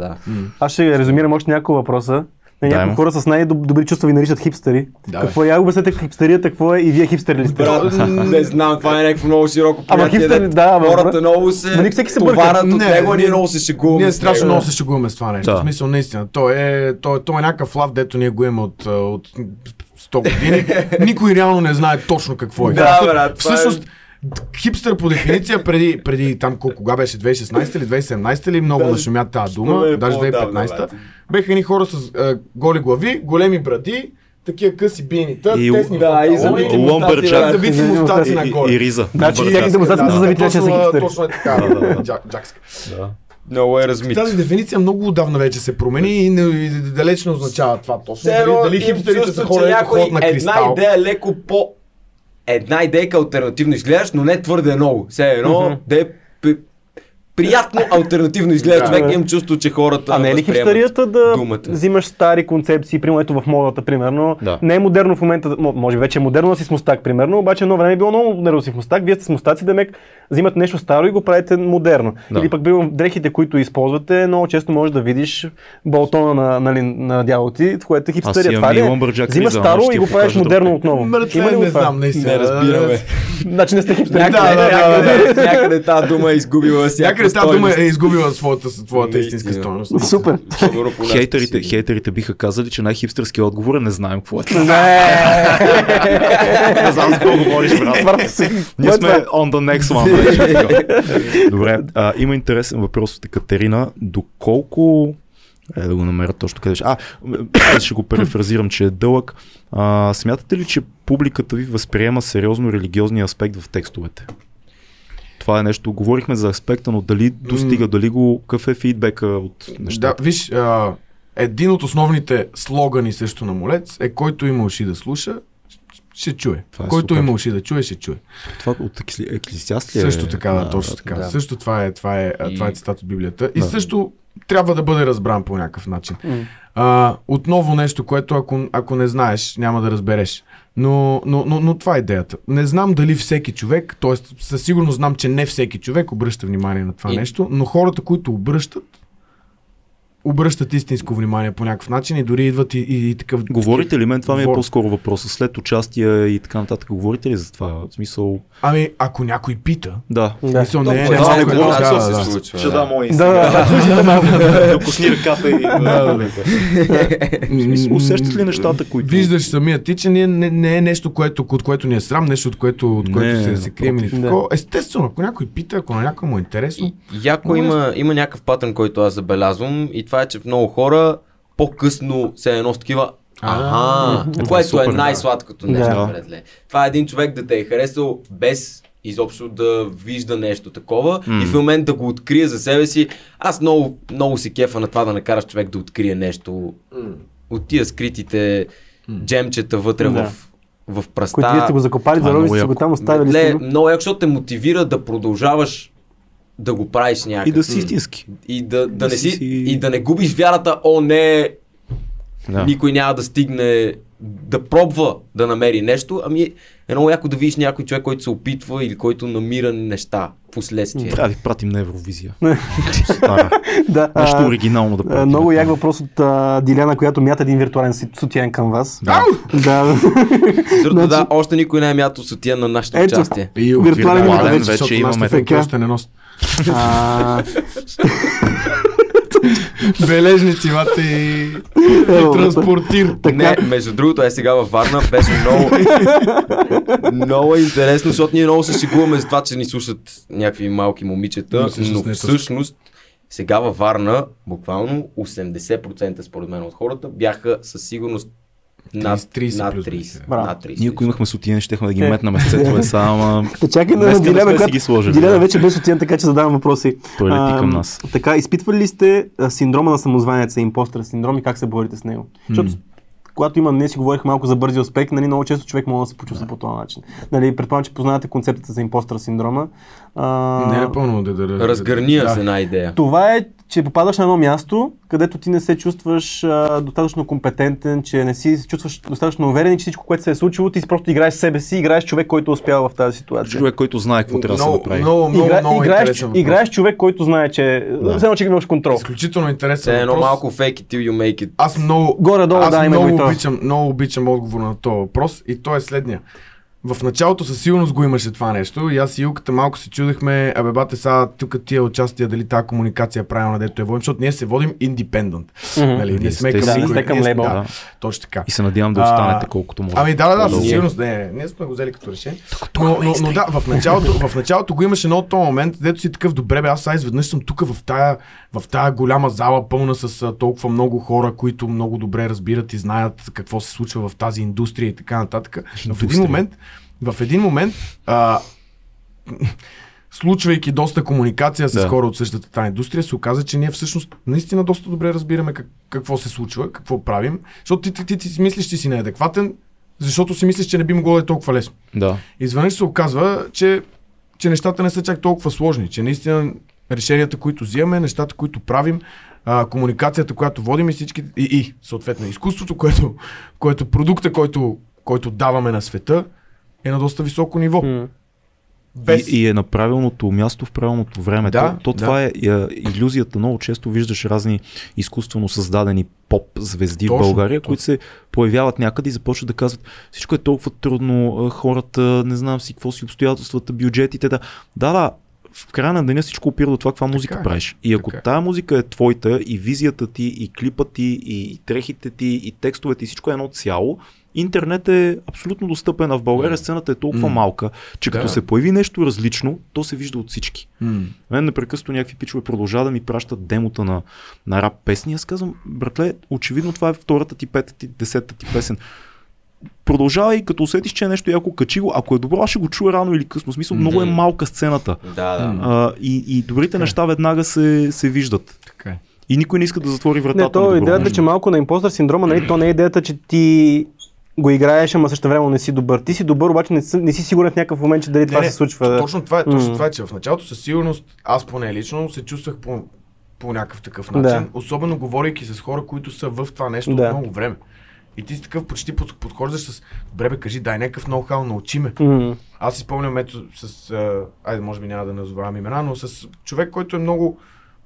Аз ще резюмирам още няколко въпроса. На Дай някои хора с най-добри чувства ви наричат хипстери. Да, бе. какво е? Я обяснете хипстерията, какво е и вие хипстери ли сте? Брат, не знам, това е някакво много широко Ама понятие. хипстер, дето да, ама Хората много се Ма ник всеки се бърка. товарят от Не, него, ние много се шегуваме. Ние страшно много се шегуваме с това нещо. Да. В смисъл, наистина. То е, то е, то е някакъв лав, дето ние го имаме от, от 100 години. Никой реално не знае точно какво е. Да, брат, е- Всъщност, хипстер по дефиниция преди, преди там колко кога беше 2016 или 2017 или много нашумя тази дума, е даже по-отдавна, 2015 брат. Беха едни хора с а, голи глави, големи бради, такива къси бинита, И- тесни Да, и панталони, завити Ломбърджак. мустаци, завити И- мустаци И, нагоре. и, и риза. Значи демонстрации Да, са да, завити че са точно, хипстери. точно е така, джак- джакска. Много е размит. Тази дефиниция много отдавна вече се промени и, не, и далеч не означава това точно. Дали, дали хипстерите са хора, някой на една кристал. идея леко по... Една идейка альтернативно изглеждаш, но не твърде много. Все едно Мгм. да е п- приятно алтернативно изглежда Да. човек. Имам чувство, че хората А не е ли хипстерията да думата. взимаш стари концепции, примерно ето в модата, примерно. Да. Не е модерно в момента, мо- може вече е модерно да си с мустак, примерно, обаче едно време е било много модерно да си с мустак. Вие сте с мустаци, да мек взимат нещо старо и го правите модерно. Да. Или пък примерно дрехите, които използвате, много често можеш да видиш болтона на, нали, на дядо ти, в което е имам Това ли е? Криза, старо и го правиш модерно отново. Мъртве, Има ли го не знам. Не разбираме. Значи не сте някъде, някъде тази дума е изгубила всяка Някъде тази дума е изгубила своята, твоята Наистина. истинска стойност. Супер. Хейтерите, хейтерите биха казали, че най-хипстърски отговор е не знаем какво е. Не. Не знам за какво говориш, брат. Ние сме on the next one. Добре, има интересен въпрос от Екатерина. Доколко е да го намеря точно къде ще. А, аз ще го перефразирам, че е дълъг. А, смятате ли, че публиката ви възприема сериозно религиозния аспект в текстовете? Това е нещо, говорихме за аспекта, но дали достига, дали го, какъв е фидбека от Да, нещата? виж, а, един от основните слогани също на Молец е който има уши да слуша, ще чуе. Това е който супер. има уши да чуе, ще чуе. Това от екли- еклесиаст ли е? Също така, да, точно така. да. Също това е, това е, И- това е цитат от Библията. И Да. също трябва да бъде разбран по някакъв начин. М. А, отново нещо, което ако, ако не знаеш, няма да разбереш. Но, но, но, но това е идеята. Не знам дали всеки човек, т.е. със сигурност знам, че не всеки човек обръща внимание на това И- нещо, но хората, които обръщат, обръщат истинско внимание по някакъв начин и дори идват и, и, и такъв... Говорите ли, мен това ми е Говор- по-скоро въпроса, след участие и така нататък, говорите ли за това? В смисъл, Ами, ако някой пита, да. Да. мисъл, не е... Не е това малко- е да, да, се да. случва. Ще дам мой Да, Докосни ръката и... В смисъл, Усещаш ли нещата, които... Виждаш самия ти, че не, не, не е нещо, което, от което ни е срам, нещо, от което, от което Не, се, се крием или такова. Естествено, ако някой пита, ако на някой му е интересно, Яко има, има някакъв патърн, който аз забелязвам и това е, че много хора по-късно се едно с такива е което супер, е да. най-сладкото нещо Да. пред ле. Това е един човек да те е харесал без изобщо да вижда нещо такова и в момент да го открие за себе си. Аз много, много се кефа на това да накараш човек да открие нещо от тия скритите джемчета вътре Да. в, в пръста. които вие сте го закопали, е зарови много сте го там, оставили Ле, много яко, защото те мотивира да продължаваш да го правиш някак. И да си истински. И да, да, Да не си си, и да не губиш вярата, о не, Да. никой няма да стигне да пробва да намери нещо, ами е много яко да видиш някой човек, който се опитва или който намира неща в последствие. Трябва да ви пратим на Евровизия. Да, Нещо оригинално да пратим. много як въпрос от а, Диляна, която мята един виртуален сутиен към вас. Да. Да. Защото да, Значи- още никой не е мятал сутия на нашето Ето. участие. И Виртуален виртуален вече вече, имаме. нашите Така. още не носят. Бележници, мате и, и транспортир. Така. Не, между другото, е сега във Варна, беше много, много интересно, защото ние много се шегуваме за това, че ни слушат някакви малки момичета, Но е всъщност сега във Варна, буквално 80% според мен от хората бяха със сигурност над 30 над плюс 30. Браво. Над 30. Ние ако имахме сутиен, щехме да ги метнаме с цветове са, ама Та чакай на Диляна, която ги сложили, Диляна да. вече без сутиен, така че задавам въпроси. той лети А, към нас. Така, изпитвали ли сте а, синдрома на самозванеца, импостър синдром и как се борите с него? Защото когато има, ние си говорих малко за бързи успех, нали, много често човек може да се почувства по този начин. Нали, предполагам, че познавате концепцията за импостър синдрома. А, Не е пълно да, да, да Разгърния да. се една идея. Това е, че попадаш на едно място, където ти не се чувстваш а, достатъчно компетентен, че не си се чувстваш достатъчно уверен и че всичко, което се е случило, ти просто играеш себе си, играеш човек, който е успял в тази ситуация. Човек, който знае какво трябва да се направи. много, много, Игра, много играеш, играеш човек, който знае, че Да. все едно, че имаш контрол. Изключително интересен е едно малко fake it till you make it. Аз много, Горе-долу, аз да, много обичам, много обичам отговор на този въпрос и то е следния. В началото със сигурност го имаше това нещо и аз и Юката малко се чудехме, абе бате сега тук тия участия, дали тази комуникация е правилна, дето я водим, защото ние се водим индепендент. Нали, не сме към, никой. сте към Ние лейбъл. Да, точно така. И се надявам да А, останете колкото може. Ами да, да, да, със сигурност. Не, ние сме го взели като решение. Но, но, но да, в началото, в началото го имаше едно този момент, дето си такъв, добре бе, аз сега изведнъж съм тук в тая, в тая голяма зала, пълна с толкова много хора, които много добре разбират и знаят какво се случва в тази индустрия и така нататък. Но в един момент, в един момент, а, случвайки доста комуникация с Да. хора от същата тази индустрия, се оказа, че ние всъщност наистина доста добре разбираме как, какво се случва, какво правим, защото ти, ти, ти, ти мислиш, че си неадекватен, защото си мислиш, че не би могло да е толкова лесно. Да. Изведнъж се оказва, че, че нещата не са чак толкова сложни, че наистина решенията, които взимаме, нещата, които правим, а, комуникацията, която водим и всички, и, и съответно изкуството, което, което продукта, който, който даваме на света, е на доста високо ниво. Без... И, и е на правилното място в правилното време. Да, то, то да. това е, е иллюзията. Много често виждаш разни изкуствено създадени поп звезди Точно, в България, точно. които се появяват някъде и започват да казват всичко е толкова трудно, а, хората, не знам си какво си обстоятелствата, бюджетите. Да, да, да в края на деня всичко опира до това, каква музика е. правиш. И ако Така е. тая музика е твоята и визията ти, и клипът ти, и трехите ти, и текстовете, и всичко е едно цяло, интернет е абсолютно достъпен, а в България сцената е толкова М. малка, че като Да. се появи нещо различно, то се вижда от всички. М. Мен непрекъснато някакви пичове продължават да ми пращат демота на, на рап песни. Аз казвам, братле, очевидно това е втората ти, петата ти, десетата ти песен. Продължавай, като усетиш, че е нещо яко, качи го. Ако е добро, аз ще го чуя рано или късно. В смисъл, много е малка сцената. Да, да. А, и, и добрите Така е. неща веднага се, се виждат. Така е. И никой не иска да затвори вратата. Не, то идеята, че малко на импостър синдрома, нали, то не е идеята, че ти го играеш, ама също време не си добър. Ти си добър, обаче не, си- не си сигурен в някакъв момент, че дали това Не, не, се случва. Точно това е, точно М. това е, че в началото със сигурност, аз поне лично се чувствах по, по някакъв такъв начин. Да. Особено говорейки с хора, които са в това нещо Да. от много време. И ти си такъв почти под, подхождаш с, добре бе, кажи, дай някакъв ноу-хау, научи ме. М. Аз си спомням ето с, а, айде може би няма да назовавам имена, но с човек, който е много,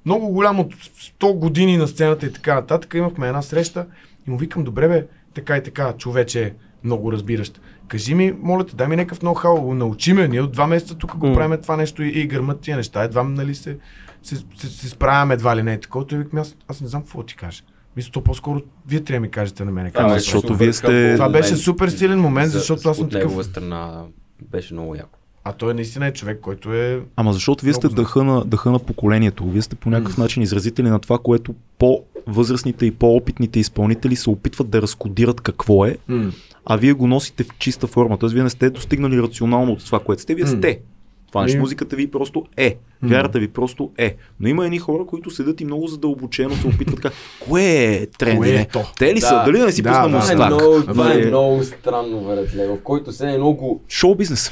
много голям от 100 години на сцената и така нататък. Имахме една среща и му викам, добре бе, така и така, човече много разбиращ. Кажи ми, моля те, дай ми някакъв ноу-хау, научи ме, ние от два месеца тук го правим това нещо и, и гърмат тия неща, едва нали се, се, се, се справяме едва ли не. Такова, той викам, аз, аз не знам какво да ти кажа. Мисля, то по-скоро вие трябва да ми кажете на мене. Как беше защото супер вие сте- това беше момент супер силен момент, за- защото аз съм от негова такъв. страна беше много яко. А той наистина е човек, който е... Ама защото вие сте дъха на, дъха на поколението. Вие сте по някакъв начин изразители на това, което по-възрастните и по-опитните изпълнители се опитват да разкодират какво е, М. а вие го носите в чиста форма. Тоест вие не сте достигнали рационално от това, което сте, вие сте. Това нещо, музиката ви просто е. Вярата ви просто е. Но има едни хора, които седят и много задълбочено се опитват така, кое е тренди? Кое е? Те ли са? Да. Дали да не си Да, пусна да, Това е, мустак? много, това е много странно, братле, в който се е много Шоу бизнес.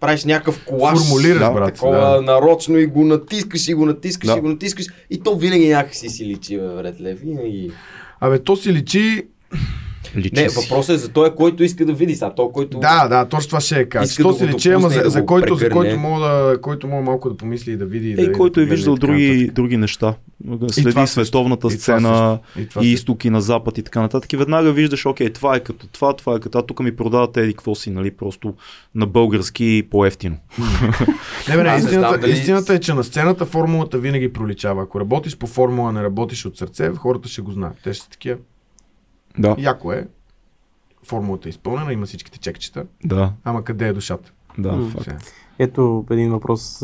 Правиш някакъв колаж. Формулираш, Да, брат. Такова Да. нарочно и го натискаш и го натискаш Да. и го натискаш и то винаги някакси си личи, бе, братле. Винаги. Абе, то си личи... Личи Не, въпросът е за той, който иска да види сега. Той, който... Да, да, точно това ще е. Иска То да си го личи, ама и за, да за, който, за който мога, да, който мога малко да помисли и да види. и да, Ей, който е виждал и други, други неща. Следи това световната И сцена. И и изток и на запад и така нататък. И веднага виждаш, окей, това е като това, това е като. А тук ми продавате еди какво си, нали, просто на български и по-ефтино. Не, бе, не, истината е, че на сцената формулата винаги проличава. Ако работиш по формула, не работиш от сърце, хората ще го знаят. Те ще са такива. Да, Яко е. Формулата е изпълнена, има всичките чекчета. да, Ама къде е душата? да, М. факт. Ето един въпрос.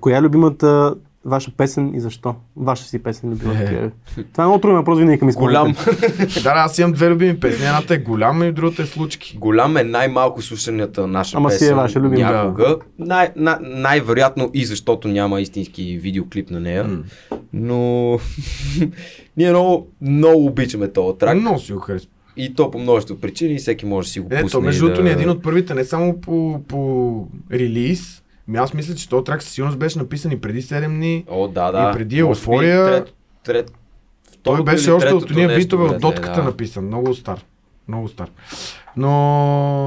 Коя е любимата ваша песен и защо? Ваша си песен любима. Е. Това е много труден въпрос винаги към Голям. изпълнителите. Да, да, аз имам две любими песни. Едната е голяма и другата е случки. Голям е най-малко слушанията наша Ама си е песен ваша любима. някога. Най- най- най-вероятно и защото няма истински видеоклип на нея. Но ние много, много обичаме този трак. Много си го харесвам. И то по множество причини, и всеки може да си го пусне. Ето, между другото да... ни е един от първите, не само по, по релиз. Ми аз мисля, че този трак със сигурност беше написан и преди 7 дни. О, да, да. И преди Еуфория- Трет, трет, Той беше още от уния битове от братле, дотката да. написан. Много стар. Много стар. Но,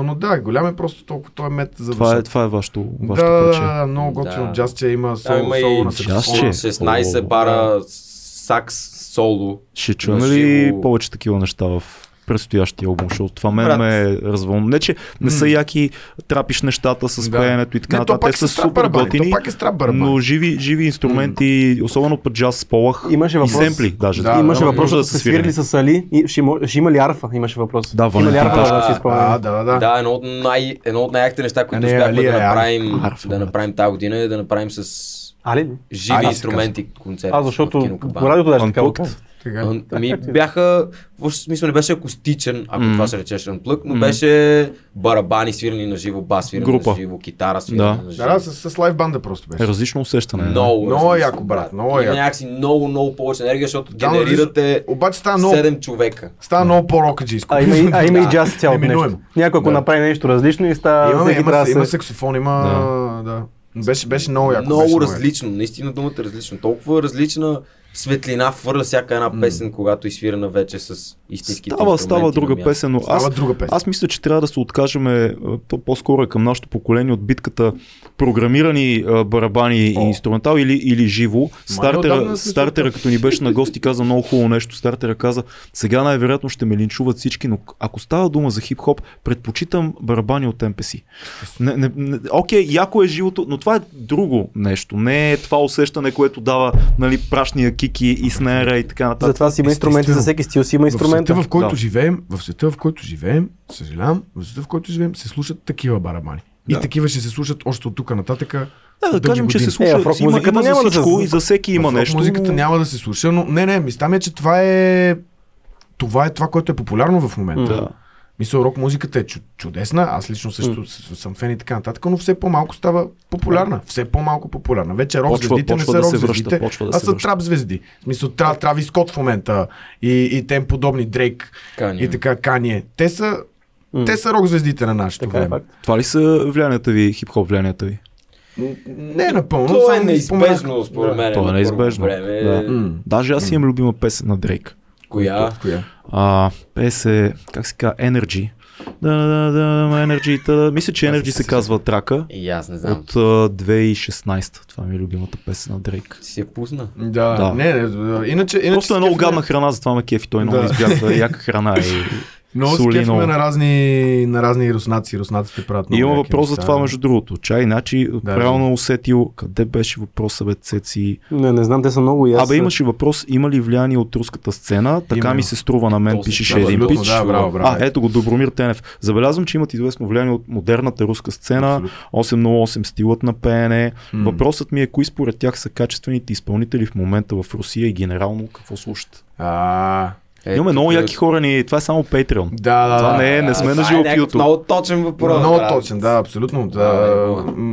но да, голям е просто толкова той е мет за Това е, това е вашето, Да, вашето да, парче. да, да, много готино Да. джазче има Там соло, има соло и на джаз, саксофона. че? 16 О, бара сакс соло. Ще чуем ли повече такива неща в предстоящия албум, защото това мен Брат. ме развълна. Не, че не са М. яки, трапиш нещата с Да. пеенето и така нататък. Те са супер готини, е но живи, живи инструменти, особено път джаз с полах Имаше и въпрос. семпли даже. Да, Имаше да, въпрос, да да се свирили свири. с Али. И ще, има, ще има ли арфа? Имаше въпрос. Да, има ли арфа да А, да, да, да. Да, едно от, най, едно от най-яките неща, които успяхме да е направим, арфа, да направим тази година е да направим с Али ли? живи инструменти концерт. А, защото по радиото даже така го Unplugged. каза. Така. А, Ами бяха, в смисъл не беше акустичен, ако Мгм. това се речеше Unplugged, но Мгм. беше барабани свирани на живо, бас свирани Група. на живо, китара свирана Да. на живо. Да, да, с, с лайв банда просто беше. Е различно усещане. да. Много, Много е яко, брат, много е яко. някакси много, много повече енергия, защото Да, генерирате Обаче става много, 7 човека. става много по-рокаджийско. А има, и, а има и джаз цялото нещо. Някой ако Да. направи нещо различно и става... Имаме, има, има саксофон, има... Да. Беше, беше много яко. много различно, наистина думата е различна. Толкова различна светлина хвърля всяка една песен, когато е свирана вече с истинските Става, става друга песен, но аз, друга песен. аз мисля, че трябва да се откажем е, то по-скоро е към нашето поколение от битката програмирани барабани и О. инструментал или, или живо. Стартера, стартера, като ни беше на гости, каза много хубаво нещо. Стартера каза, сега най-вероятно ще ме линчуват всички, но ако става дума за хип-хоп, предпочитам барабани от MPC. Не, не, не, окей, яко е живото, но това е друго нещо. Не е това усещане, което дава нали, прашния кики и снера и така нататък. Затова си има инструменти, за всеки стил си има В инструмента. света, в който Да. живеем, в света, в който живеем, съжалявам, в света, в който живеем, се слушат такива барабани. И Да. такива ще се слушат още от тук нататъка. Да, да кажем, че се години. слуша. Е, в рок има, музиката има за няма да се всичко и за всеки има в нещо. Музиката няма да се слуша, но не, не, мисля ми е, че това е това е това, което е популярно в момента. Да. Мисля, рок музиката е чу- чудесна, аз лично също с- съм фен и така нататък, но все по-малко става популярна. Все по-малко популярна. Вече рок Почва- звездите не почва са да рок се връща, звездите, почва да а се са връща. трап звезди. В смисъл, тра, Трави Скот в момента и, и тем подобни, Дрейк Кanye. и така Кание. Те са, М. те са рок звездите на нашето Така е време. факт. Това ли са влиянията ви, хип-хоп влиянията ви? Не е напълно. То е неизбежно, според мен. То е неизбежно. Време. Да. Даже аз имам любима песен на Дрейк. Коя? Коя? А, песе, как се казва, Energy. да, да, да, Energy, да, мисля, че Energy се казва трака. И аз не знам. От а, 2016. Това ми е любимата песен на Дрейк. Си я пусна. Да, Да. не, не, иначе, иначе Просто е много гадна храна, затова ме кефи. Той много Да. избягва яка храна. И... Много се на разни, на разни руснаци. Руснаците правят И много има яки въпрос за това, между другото. Чай, значи, Да, правилно усетил, къде беше въпросът, бе, Цеци? Не, не знам, те са много ясни. Абе, имаше въпрос, има ли влияние от руската сцена? Така Именно. ми се струва на мен, То пишеше един пич. да, браво, браво. А, ето го, Добромир Тенев. Забелязвам, че имат известно влияние от модерната руска сцена, Абсолютно. 808 стилът на пеене. М. Въпросът ми е, кои според тях са качествените изпълнители в момента в Русия и генерално какво слушат? А, Е, Имаме много тук- яки хора ни, това е само Patreon. да, да, Това да. не е, не сме на живо е в някакъв YouTube. Много точен въпрос. Много точен, да, абсолютно. Да, е,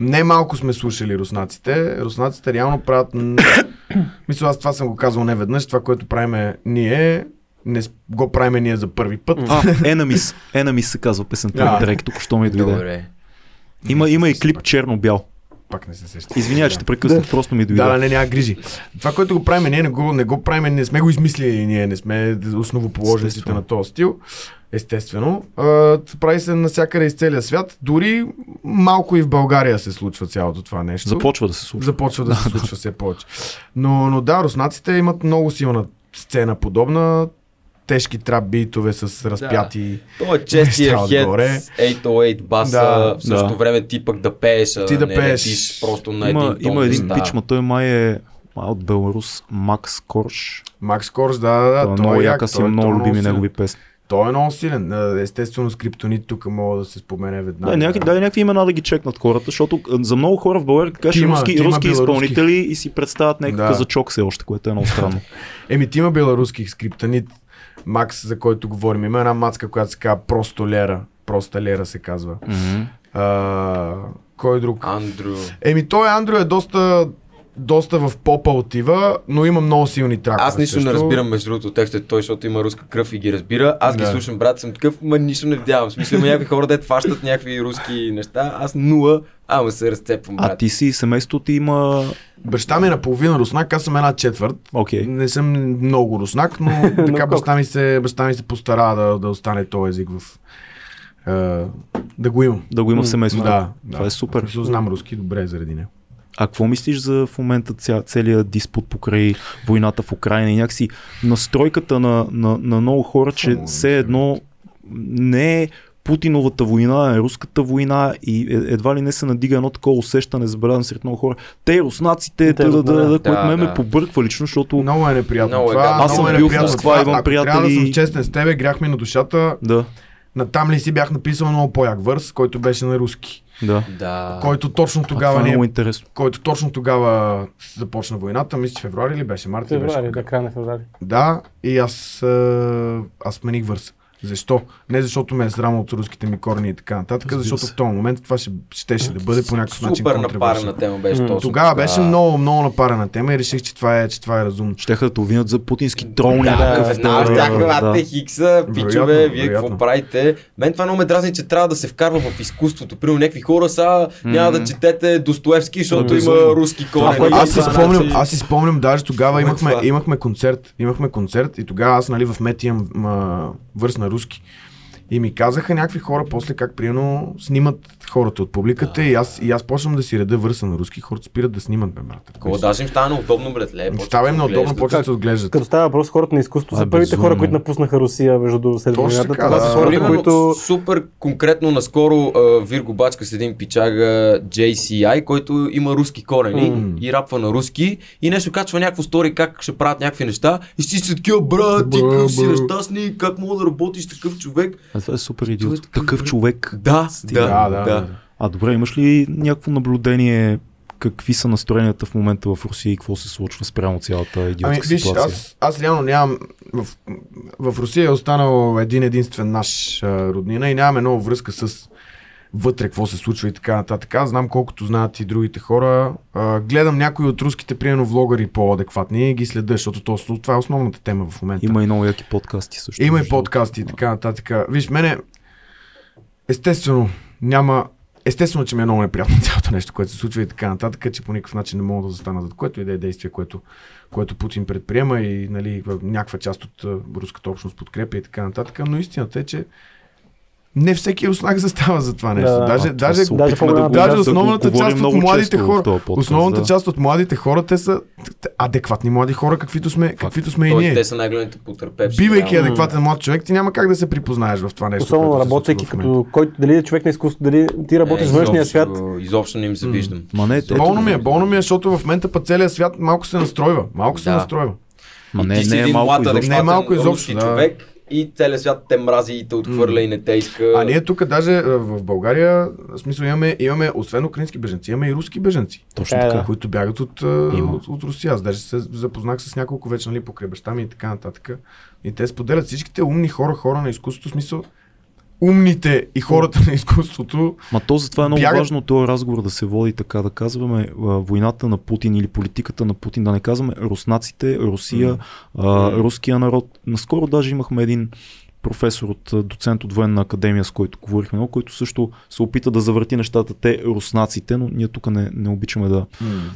не малко сме слушали руснаците. Руснаците реално правят... Мисля, аз това съм го казал не веднъж. Това, което правиме ние, не го правиме ние за първи път. А, Enemies. Enemies се казва песента Да. на Дрейк, тук що ми дойде. Добре. Има, има и клип черно-бял. Пак не се сещам. Извинявай, че те прекъснах, просто ми дойде. Да, да, не, няма грижи. Това, което го правим, ние не го, не го правим, не сме го измислили, ние не сме основоположниците на този стил. Естествено. А, прави се навсякъде из целия свят. Дори малко и в България се случва цялото това нещо. Започва да се случва. Започва да се случва все повече. Но, но да, руснаците имат много силна сцена подобна. Тежки трап битове с разпяти. То е честия хед, отгоре. 808 баса, Да, в същото да. време ти пък да пееш, а Ти да не пееш. летиш просто на Има, един тон има един неща. пич, ма той май е май от Беларус, Макс Корж. Макс Корж, да, да, да. Той е много е яка як, си, той е- много той е любими негови песни. Той е много силен. А, Естествено, скриптонит тук мога да се спомене веднага. Да, някакви, дай някакви имена да ги чекнат хората, защото а, за много хора в България кажеш Ти има- руски, ти има руски изпълнители и си представят някакъв Да. казачок все още, което е много странно. Еми, ти има беларуски скриптонит. Макс, за който говорим. Има една мацка, която се казва Просто Лера. Проста Лера се казва. Мгм. А, кой друг? Андрю. Еми, той Андрю е доста, доста в попа отива, но има много силни тракове. Аз нищо не също. разбирам между другото текста, той, защото има руска кръв и ги разбира. Аз ги Да. слушам, брат, съм такъв, ма нищо не вдявам. Смисъл, има някакви хора, дет фащат някакви руски неща. Аз нула, ама се разцепвам, А брат. ти си, семейството ти има... Баща ми е наполовина руснак, аз съм една четвърт. Окей. Не съм много руснак, но така баща ми се, баща ми се постара да, да остане този език в... Uh, да го имам. Да го има в семейството. Да, Това да. е супер. Мисля, знам руски добре заради него. А какво мислиш за в момента ця, целият диспут покрай войната в Украина и някакси настройката на, на, на много хора, че все едно не е Путиновата война, е руската война и е- едва ли не се надига едно такова усещане, забелязано сред много хора. Те, руснаците, Те, да, да, да, да. което ме да. побърква лично, защото Много е неприятно. Много е това. Аз съм е бил в неприятно. Москва, Това, имам ако трябва да приятели- съм честен с тебе, грях ми на душата. да, На там ли си бях написал много по-як върс, който беше на руски. Да. Да. Който точно тогава е ни е много интересно. който точно тогава започна войната, мисля, че февруари ли беше, март ли беше? Февруари, да, края на февруари. Да, и аз, аз смених върса. Защо? Не защото ме е срам от руските ми корени и така нататък, защото в този момент това ще, щеше да бъде по някакъв начин Супер напарена тема беше точно. Тогава беше много, много напарена тема и реших, че това е, че това е разумно. Щеха да те обвинят за путински трол Да, някакъв. веднага да, щяха, да. да, хикса, пичове, вие какво правите? Мен това много ме дразни, че трябва да се вкарва в изкуството. Примерно някакви хора са, няма да четете Достоевски, защото има руски корени. Аз си спомням, аз си спомням, даже тогава имахме, концерт, имахме концерт и тогава аз нали в Мет имам руски. И ми казаха някакви хора после как приемно снимат хората от публиката и аз, и аз почвам да си реда върса на руски, хората спират да снимат бе, брат. Такова даже им става неудобно, братле. почват Става им да неудобно, почват да се отглеждат. Като става въпрос, хората на изкуството са първите хора, които напуснаха Русия между другото след войната. така, Това да. са хората, които... Супер конкретно наскоро Вирго Бачка с един пичага JCI, който има руски корени М. и рапва на руски и нещо качва някакво стори как ще правят някакви неща и си са такива, брат, ти какъв си бра. нещастник, как мога да работиш такъв човек? А това е супер е идиот. такъв, човек. Да, да, Да, да. А добре, имаш ли някакво наблюдение какви са настроенията в момента в Русия и какво се случва спрямо цялата идиотска Ами, виж, ситуация? аз, аз реално нямам. В, в Русия е останал един единствен наш а, роднина и нямаме много връзка с вътре какво се случва и така нататък. Аз знам колкото знаят и другите хора. А, гледам някои от руските, примерно, влогари по-адекватни и ги следя, защото то, това е основната тема в момента. Има и много яки подкасти също. Има и подкасти и така нататък. Виж, мене, естествено, няма. Естествено, че ми е много неприятно цялото нещо, което се случва и така нататък, че по никакъв начин не мога да застана зад което и да е действие, което, което Путин предприема и нали, някаква част от руската общност подкрепя и така нататък. Но истината е, че не всеки руснак застава за това нещо. Да, даже, А, това даже, по-голяма- го- даже да го основната говорим част от младите в хора, подкаст, основната да. част от младите хора, те са адекватни млади хора, каквито сме, каквито сме и Той, ние. те са най-големите потърпевши. Бивайки реално. адекватен млад човек, ти няма как да се припознаеш в това нещо. Особено работейки в като който, дали е човек на изкуството, дали ти работиш Е, с външния свят. изобщо- не им се виждам. Ма не, ето, Болно ми е, болно ми е, защото в момента път целият свят малко се настройва. Малко се Да. настройва. ма И не, не е малко изобщо. адекватен Не е малко изобщо, руски да. човек и целият свят те мрази и те отхвърля и не те иска. А ние тук даже в България, в смисъл имаме, имаме освен украински беженци, имаме и руски беженци. Точно Е, да. така. които бягат от, Има. от, от Русия. Аз даже се запознах с няколко вече нали, покрай баща ми и така нататък. И те споделят всичките умни хора, хора на изкуството, в смисъл умните и хората на изкуството. Ма то затова е много Бягат- важно този разговор да се води така, да казваме войната на Путин или политиката на Путин, да не казваме руснаците, Русия, а, руския народ. Наскоро даже имахме един професор от доцент от военна академия, с който говорихме, много, който също се опита да завърти нещата те руснаците, но ние тук не, не обичаме да,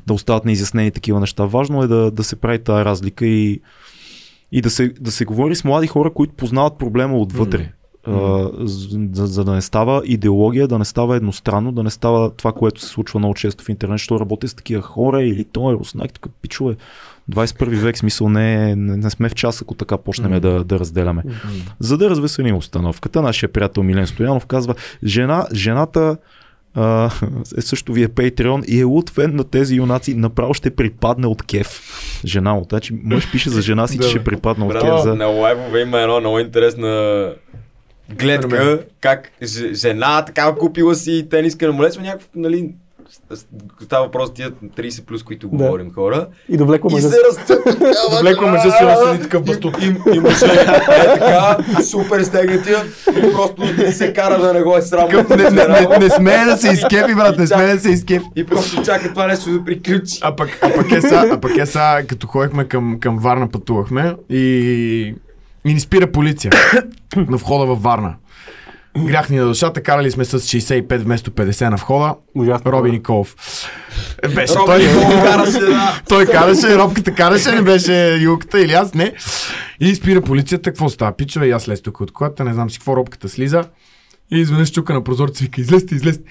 да остават неизяснени такива неща. Важно е да, да се прави тази разлика и, и да, се, да се говори с млади хора, които познават проблема отвътре. А, за, за да не става идеология, да не става едностранно, да не става това, което се случва много често в интернет, що работя с такива хора или той е руснак, тук пичове. 21 век, смисъл не, не, не сме в час, ако така почнем да, да разделяме. За да развеселим установката, нашия приятел Милен Стоянов казва, жена, жената а, е също ви е Patreon и е луд фен на тези юнаци, направо ще припадне от кеф. Жена му, значи мъж пише за жена си, че ще припадне от кеф. За... На лайвове има едно много интересна гледка, как ж- жена такава купила си тениска на молец, някакъв, нали, става въпрос тия 30 плюс, които Да. говорим хора. И довлекла И мъжа. се разцъпва такава. Влекла мъжа си разсъди такъв бастун. И, и, и мъжа е така, супер стегнатия и просто се кара да не го е срам. Не, не, не, не смее да се изкепи, брат, не смее да се изкепи. И просто чака това нещо да приключи. А пък, а пък е са, а пък е са, като ходихме към, към Варна, пътувахме и, и ни спира полиция на входа във Варна. Грях ни на душата, карали сме с 65 вместо 50 на входа. Ужасно. Роби Николов. Е, Беше Роби той. Николов караше, да. той караше, робката караше, не беше юката или аз не. И спира полицията, какво става? Пичове, и аз слез тук от колата, не знам си какво, робката слиза. И изведнъж чука на прозорца, вика, излезте, излезте.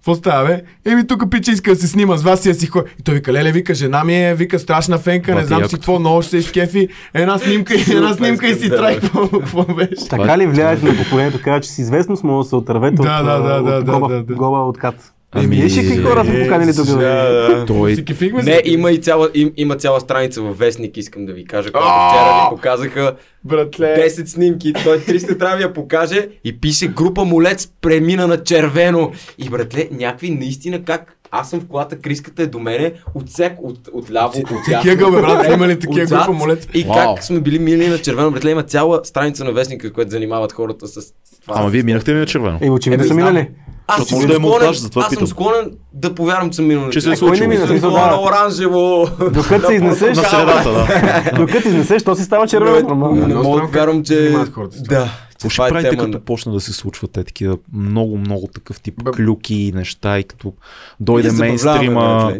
Какво става, бе? Еми, тук пича иска да се снима с вас и да си ходи. И той вика, леле, вика, жена ми е, вика, страшна фенка, не знам си какво, много ще се изкефи. Една снимка, и една снимка и си трай, какво, беше. Така ли влияете на поколението, казва, че с известност може да се отървете Да, от, да, да, от, да, от да, гоба, да, да. от кат. Ами, Виж ли какви хора сме е, поканили тук? Да. Той. Не, има и цяла, им, има цяла страница във Вестник, искам да ви кажа, която А! вчера ви показаха Братле. 10 снимки. Той 300 трябва да я покаже и пише група молец премина на червено. И братле, някакви наистина как аз съм в колата, криската е до мене, отсек от, от ляво, от ъгъл, бе, брат, сме имали такива отзад. група молец. И Вау. как сме били мили на червено, братле, има цяла страница на вестника, която занимават хората с това. Ама вие минахте ли на червено? Е, очевидно Еми, са минали. Аз съм да е склонен, монтаж, аз съм склонен да повярвам, че съм минал на Че се е случило. Мина? Смисъл, на да. оранжево. Докато се изнесеш, На средата, да. докато се изнесеш, то си става червено. Не мога да вярвам, че... Да. Какво ще е правите, тема като на- почна да се случват те такива много, много такъв тип клюки и неща и като дойде мейнстрима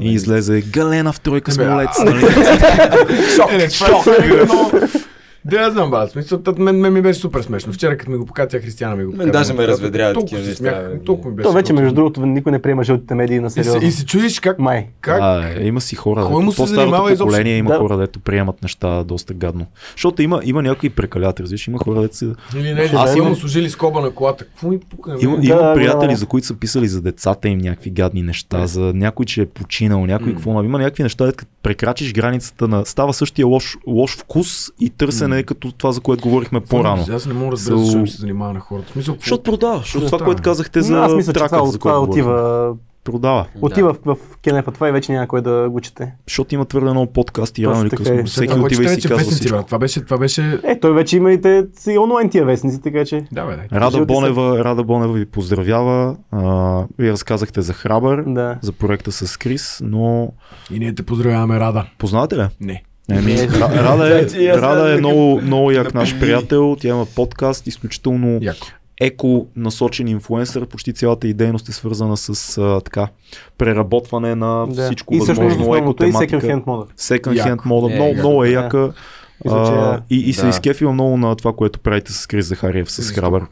и излезе Галена в тройка с молец. а- нали? Шок, Да, я знам, брат. Смисъл, тът мен, мен ми беше супер смешно. Вчера, като ми го покатя, Християна ми го Мен показа. даже ме разведрява Толкова такива се неща. Толкова ми беше. То вече, между другото, никой не приема жълтите медии на И се, сериозно. и се чудиш как, Май. как А, има си хора. Кой му се по-старото занимава изобщо? поколение има Да. хора, дето приемат неща доста гадно. Защото има, има някои прекалят, разбираш, има хора, дето се... Или не, Аз имам- служили скоба на колата. Какво ми пука? Има, приятели, за които са писали за децата им някакви гадни неща, за някой, че е починал, някой какво. Има някакви неща, като прекрачиш границата на... Става същия лош, лош вкус и търсене, като това, за което говорихме по-рано. Аз не мога да разбера защо се занимава на хората. Какво- Защото продава. Защото Какво това, което казахте за аз мисля, че траката, това, за който отива, Продава. отива в, в кенефа това и вече няма кой да го чете. Защото има твърде много подкасти, рано или късно. е. Всеки отива и си казва всичко. Това беше, това беше... Е, той вече има и те си онлайн тия вестници, така че. Да, бе, да. Рада. Бонева, Рада Бонева ви поздравява. А, вие разказахте за Храбър, Да. за проекта с Крис, но И ние те поздравяваме, Рада. познавате ли? Не. Еми. Ра- Рада е, Значи, Рада е много, много як наш приятел. Тя има подкаст, изключително Яко. еко насочен инфлуенсър. Почти цялата й дейност е свързана с а, така преработване на да. всичко и възможно еко основното е и second тематика. hand мода. Second hand мода. Е, много, много е яка. А, и, и се Да. изкефила много на това, което правите с Крис Захариев, с Храбър.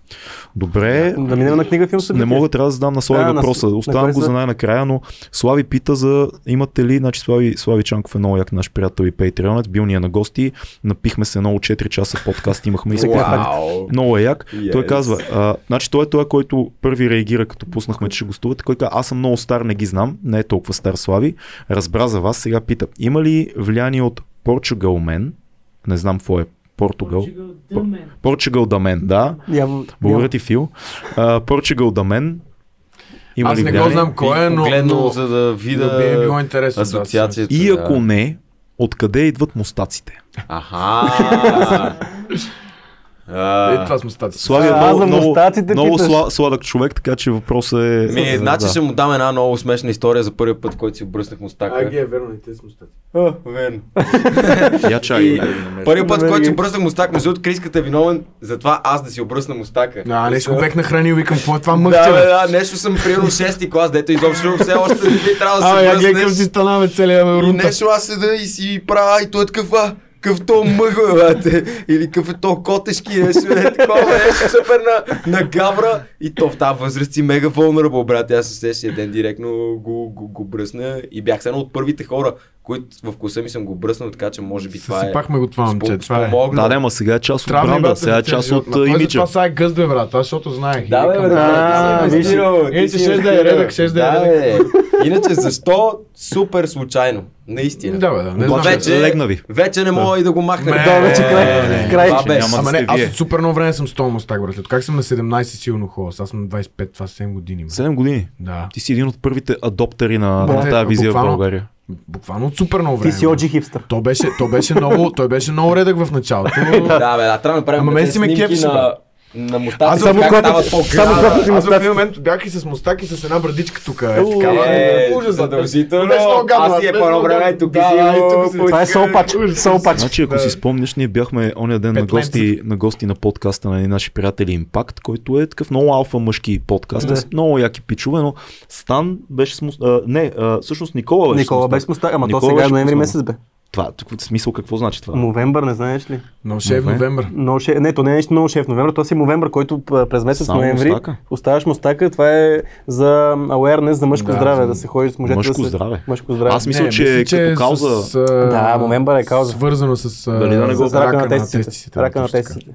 Добре, Да минем на книга филм не събитие. мога трябва да задам на Слави Да, въпроса. на кой го за най-накрая, но Слави пита за имате ли, значи Слави, Слави Чанков е много як наш приятел и патреонец, бил ни е на гости, напихме се много 4 часа подкаст, имахме и мен. Вау. Много е як. Yes. Той казва, а, значи той е той, който първи реагира, като пуснахме, че ще гостувате. Кой казва, аз съм много стар, не ги знам, не е толкова стар Слави. Разбра за вас, сега пита, има ли влияние от Portugal Man? Не знам какво е Португал. Portugal да мен, да. Явно, Благодаря ти, Фил. А, Portugal да мен. Има Аз не го знам кой е, но, Погледнал, но за да видя да би е било интересно. асоциацията. И да. ако не, откъде идват мустаците? Аха. Е, А, това сме стати. Слави е А, много, много, мустаците много сла, сладък човек, така че въпросът е... Ми, значи да. ще му дам една много смешна история за първия път, който си обръснах мустака. е верно, и те сме стати. Верно. Я чай. Първият път, който ги. си обръснах мустак, между другото, Криската е виновен за това аз да си обръсна мустака. А, нещо го бех нахранил, викам, какво е това Да, мъхче, бе? да, нещо съм приел 6-ти клас, дето изобщо все още не трябвало да се я гледам бръснеш. си стана, бе, целия рунта. нещо аз седа и си правя, и той е такъв, а, какъв то мъх, бе, брате. Или какъв е то котешки, нещо е такова, нещо супер на, на гавра. И то в тази възраст си мега vulnerable, брат. Аз се следващия ден директно го, го, го бръсна и бях едно от първите хора, които в коса ми съм го бръснал, така че може би това е. Съсипахме го това, момче, това е. Да, не, ма сега е част от да бранда, брат, сега е част от имиджа. затова сега е гъзд, бе, брат, аз защото знаех. Да, бе, да, виж. Е, че щеш да е редък, щеш да е да, редък. Иначе защо супер случайно? Наистина. Да, бе, да, не Но знам. вече, Легна ви. вече не мога и да го махнем. Не, Да, вече край. не, не. край. Това беше. Ама да не, аз от супер много време съм с този мустак, брат. Как съм на 17 силно хубаво, аз съм на 25, това 7 години. бе. 7 години. Да. Ти си един от първите адоптери на, Да, на тази визия в буквално- България. Буквално от супер много Ти време. си OG хипстър. То беше, то беше много, той беше много редък в началото. Да, бе, да, трябва да направим Ама си ме кефеше, на, на мустаци, Аз само как когато- само когато си аз в мустак. един момент бях и с мустак и с една брадичка тук. Е, Уу, такава. Е, Ужас, задължително. Беше много гадно, Аз си е беше по едно време, тук Да, си. Това е Солпач. Солпач. Значи, ако Да. си спомняш, ние бяхме оня ден на гости, на гости на подкаста на наши приятели Импакт, който е такъв много алфа мъжки подкаст, Да. с много яки пичове, но Стан беше с мус... а, Не, всъщност Никола беше Никола с мустак. мустак, ама то сега е беше ноември месец бе. Това, тук, в смисъл какво значи това? Новембър, не знаеш ли? Но шеф Нове. новембър. No шеф, не, то не е нещо много шеф новембър, то си новембър, който през месец Само ноември мустака? оставаш мустака. Това е за awareness, за мъжко Да, здраве, за- да се ходи с мъжете. Мъжко да се... здраве. Мъжко здраве. Аз мисля, че е като кауза- С, Да, моментър е кауза. Свързано с, Дали да не го- с рака на тестиците. Рака на тестиците.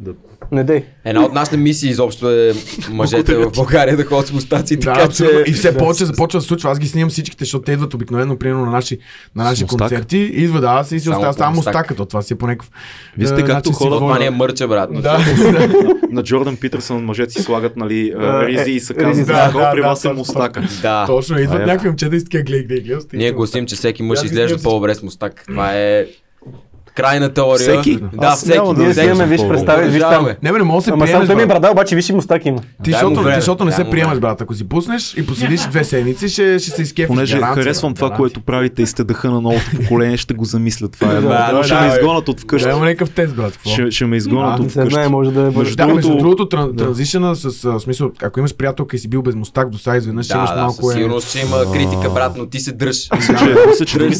Да. Не дей. Една от нашите мисии изобщо е мъжете в България да ходят с мустаци, Да, така че... И все повече започва да се случва. Аз ги снимам всичките, защото те идват обикновено, примерно на наши, на наши концерти. Идва, да, аз и си Само остава само мустак. мустаката. Това си е по някакъв. Вие сте е, както си хора-. Това ни е мърче, брат. Да, На Джордан Питърсън мъжете си слагат нали, а, А, ризи е, и казват, да, при вас е мустака. да. Точно, идват е. някакви момчета и си така гледай, гледай. Ние гласим, че всеки мъж изглежда по-добре с мустак. Това е крайна теория. Всеки? Да, Аз всеки. няма да Ние имаме, виж, представи, виж там. Не, бе, не мога да се Ама само приемеш, той ми е брат. брада, обаче виж и мустак има. Ти, защото, ти, защото не се приемаш, брат. Ако си пуснеш и поседиш две седмици, ще, ще се изкефиш. Понеже Гаранция, харесвам брат, това, което правите и сте дъха на новото поколение, ще го замисля. Това е. Да, ще ме бе. изгонят от вкъщи. Да, има някакъв тест, брат. Ще, ме изгонят А, от вкъщи. може да е Между другото- другото, тран, транзишъна с смисъл, ако имаш приятелка и си бил без мустак до сега изведнъж ще имаш малко е... сигурност ще има критика, брат, но ти се дръж. Мисля, че,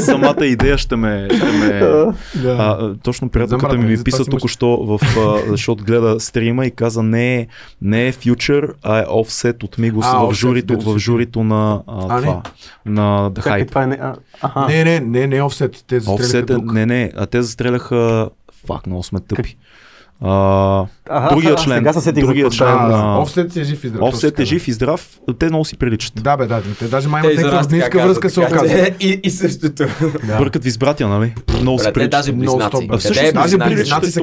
самата идея ще ме... Да. а, точно приятелката ми ми писа имаш- току-що, в, а, защото гледа стрима и каза не е, не е фьючер, а е офсет от Мигос А, в Offset, журито, в журито на, а, А, не. това, на The Как е Hype. това е не... а, Аха. Не, не, не, не е офсет. Те застреляха Офсет е, не, не, а те застреляха, фак, много сме тъпи. А, Аха, другия аха, член, сега се за другия член. Да, офсет е жив и здрав. Офсет е жив и здрав, те много си приличат. Да, бе, да. Те даже май имат за някаква казват, връзка се оказва. И, и същото. Бъркат ви с братя, нали? Много си приличат. даже близнаци. А всъщност е даже близнаци? Се.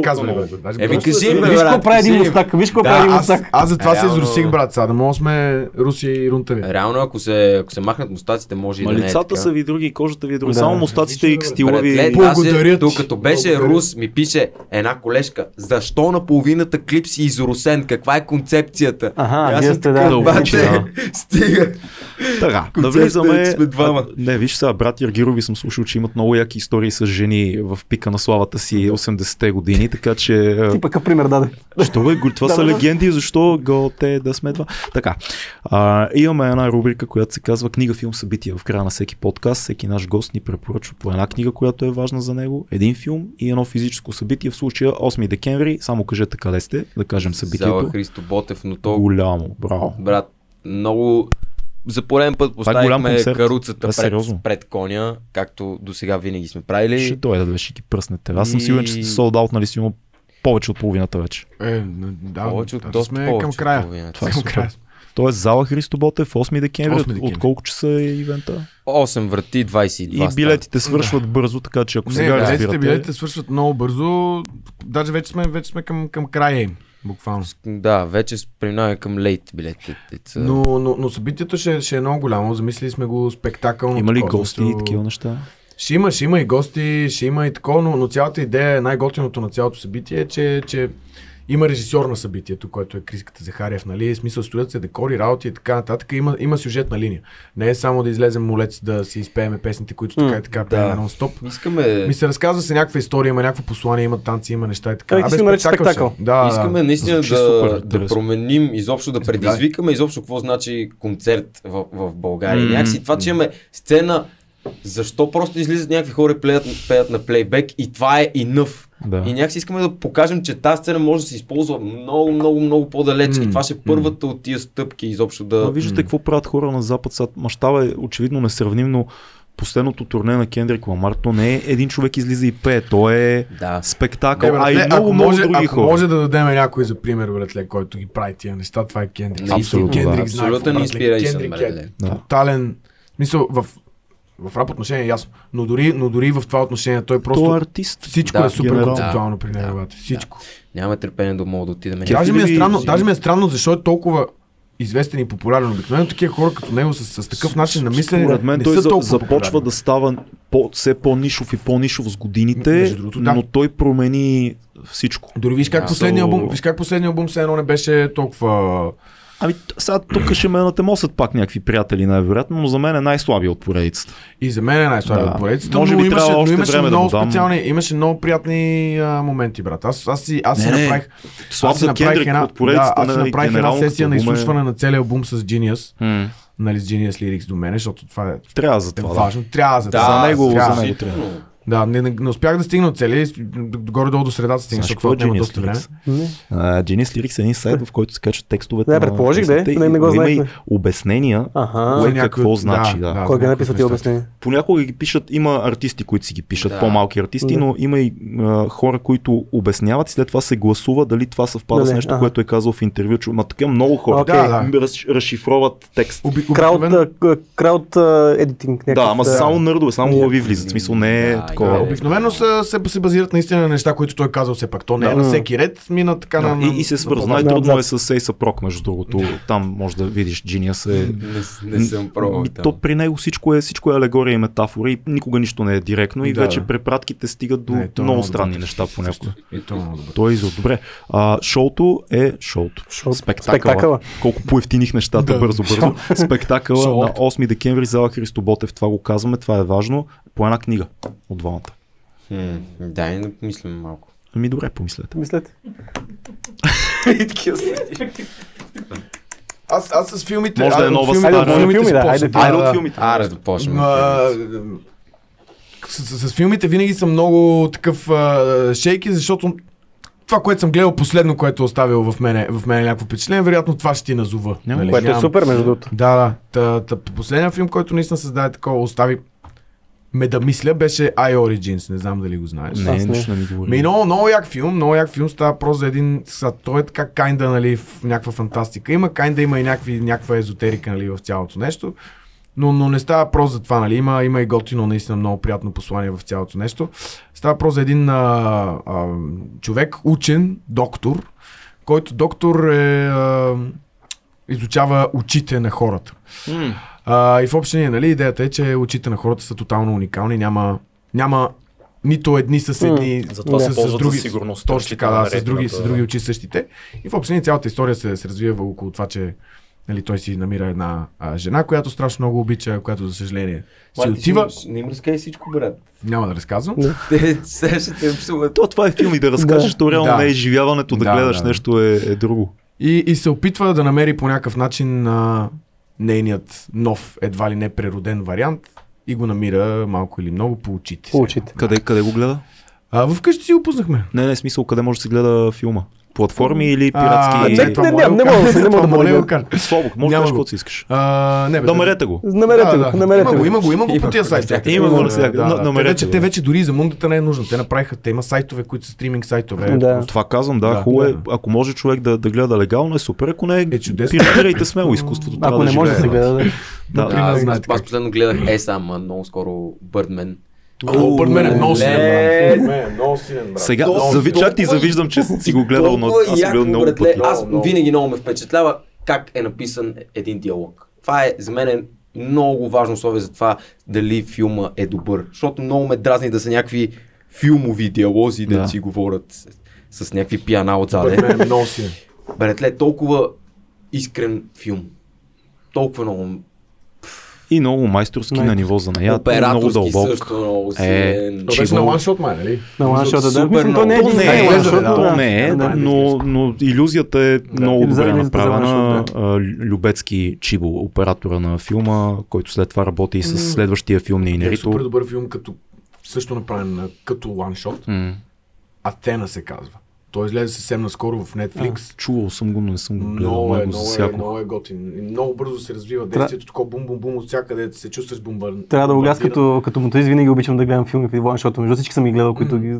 Даже Еми, кажи Виж какво прави един мустак, виж какво Да, прави един аз, мустак. аз за това се изрусих, брат, сега да да сме Русия и Рунтави. Реално, ако се, ако се махнат мустаците, може и да не е лицата са ви други, кожата ви е друга. Да. Само мустаците и стила ви. Благодаря е-. Докато беше рус, ми пише една колежка, защо защо на половината клип си изросен, каква е концепцията. Аха, И аз вие сте, такъв, да, бате, учи, да. Стига. Така, да влизаме. е, че сме двама. Не, виж сега, брат Ергирови съм слушал, че имат много яки истории с жени в пика на славата си 80-те години, така че... Ти пък пример даде. Що бе, това Да, са да. легенди, защо го те да сме два. Така, а, имаме една рубрика, която се казва книга, филм, събития. В края на всеки подкаст, всеки наш гост ни препоръчва по една книга, която е важна за него, един филм и едно физическо събитие. В случая 8 декември, само кажете къде сте, да кажем Зала събитието. Христо Ботев, но то, Голямо, браво. брат, много... За пореден път е поставихме каруцата е пред, сериозно. пред коня, както до сега винаги сме правили. Ще дойде да ще ги пръснете. Аз съм И- сигурен, че сте sold out, нали сигурно повече от половината вече. Е, да, Повече от да, доста сме повече към края. Това е към края. Тоест зала Христо Ботев 8 декември. 8 От, декември. от колко часа е ивента? 8 врати, 22 И билетите свършват бързо, така че ако Не, сега билетите, разбирате... билетите свършват много бързо. Даже вече сме, вече сме към, към края им. Буквално. Да, вече преминаваме към лейт билетите. Но, но, но събитието ще, ще е много голямо. Замислили сме го спектакъл. Има ли гости и такива неща? Ще има, ще има и гости, ще има и такова, но, но цялата идея, най-готиното на цялото събитие е, че, че има режисьор на събитието, който е Криската Захариев, нали? В смисъл, строят се декори, работи и така нататък. Има, има сюжетна линия. Не е само да излезем молец да си изпееме песните, които така и така да. пеем нон-стоп. Искаме, Ми се разказва се някаква история, има някакво послание, има танци, има неща и така. Го нарече спектакъл спектакъл. Да, искаме да. наистина Звучи супер да, да променим, изобщо да предизвикаме, изобщо какво значи концерт в, в България. М. Някакси това, че имаме сцена, защо просто излизат някакви хора и пеят, пеят на плейбек и това е и nøв. Да. И някакси искаме да покажем, че тази сцена може да се използва много, много, много по-далеч. М, И това ще е първата от тия стъпки изобщо А да... виждате какво правят хора на Запад. Сега мащаба е очевидно несравним, но последното турне на Кендрик Ламар, то не е един човек излиза и пее, то е Да. спектакъл, Не, а и много, ако много може, други ако хора. може да дадем някой за пример, братле, който ги прави тия неща, това е Кендрик. Абсолютно, да. Кендрик знае Абсолютен какво, братле. inspiration, Кендрик е Да. тотален. В смисъл, в, в рап отношение е ясно. Но дори, но дори в това отношение той просто... То е артист. Всичко Да, е супер генерал. концептуално при Да, него, да. Всичко. Нямаме търпение да мога да отидем. Даже ми, е странно, даже ми е странно, защо е толкова известен и популярен. Обикновено такива хора като него с, с такъв начин на мислене Според мен не той са за, толкова започва популярни. да става по, все по-нишов и по-нишов с годините, другото, да. но той промени всичко. Дори виж как Да. последния То- албум, виж как последния албум все едно не беше толкова... Ами сега тук ще ме натемосят пак някакви приятели най-вероятно, но за мен е най-слабия от поредицата. И за мен е най-слабия Да. от поредицата, Може но би имаше, но имаше време да много дам. специални, имаше много приятни а, моменти, брат. Аз, аз си, аз си Не, не. направих, Слаб аз си направих една, да, аз си на направих една сесия на албум е- изслушване на целия албум с Genius, М. нали, с Genius Lyrics до мен, защото това е, Трябва за е това. Да. важно. Трябва за Да, това. за него- за него. Да, не, не, не успях да стигна от целия, горе-долу до средата стигна, Знаеш защото какво е това отнема доста време. Genius Lyrics е един сайт, в който се качват текстовете Не, на предположих, да е, не- не го и има и обяснения Аха. кое какво значи. Да. Кой ги написва неща. обяснения? Понякога ги пишат, има артисти, които си ги пишат, Да. по-малки артисти, Да. но има и а, хора, които обясняват и след това се гласува дали това съвпада Дали, с нещо, ага. което е казал в интервю. Ма така много хора Окей. Да, да. раз, разшифроват текст. Крауд, едитинг. Да, ама само нърдове, само глави влизат. В смисъл не е Да, такова. да. Обикновено са, се, се базират наистина на неща, които той е казал все пак. То не е Да. на всеки ред, мина така Да, на, и, и се свързва. на- Най-трудно е с Ace Прок, между другото. Там може да видиш, Genius е... Не, не съм пробвал. То при него всичко е, всичко е алегория и метафора и никога нищо не е директно и Да, вече да. препратките стигат до Не, е много странни добре. неща понякога. И то е е изо. Добре. А, шоуто е шоуто. Шоу- Спектакъла. спектакъла. Колко поевтиних нещата Да. бързо, бързо. Спектакъла на 8 декември зала Христо Ботев. Това го казваме, това е важно. По една книга от двамата. Хм, дай да помислим малко. Ами добре, помислете. Мислете. И такива Аз, аз с филмите... Може да е нова филмите- стара. от филмите айде, Айде Да, от да. филмите. Аре да почнем. С, с, с филмите винаги съм много такъв а, шейки, защото това, което съм гледал последно, което е оставило в мене, в мене някакво впечатление, вероятно това ще ти назова. Няма. Което е супер, между другото. Да, да. Та, та, последният филм, който наистина създаде такова, остави ме да мисля, беше I Origins. Не знам дали го знаеш. Не, Аз не. не ми говори. Ми, много, много як филм, много як филм, става просто за един, са, той е така кайнда, нали, в някаква фантастика. Има кайнда, има и някакви, някаква езотерика, нали, в цялото нещо. Но, но не става просто за това, нали, има, има и готино, наистина много приятно послание в цялото нещо. Става просто за един а, а, човек, учен, доктор, който доктор е, а, изучава очите на хората. М, А, и в общи линии, нали, идеята е, че очите на хората са тотално уникални, няма, няма нито едни с едни, Затова с, се с, ползват други, сигурност. точно така, да, с други, с други очи същите. И в общи линии цялата история се, се развива около това, че нали, той си намира една а, жена, която страшно много обича, която за съжаление си отива. Не им разкажи всичко, брат. Няма да разказвам. Ще. То, това е филм и да разкажеш, то реално Да. не е изживяването, да, Да, гледаш да, да. нещо е, е друго. И, и се опитва да намери по някакъв начин а, нейният нов, едва ли не прероден вариант и го намира малко или много по очите. По очите. Къде, къде го гледа? А, вкъщи си го пуснахме. Не, не е смисъл, къде може да се гледа филма? Платформи или А, пиратски? не, това не, не, не го мога да се- не мога да бъде. Слабо, може да кажеш го. каквото си искаш. А, не, бе, Намерете го. Намерете го, намерете има го, има го, има го по тия го. сайтове. Има го навсякъде. Те вече, го. те вече дори за мундата не е нужно. Те направиха, те има сайтове, които са стриминг сайтове. Това казвам, да, хубаво е. Ако може човек да, да гледа легално, е супер. Ако не, Е, пиратирайте смело изкуството. Ако не може да се гледа, да. Аз, последно гледах е сам, много скоро Бърдмен. О, Бърдмен е много силен, ле. брат. Е много силен, брат. Сега, зави, чак ти завиждам, че си го гледал, но аз съм гледал много братле. пъти. Аз винаги много ме впечатлява как е написан един диалог. Това е за мен е много важно условие за това дали филма е добър. Защото много ме дразни да са някакви филмови диалози, да, Да. си говорят с, с някакви пиана отзаде. Бърдмен е много силен. Братле, толкова искрен филм. Толкова много. И много майсторски на ниво за нея. Много Операторски дълбок. също много Е, силен. То беше на ланшот, май, нали? На ланшота, да. Супер то не е много. Не е, да, то да. не е, Да. но, но иллюзията е много Иллюзията добре направена. Ланшот, А, Любецки Чибо, оператора на филма, който след това работи и с следващия филм на Е, Инерито. супер добър филм, като също направен като ланшот. Атена се казва. Той излезе съвсем наскоро в Netflix. Чувал съм го, но не съм го гледал. Много е, Много много е, много е готин. И много бързо се развива действието, такова бум-бум-бум от всякъде, се чувстваш бомбар. Трябва да го гледаш като, като моторист, винаги обичам да гледам филми в Иван, защото между всички съм ги гледал, които ги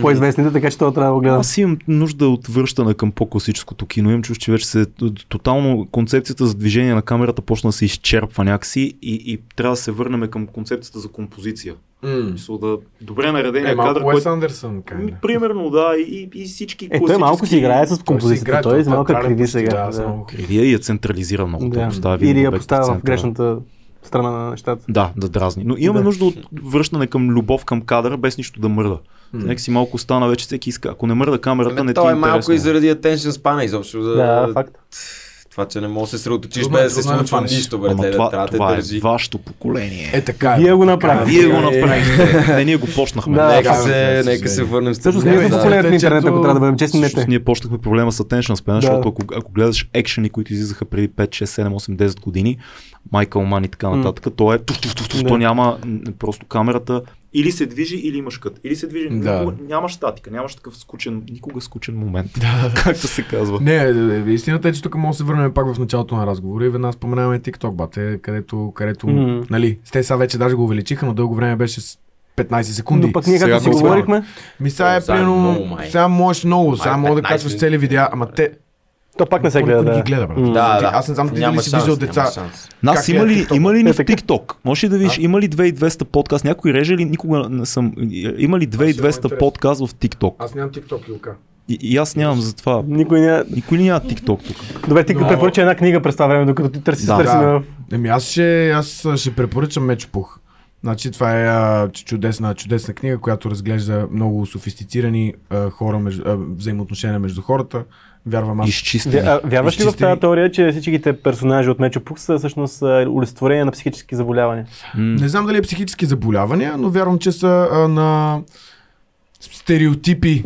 по-известните, така че това трябва да го гледам. Аз имам нужда от връщане към по-класическото кино. Имам чувство, че вече се тотално концепцията за движение на камерата почна да се изчерпва някакси и, и трябва да се върнем към концепцията за композиция. Мисъл да добре наредения Е, кадър, Уес който... Андерсън, кайна. Примерно, да, и, и всички Е, той малко си играе с композицията, той е малко криви сега. Да, да. Кривия и я централизира много. Да. Да. Поставя Или я поставя в грешната страна на нещата. Да, да дразни. Но имаме Да. нужда от връщане към любов към кадъра, без нищо да мърда. Нека си малко стана вече всеки иска. Ако не мърда камерата, Ами, не ти е е малко и заради attention span изобщо. За... Да, факт. Това, че не можеш да се е, без да се е случва нищо, бе, Ама това, да това е държи. вашето поколение. Е, така е. Вие го е. направихте. Вие го Е, направихте. не, ние го почнахме. Да. Нека се, нека се върнем с Всъщност теб. ние сме поколението на интернет, ако трябва да бъдем честни, Всъщност ние почнахме проблема с attention span, защото ако, ако гледаш екшени, които излизаха преди 5, 6, 7, 8, 10 години, Майкъл Ман и така нататък, то е то няма просто камерата или се движи, или имаш кът. Или се движи, Да. никога, нямаш статика, нямаш такъв скучен, никога скучен момент. както се казва. Не, е, е, истината е, че тук може да се върнем пак в началото на разговора и веднага споменаваме TikTok, бате, където, където Мгм. нали, те сега вече даже го увеличиха, но дълго време беше с 15 секунди. Но пък ние както си го говорихме, Ми сега е е примерно, сега можеш много, сега може да 15 качваш цели видеа, ама те, то пак не се гледа. не да. ги гледа, брат. Да, да. Аз не знам ти Няма дали си шанс, виждал деца. Нас Как има е ли, TikTok? има ли Е, ни в. TikTok? Може ли да видиш, има ли 2200 подкаст? Някой реже ли? Никога не съм. Има ли 2200 интересно. подкаст в TikTok? Аз нямам TikTok, Илка. И, и аз нямам за това. Никой не... Никой ли няма TikTok тук? Добре, ти Но- препоръча една книга през това време, докато ти търси, Да. търси Да. на... Еми аз ще, аз ще препоръчам Мечопух. Значи това е а, чудесна, чудесна книга, която разглежда много софистицирани а, хора, между, а, взаимоотношения между хората. Вярвам аз. Изчистени. Вя- Вярваш ли в тази теория, че всичките персонажи от Мечо Пук са всъщност а, олицетворения на психически заболявания? Не знам дали е психически заболявания, но вярвам, че са а, на стереотипи,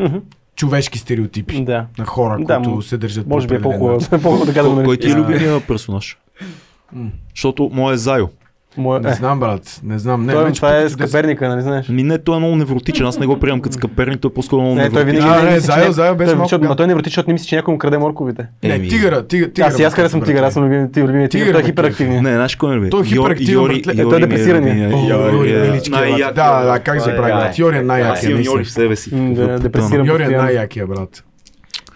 човешки стереотипи Да. на хора, Да, които м- се държат по Може би е по-хубаво, Кой, ти е любимия персонаж? Защото моят е Зайо. Моя- Не е, знам, брат. Не знам. Не, той- Мечо Това Пух е скъперника, нали знаеш? Ми не, той е много невротичен. Аз не го приемам като скъперник, той е по-скоро много Не, той невротичен. винаги А, не не, не- Зайо беше той- малко защото- той не върти, защото не мисли, че някой му краде морковите. Не, Еми. тигъра, тигър, тигър. Аз и аз харесвам тигър, аз съм любим, ти любимия тигър, той е бе, хиперактивният. Не, знаеш кой е любим? Той е хиперактивен. Е, той е е най-якият, Да, да, как Това се прави, е- брат. Йори е най-якия, Йори в себе си. Депресиран. Е най-якия, брат.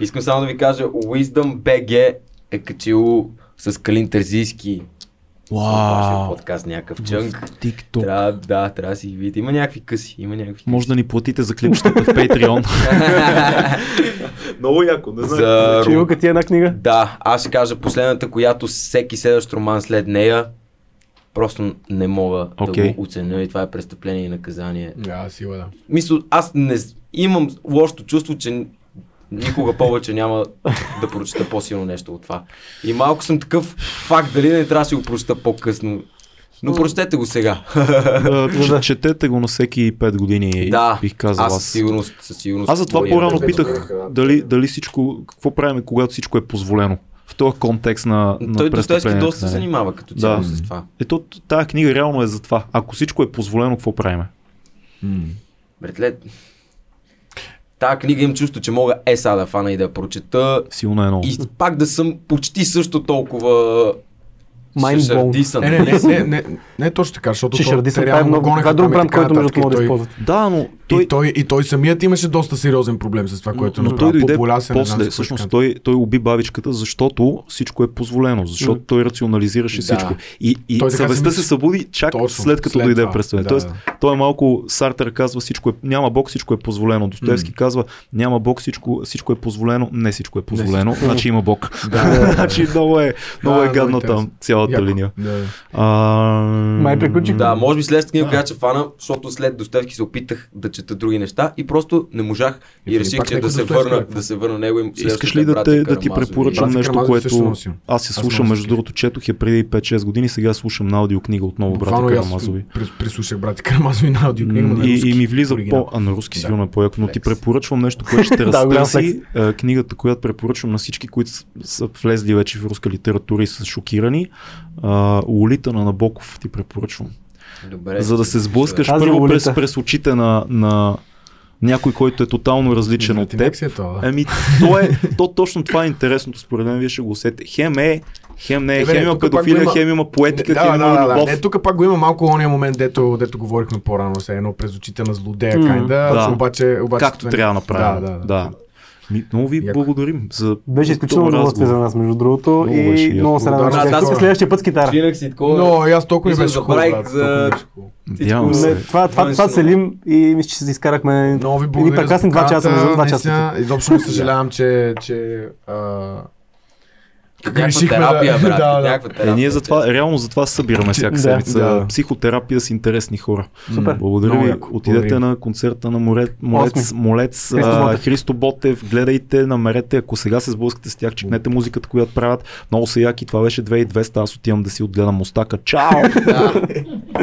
Искам само да ви кажа, Wisdom BG е качил с Калин Терзийски Вау. подкаст някакъв чънк. TikTok. Трябва, да, трябва да си ги видите. Има някакви къси, има някакви Може да ни платите за клипчетата в Patreon. Много яко, не За... Че Илка ти е една книга? Да, аз ще кажа последната, която всеки следващ роман след нея просто не мога да Окей. го оценя и това е престъпление и наказание. Да, сила да. Мисля, аз не имам лошото чувство, че никога повече няма да прочета по-силно нещо от това. И малко съм такъв факт, дали не трябва да си го прочета по-късно. Но прочетете го сега. Че- Четете го на всеки 5 години, да, бих казал аз със сигурност, със сигурност. Аз затова по-рано питах дали, дали всичко, какво правим, когато всичко е позволено. В този контекст на, на Той Достоевски доста се нали? занимава като цяло Да. с това. Ето, тая книга реално е за това. Ако всичко е позволено, какво правим? Братле, Тая книга им чувство, че мога е сега да фана и да я прочета Силно е много. и пак да съм почти също толкова шашардисан. Не, не, не, не, не, не точно така, защото Че то- те това е реално много. гонеха е друг бранд, който между да използват. Да, но той, И той, и той самият имаше доста сериозен проблем с това, което е но направил. той дойде не после. Всъщност той, той уби бабичката, защото всичко е позволено. Защото той рационализираше Да. всичко. И, и Той съвестта се събуди чак Точно, след като след дойде това. представен. Да, Тоест, да. той е малко, Сартер казва всичко е, няма Бог, всичко е позволено. Достоевски казва, няма Бог, всичко, всичко е позволено, не всичко е позволено, значи има Бог. значи много е, много е гадно интересно. там цялата линия. Май приключих. Да, може би след книга, която ще фана, защото след Достоевски се опитах да чета други неща и просто не можах И и реших, че да се върна, е. да се върна него и Искаш ли да, те, да ти препоръчам Братя нещо, което аз се Аз слушам, между другото, четох я преди 5-6 години, сега слушам на аудиокнига отново и аз Карамазови. при- прислушах брати Карамазови на аудиокнига, И, и ми влиза по... А на руски сигурно е по-яко, но ти препоръчвам нещо, което ще разтърси. Е, Книгата, която препоръчвам на всички, които са влезли вече в руска литература и са шокирани. Лолита на Набоков ти препоръчвам. Добре, За да се сблъскаш Тази първо през, през очите на, на някой, който е тотално различен от теб. Е това, да. Еми, то е, то точно това е интересното, според мен, вие ще го усетите. Хем е, хем не е, Е, хем има педофилия, има- хем има поетика, да, хем да, има да, да. любов. Не, тук пак го има малко ония момент, дето, дето говорихме по-рано, все едно през очите на злодея, М. кайда, Да. обаче, обаче... Както това- трябва да направим. Да, да, да. да. Ми, много ви Яко. благодарим за Беше изключително удоволствие за нас, между другото. Много И много се радвам, Да, че да, следващия път с китара. Чинах си такова. Но и аз толкова Мисля, беше хубаво, за- това, това, това целим и мисля, че се изкарахме Много ви прекрасни два часа, Изобщо не съжалявам, че, Някаква решихме терапия, да- брат. да, да. Е, терапия. ние затова, реално затова се събираме всяка Да, седмица. да. Психотерапия с интересни хора. Супер. Благодаря Много ви. яко. Отидете на концерта на Молец, Молец. Молец Христо а, Ботев. Христо Ботев. Гледайте, намерете. Ако сега се сблъскате с тях, чекнете музиката, която правят. Много са яки. Това беше 2200. Аз отивам да си отгледам мустака. Чао!